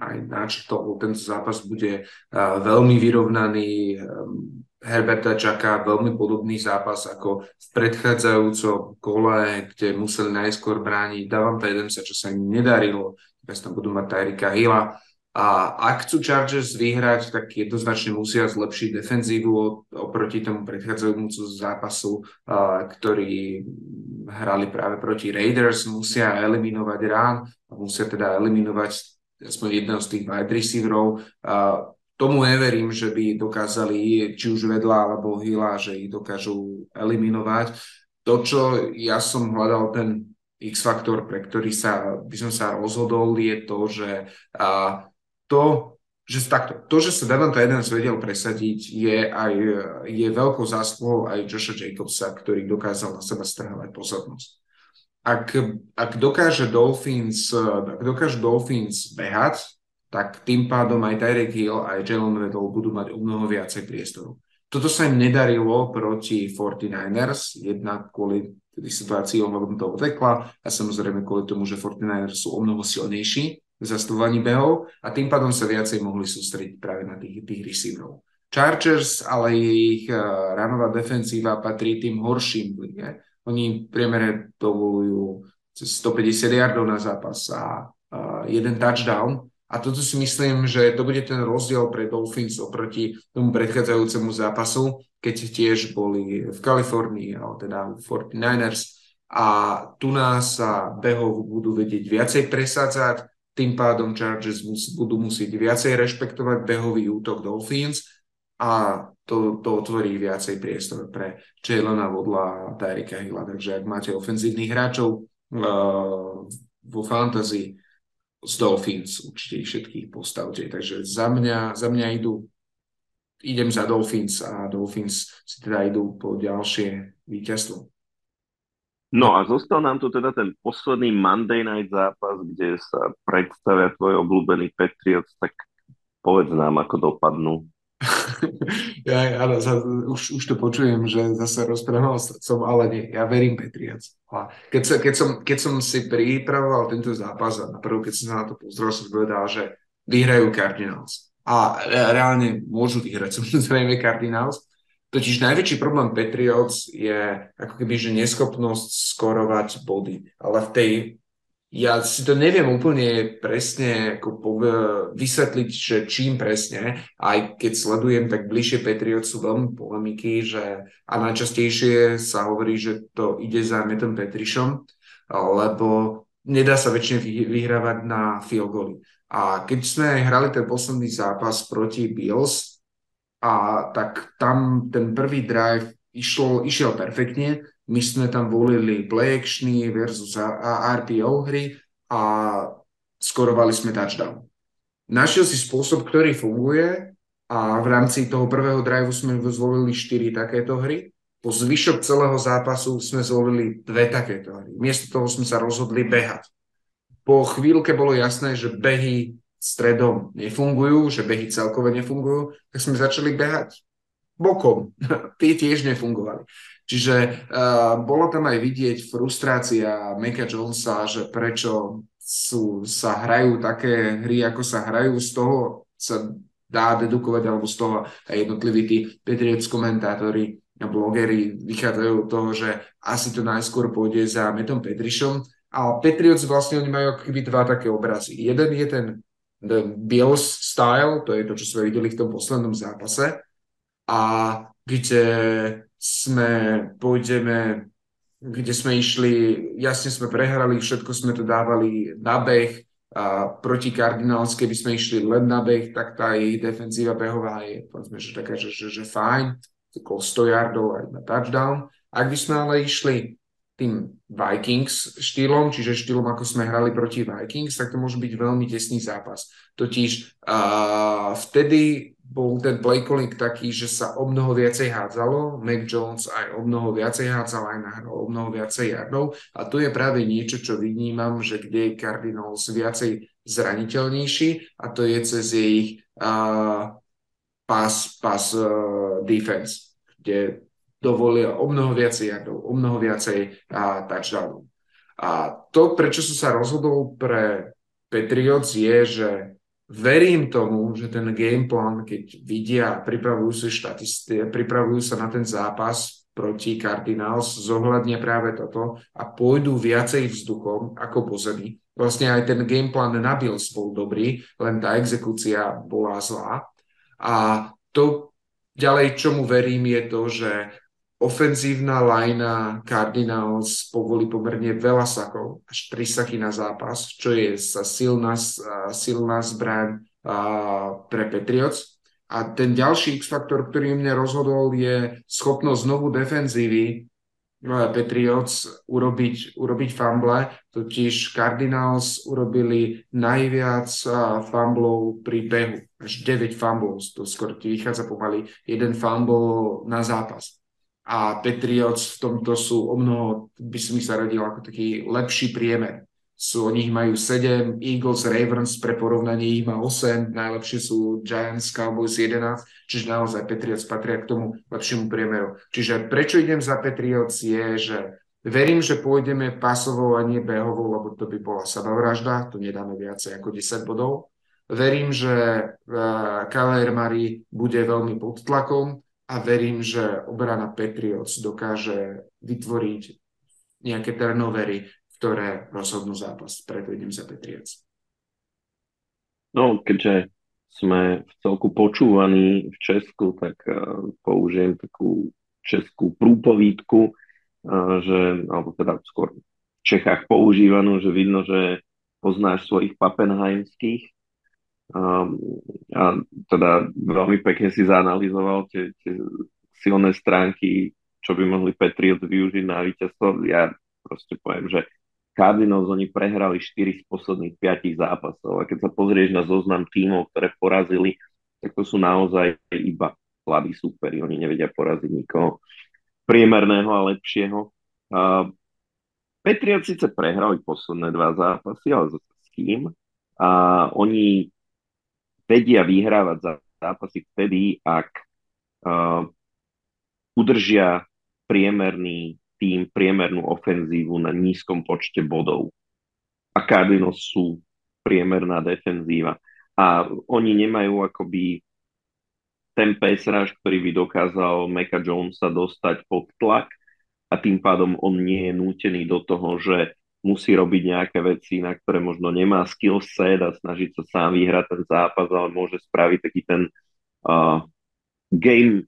aj načrtol, tento zápas bude uh, veľmi vyrovnaný, um, Herberta čaká veľmi podobný zápas ako v predchádzajúcom kole, kde museli najskôr brániť. Davanta Edemsa, čo sa im nedarilo, teraz tam budú mať Tyrika Hilla, a ak chcú Chargers vyhrať, tak jednoznačne musia zlepšiť defenzívu oproti tomu predchádzajúcemu zápasu, ktorý hrali práve proti Raiders. Musia eliminovať rán a musia teda eliminovať aspoň jedného z tých wide receiverov. Tomu neverím, že by dokázali, či už vedľa alebo Hila, že ich dokážu eliminovať. To, čo ja som hľadal ten X-faktor, pre ktorý sa, by som sa rozhodol, je to, že to, že takto, to, že sa Davanta Adams vedel presadiť, je aj je veľkou zásluhou aj Josha Jacobsa, ktorý dokázal na seba strhávať pozornosť. Ak, ak dokáže Dolphins, ak dokáže Dolphins behať, tak tým pádom aj Tyreek Hill, aj Jalen Waddle budú mať o mnoho viacej priestoru. Toto sa im nedarilo proti 49ers, jednak kvôli situácii ohľadom toho tekla a samozrejme kvôli tomu, že 49ers sú o mnoho silnejší v zastavovaní behov a tým pádom sa viacej mohli sústrediť práve na tých, tých receiverov. Chargers, ale ich uh, ranová defenzíva patrí tým horším v lige. Oni v priemere dovolujú 150 yardov na zápas a uh, jeden touchdown. A toto si myslím, že to bude ten rozdiel pre Dolphins oproti tomu predchádzajúcemu zápasu, keď tiež boli v Kalifornii, ale teda 49ers. A tu nás sa behov budú vedieť viacej presádzať, tým pádom Chargers budú musieť viacej rešpektovať behový útok Dolphins a to, to otvorí viacej priestor pre Jalena Vodla a Tyrika Hilla. Takže ak máte ofenzívnych hráčov uh, vo fantasy z Dolphins, určite všetkých postavte. Takže za mňa, za mňa idú idem za Dolphins a Dolphins si teda idú po ďalšie víťazstvo. No a zostal nám tu teda ten posledný Monday Night zápas, kde sa predstavia tvoj obľúbený Patriots, tak povedz nám, ako dopadnú. <laughs> ja, áno, za, už, už to počujem, že zase rozprával som, ale nie, ja verím Patriots. A keď, sa, keď, som, keď som si pripravoval tento zápas a naprv, keď som sa na to pozrel, som povedal, že vyhrajú Cardinals. A reálne môžu vyhrať <laughs> samozrejme Cardinals, Totiž najväčší problém Patriots je ako keby, že neschopnosť skorovať body. Ale v tej, ja si to neviem úplne presne ako vysvetliť, že čím presne, aj keď sledujem tak bližšie Patriots sú veľmi polemiky, že a najčastejšie sa hovorí, že to ide za Metom Petrišom, lebo nedá sa väčšine vyhrávať na field goal. A keď sme hrali ten posledný zápas proti Bills, a tak tam ten prvý drive išlo, išiel perfektne. My sme tam volili play actiony versus RPO hry a skorovali sme touchdown. Našiel si spôsob, ktorý funguje a v rámci toho prvého driveu sme zvolili 4 takéto hry. Po zvyšok celého zápasu sme zvolili dve takéto hry. Miesto toho sme sa rozhodli behať. Po chvíľke bolo jasné, že behy stredom nefungujú, že behy celkové nefungujú, tak sme začali behať bokom. <laughs> Tí tiež nefungovali. Čiže uh, bolo tam aj vidieť frustrácia Meka Jonesa, že prečo sú, sa hrajú také hry, ako sa hrajú, z toho sa dá dedukovať, alebo z toho aj jednotliví tí Patriots komentátori a blogery vychádzajú od toho, že asi to najskôr pôjde za Metom Petrišom. A Patriots vlastne oni majú keby dva také obrazy. Jeden je ten the Bills style, to je to, čo sme videli v tom poslednom zápase. A kde sme, pôjdeme, kde sme išli, jasne sme prehrali, všetko sme to dávali na beh, a proti Cardinals, keby sme išli len na beh, tak tá ich defenzíva behová je, povedzme, že taká, že, že, že fajn, okolo 100 yardov aj na touchdown. Ak by sme ale išli tým Vikings štýlom, čiže štýlom, ako sme hrali proti Vikings, tak to môže byť veľmi tesný zápas. Totiž uh, vtedy bol ten play calling taký, že sa o mnoho viacej hádzalo, Mac Jones aj o mnoho viacej hádzal, aj nahral o mnoho viacej jardov a to je práve niečo, čo vnímam, že kde je Cardinals viacej zraniteľnejší a to je cez ich uh, pass, pass uh, defense, kde dovolia o mnoho viacej jardov, o mnoho viacej a, touchdownov. A to, prečo som sa rozhodol pre Patriots je, že verím tomu, že ten gameplan, keď vidia, pripravujú sa štatistie, pripravujú sa na ten zápas proti Cardinals, zohľadnia práve toto a pôjdu viacej vzduchom ako po zemi. Vlastne aj ten gameplan na Bills bol dobrý, len tá exekúcia bola zlá. A to ďalej, čomu verím, je to, že ofenzívna lajna Cardinals povolí pomerne veľa sakov, až 3 saky na zápas, čo je sa silná, silná zbraň pre Patriots. A ten ďalší X-faktor, ktorý mne rozhodol, je schopnosť znovu defenzívy Patriots urobiť, urobiť fumble, totiž Cardinals urobili najviac fumblov pri behu, až 9 fumblov, to skôr ti vychádza pomaly jeden fumble na zápas. A Patriots v tomto sú o mnoho, by som ich sa radil ako taký lepší priemer sú, oni ich majú 7, Eagles, Ravens pre porovnanie ich má 8, najlepšie sú Giants, Cowboys 11, čiže naozaj Patriots patria k tomu lepšiemu priemeru. Čiže prečo idem za Patriots je, že verím, že pôjdeme pasovou a nie behovou, lebo to by bola sabavražda, to nedáme viacej ako 10 bodov. Verím, že uh, Kyler Murray bude veľmi pod tlakom a verím, že obrana Patriots dokáže vytvoriť nejaké turnovery, ktoré rozhodnú zápas. Preto idem za Patriots. No, keďže sme v celku počúvaní v Česku, tak uh, použijem takú českú prúpovídku, uh, že, alebo teda skôr v Čechách používanú, že vidno, že poznáš svojich papenheimských. Um, a teda veľmi pekne si zanalizoval tie, tie silné stránky, čo by mohli Patriots využiť na víťazstvo. Ja proste poviem, že Cardinals oni prehrali 4 z posledných 5 zápasov a keď sa pozrieš na zoznam tímov, ktoré porazili, tak to sú naozaj iba slabí súperi, oni nevedia poraziť nikoho priemerného a lepšieho. Uh, Patriots síce prehrali posledné dva zápasy, ale s kým? A oni vedia vyhrávať zápasy vtedy, ak uh, udržia priemerný tým priemernú ofenzívu na nízkom počte bodov. A Cardinals sú priemerná defenzíva. A oni nemajú akoby ten pesraž, ktorý by dokázal Meka Jonesa dostať pod tlak a tým pádom on nie je nútený do toho, že musí robiť nejaké veci, na ktoré možno nemá skill set a snažiť sa sám vyhrať ten zápas, ale môže spraviť taký ten uh, game,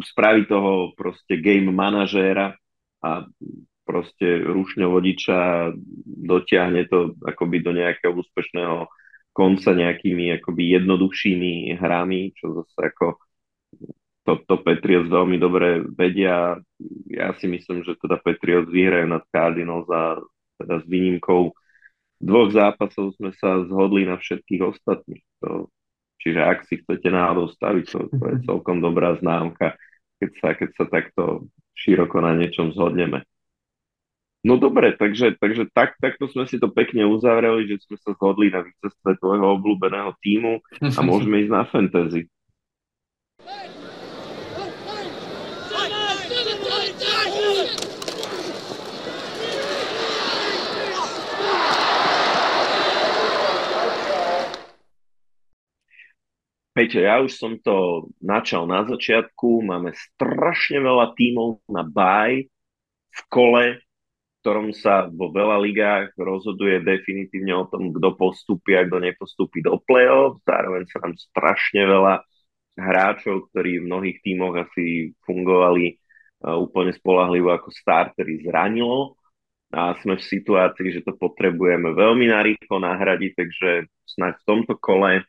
spraviť toho proste game manažéra, a proste vodiča dotiahne to akoby do nejakého úspešného konca nejakými akoby jednoduchšími hrami, čo zase ako to, to Patriots veľmi dobre vedia. Ja si myslím, že teda Patriots vyhrajú nad Cardinals a teda s výnimkou dvoch zápasov sme sa zhodli na všetkých ostatných. To, čiže ak si chcete náhodou staviť, to, to je celkom dobrá známka, keď sa, keď sa takto široko na niečom zhodneme. No dobre, takže, takže tak, takto sme si to pekne uzavreli, že sme sa zhodli na víťazstve tvojho obľúbeného týmu a <laughs> môžeme ísť na fantasy. Peťo, ja už som to načal na začiatku, máme strašne veľa tímov na baj v kole, v ktorom sa vo veľa ligách rozhoduje definitívne o tom, kto postupí a kto nepostupí do play-off. Zároveň sa nám strašne veľa hráčov, ktorí v mnohých tímoch asi fungovali uh, úplne spolahlivo ako starteri zranilo a sme v situácii, že to potrebujeme veľmi narýchlo nahradiť, takže snáď v tomto kole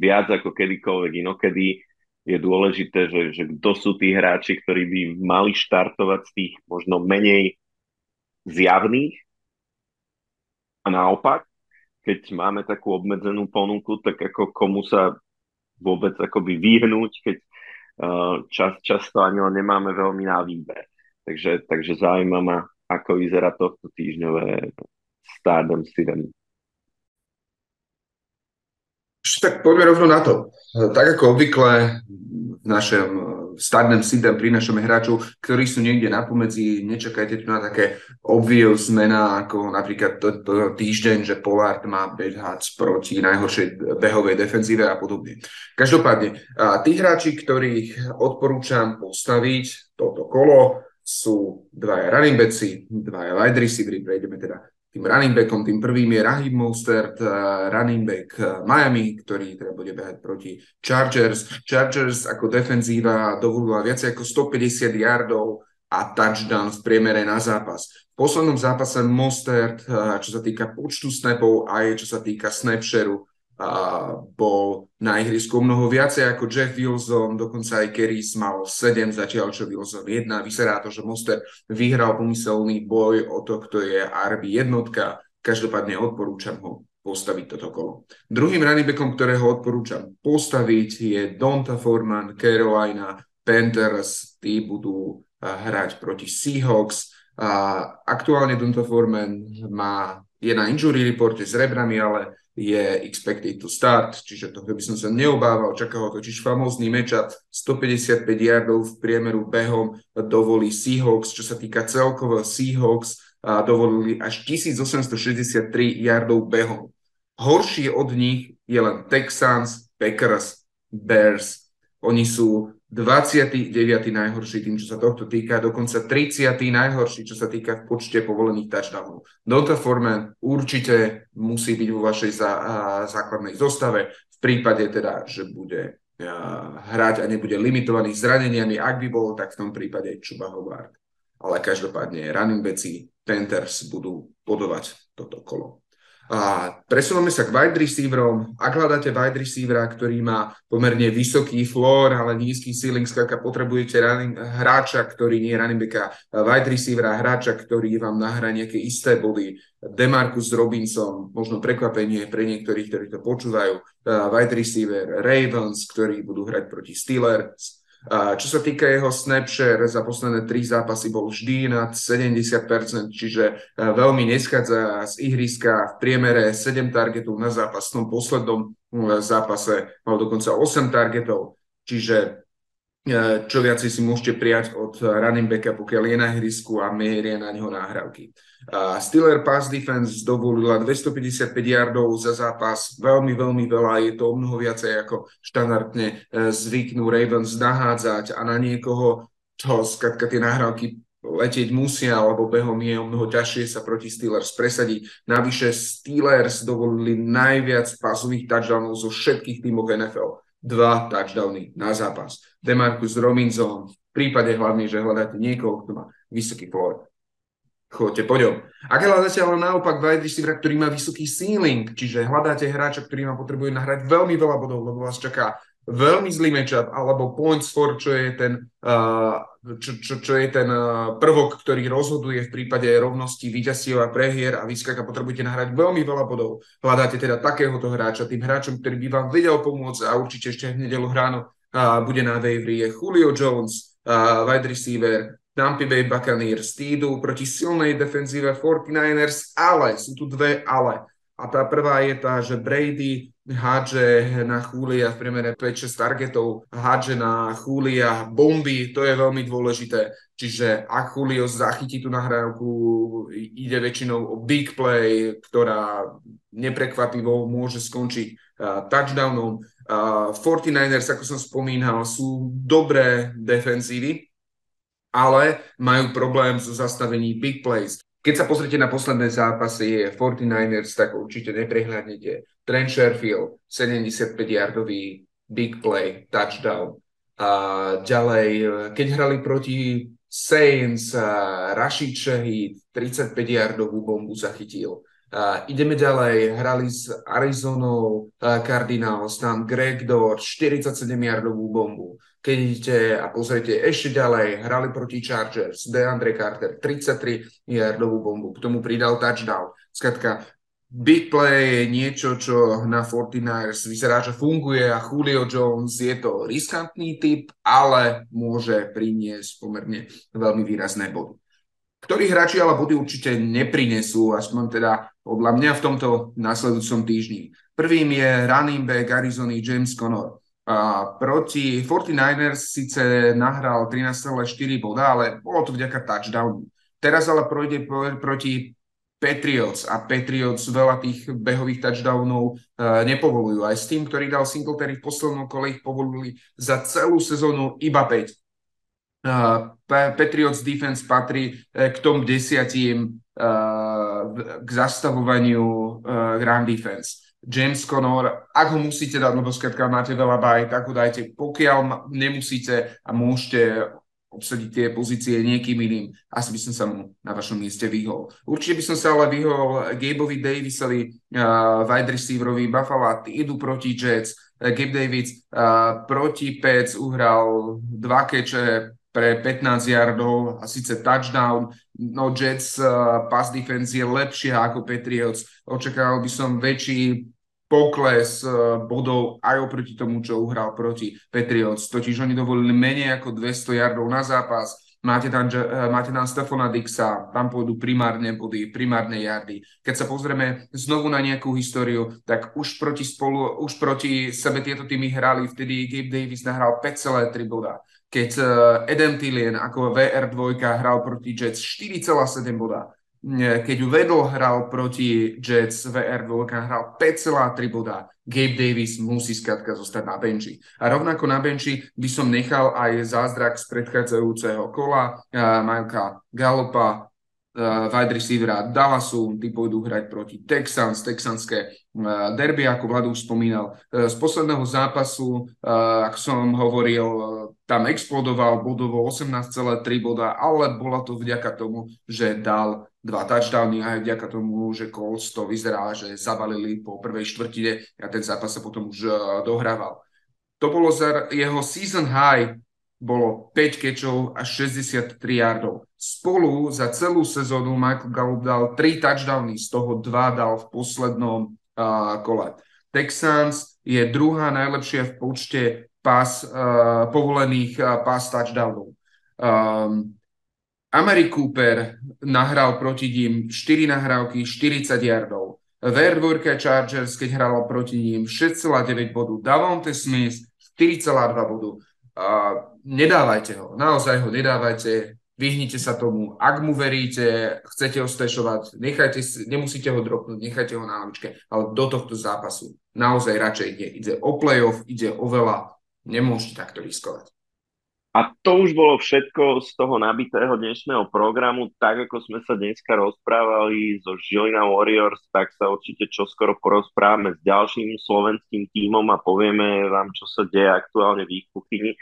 viac ako kedykoľvek inokedy. Je dôležité, že, že kto sú tí hráči, ktorí by mali štartovať z tých možno menej zjavných? A naopak, keď máme takú obmedzenú ponuku, tak ako komu sa vôbec akoby vyhnúť, keď uh, čas, často ani len nemáme veľmi na výber. Takže, takže zaujíma ma, ako vyzerá tohto týždňové Stardom 7 tak poďme rovno na to. Tak ako obvykle v našom starnem sídem prinášame hráčov, ktorí sú niekde na pomedzi, nečakajte tu na také obvious zmena, ako napríklad to, to týždeň, že Pollard má behať proti najhoršej behovej defenzíve a podobne. Každopádne, tí hráči, ktorých odporúčam postaviť toto kolo, sú dvaja running backi, dvaja wide receivery, prejdeme teda tým running backom, tým prvým je Rahim Mostert, eh, running back eh, Miami, ktorý teda bude behať proti Chargers. Chargers ako defenzíva dovolila viac ako 150 yardov a touchdown v priemere na zápas. V poslednom zápase Mostert, eh, čo sa týka počtu snapov aj čo sa týka snapshareu, a bol na ihrisku mnoho viacej ako Jeff Wilson, dokonca aj Keris mal 7, zatiaľ čo Wilson 1. Vyzerá to, že Monster vyhral pomyselný boj o to, kto je RB jednotka. Každopádne odporúčam ho postaviť toto kolo. Druhým running backom, ktorého odporúčam postaviť, je Donta Foreman, Carolina, Panthers. Tí budú hrať proti Seahawks. A aktuálne Donta Foreman má, je na injury reporte s rebrami, ale je expected to start, čiže to by som sa neobával, čaká ho totiž famózny matchup 155 yardov v priemeru behom dovolí Seahawks, čo sa týka celkového Seahawks, a dovolili až 1863 yardov behom. Horší od nich je len Texans, Packers, Bears. Oni sú 29. najhorší tým, čo sa tohto týka, dokonca 30. najhorší, čo sa týka v počte povolených touchdownov. Donta Foreman určite musí byť vo vašej zá, základnej zostave, v prípade teda, že bude hrať a nebude limitovaný zraneniami. Ak by bolo, tak v tom prípade Chuba Hobart. Ale každopádne running backi Panthers budú podovať toto kolo. A presúvame sa k wide receiverom. Ak hľadáte wide receivera, ktorý má pomerne vysoký floor, ale nízky ceiling, skrátka potrebujete running, hráča, ktorý nie je running backa, wide receivera, hráča, ktorý vám nahrá nejaké isté body. Demarcus Robinson, možno prekvapenie pre niektorých, ktorí to počúvajú, wide receiver Ravens, ktorí budú hrať proti Steelers, čo sa týka jeho snapshare, za posledné tri zápasy bol vždy nad 70%, čiže e, veľmi neschádza z ihriska v priemere 7 targetov na zápas. V tom poslednom e, zápase mal dokonca 8 targetov, čiže čo viacej si môžete prijať od running backa, pokiaľ je na ihrisku a merie na neho náhrávky. Steeler Pass Defense dovolila 255 yardov za zápas, veľmi, veľmi veľa, je to o mnoho viacej ako štandardne e, zvyknú Ravens nahádzať a na niekoho, čo skratka tie nahrávky letieť musia, alebo behom je o mnoho ťažšie sa proti Steelers presadiť. Navyše Steelers dovolili najviac pasových touchdownov zo všetkých tímov NFL. Dva touchdowny na zápas. Demarcus Robinson, v prípade hlavne, že hľadáte niekoho, kto má vysoký floor, chodte po ňom. Ak hľadáte ale naopak wide receiver, ktorý má vysoký ceiling, čiže hľadáte hráča, ktorý vám potrebuje nahrať veľmi veľa bodov, lebo vás čaká veľmi zlý matchup, alebo points for, čo je ten, uh, čo, čo, čo je ten uh, prvok, ktorý rozhoduje v prípade rovnosti víťazstiev a prehier a výskaka potrebujete nahrať veľmi veľa bodov. Hľadáte teda takéhoto hráča, tým hráčom, ktorý by vám vedel pomôcť a určite ešte v nedelu hráno uh, bude na Wavery je Julio Jones, wide receiver, Tampa Bay Buccaneers, tí proti silnej defenzíve 49ers, ale sú tu dve ale. A tá prvá je tá, že Brady hádže na Chúlia v priemere 5-6 targetov, hádže na Chúlia bomby, to je veľmi dôležité. Čiže ak Julio zachytí tú nahrávku, ide väčšinou o big play, ktorá neprekvapivo môže skončiť uh, touchdownom. Uh, 49ers, ako som spomínal, sú dobré defenzívy, ale majú problém so zastavením big plays. Keď sa pozrite na posledné zápasy 49ers, tak určite neprehľadnete. Trent Sherfield, 75-yardový big play, touchdown. A ďalej, keď hrali proti Saints, Rashid Shahid, 35-yardovú bombu zachytil. Uh, ideme ďalej, hrali s Arizonou uh, Cardinals, tam Greg Dor, 47-yardovú bombu. Keď idete a pozriete ešte ďalej, hrali proti Chargers, DeAndre Carter, 33 yardovú bombu, k tomu pridal touchdown. Skratka, big play je niečo, čo na 49ers vyzerá, že funguje a Julio Jones je to riskantný typ, ale môže priniesť pomerne veľmi výrazné body. Ktorí hráči ale body určite neprinesú, aspoň teda podľa mňa v tomto následujúcom týždni. Prvým je running back Arizona James Connor. Proti 49ers síce nahral 13,4 boda, ale bolo to vďaka touchdownu. Teraz ale projde proti Patriots a Patriots veľa tých behových touchdownov uh, nepovolujú. Aj s tým, ktorý dal Singletary v poslednom kole, ich povolili za celú sezónu iba 5. Uh, Patriots defense patrí uh, k tom desiatím uh, k zastavovaniu ground defense. James Connor, ak ho musíte dať, lebo skratka máte veľa baj, tak ho dajte. Pokiaľ nemusíte a môžete obsadiť tie pozície niekým iným, asi by som sa mu na vašom mieste vyhol. Určite by som sa ale vyhol Gabeovi Davisovi, uh, wide receiverovi Buffalo, idú proti Jets, uh, Gabe Davis uh, proti Pets uhral dva keče pre 15 yardov a síce touchdown. No Jets uh, pass defense je lepšia ako Patriots. Očakával by som väčší pokles uh, bodov aj oproti tomu, čo uhral proti Patriots. Totiž oni dovolili menej ako 200 yardov na zápas. Máte tam, uh, máte tam Stefana Dixa, tam pôjdu primárne body, primárne yardy. Keď sa pozrieme znovu na nejakú históriu, tak už proti, spolu, už proti sebe tieto týmy hrali, vtedy Gabe Davis nahral 5,3 boda. Keď uh, Adam Tillian ako VR2 hral proti Jets 4,7 boda keď vedol hral proti Jets, VR Volkan hral 5,3 boda. Gabe Davis musí skrátka zostať na benči. A rovnako na benči by som nechal aj zázrak z predchádzajúceho kola uh, Majka Gallopa, uh, wide receivera Dallasu, tí pôjdu hrať proti Texans, texanské uh, derby, ako Vlad už spomínal. Uh, z posledného zápasu, uh, ako som hovoril, tam explodoval bodovo 18,3 boda, ale bola to vďaka tomu, že dal dva touchdowny aj vďaka tomu, že Colts to vyzerá, že zabalili po prvej štvrtine a ten zápas sa potom už dohrával. To bolo za jeho season high bolo 5 kečov a 63 yardov. Spolu za celú sezónu Michael Gallup dal 3 touchdowny, z toho 2 dal v poslednom uh, kole. Texans je druhá najlepšia v počte pas, uh, povolených uh, pas touchdownov. Um, Amari Cooper nahral proti ním 4 nahrávky, 40 yardov. VR Chargers, keď hral proti ním 6,9 bodu. Davonte Smith 4,2 bodu. Uh, nedávajte ho, naozaj ho nedávajte, vyhnite sa tomu. Ak mu veríte, chcete ho stešovať, nechajte, nemusíte ho dropnúť, nechajte ho na lavičke, ale do tohto zápasu naozaj radšej ide. Ide o playoff, ide o veľa, nemôžete takto riskovať. A to už bolo všetko z toho nabitého dnešného programu. Tak ako sme sa dneska rozprávali so Žilina Warriors, tak sa určite čoskoro porozprávame s ďalším slovenským tímom a povieme vám, čo sa deje aktuálne v ich kuchyni.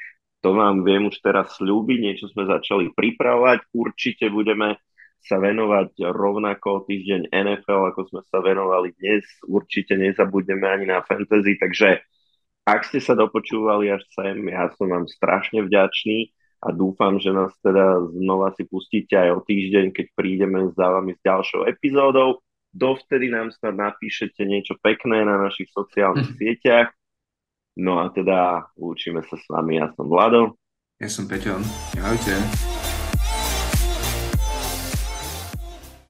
To vám viem už teraz slúbiť, niečo sme začali pripravovať. Určite budeme sa venovať rovnako týždeň NFL, ako sme sa venovali dnes. Určite nezabudneme ani na fantasy, takže ak ste sa dopočúvali až sem, ja som vám strašne vďačný a dúfam, že nás teda znova si pustíte aj o týždeň, keď prídeme za vami s ďalšou epizódou. Dovtedy nám snad napíšete niečo pekné na našich sociálnych <laughs> sieťach. No a teda učíme sa s vami, ja som Vlado. Ja som Peťo. Ahojte.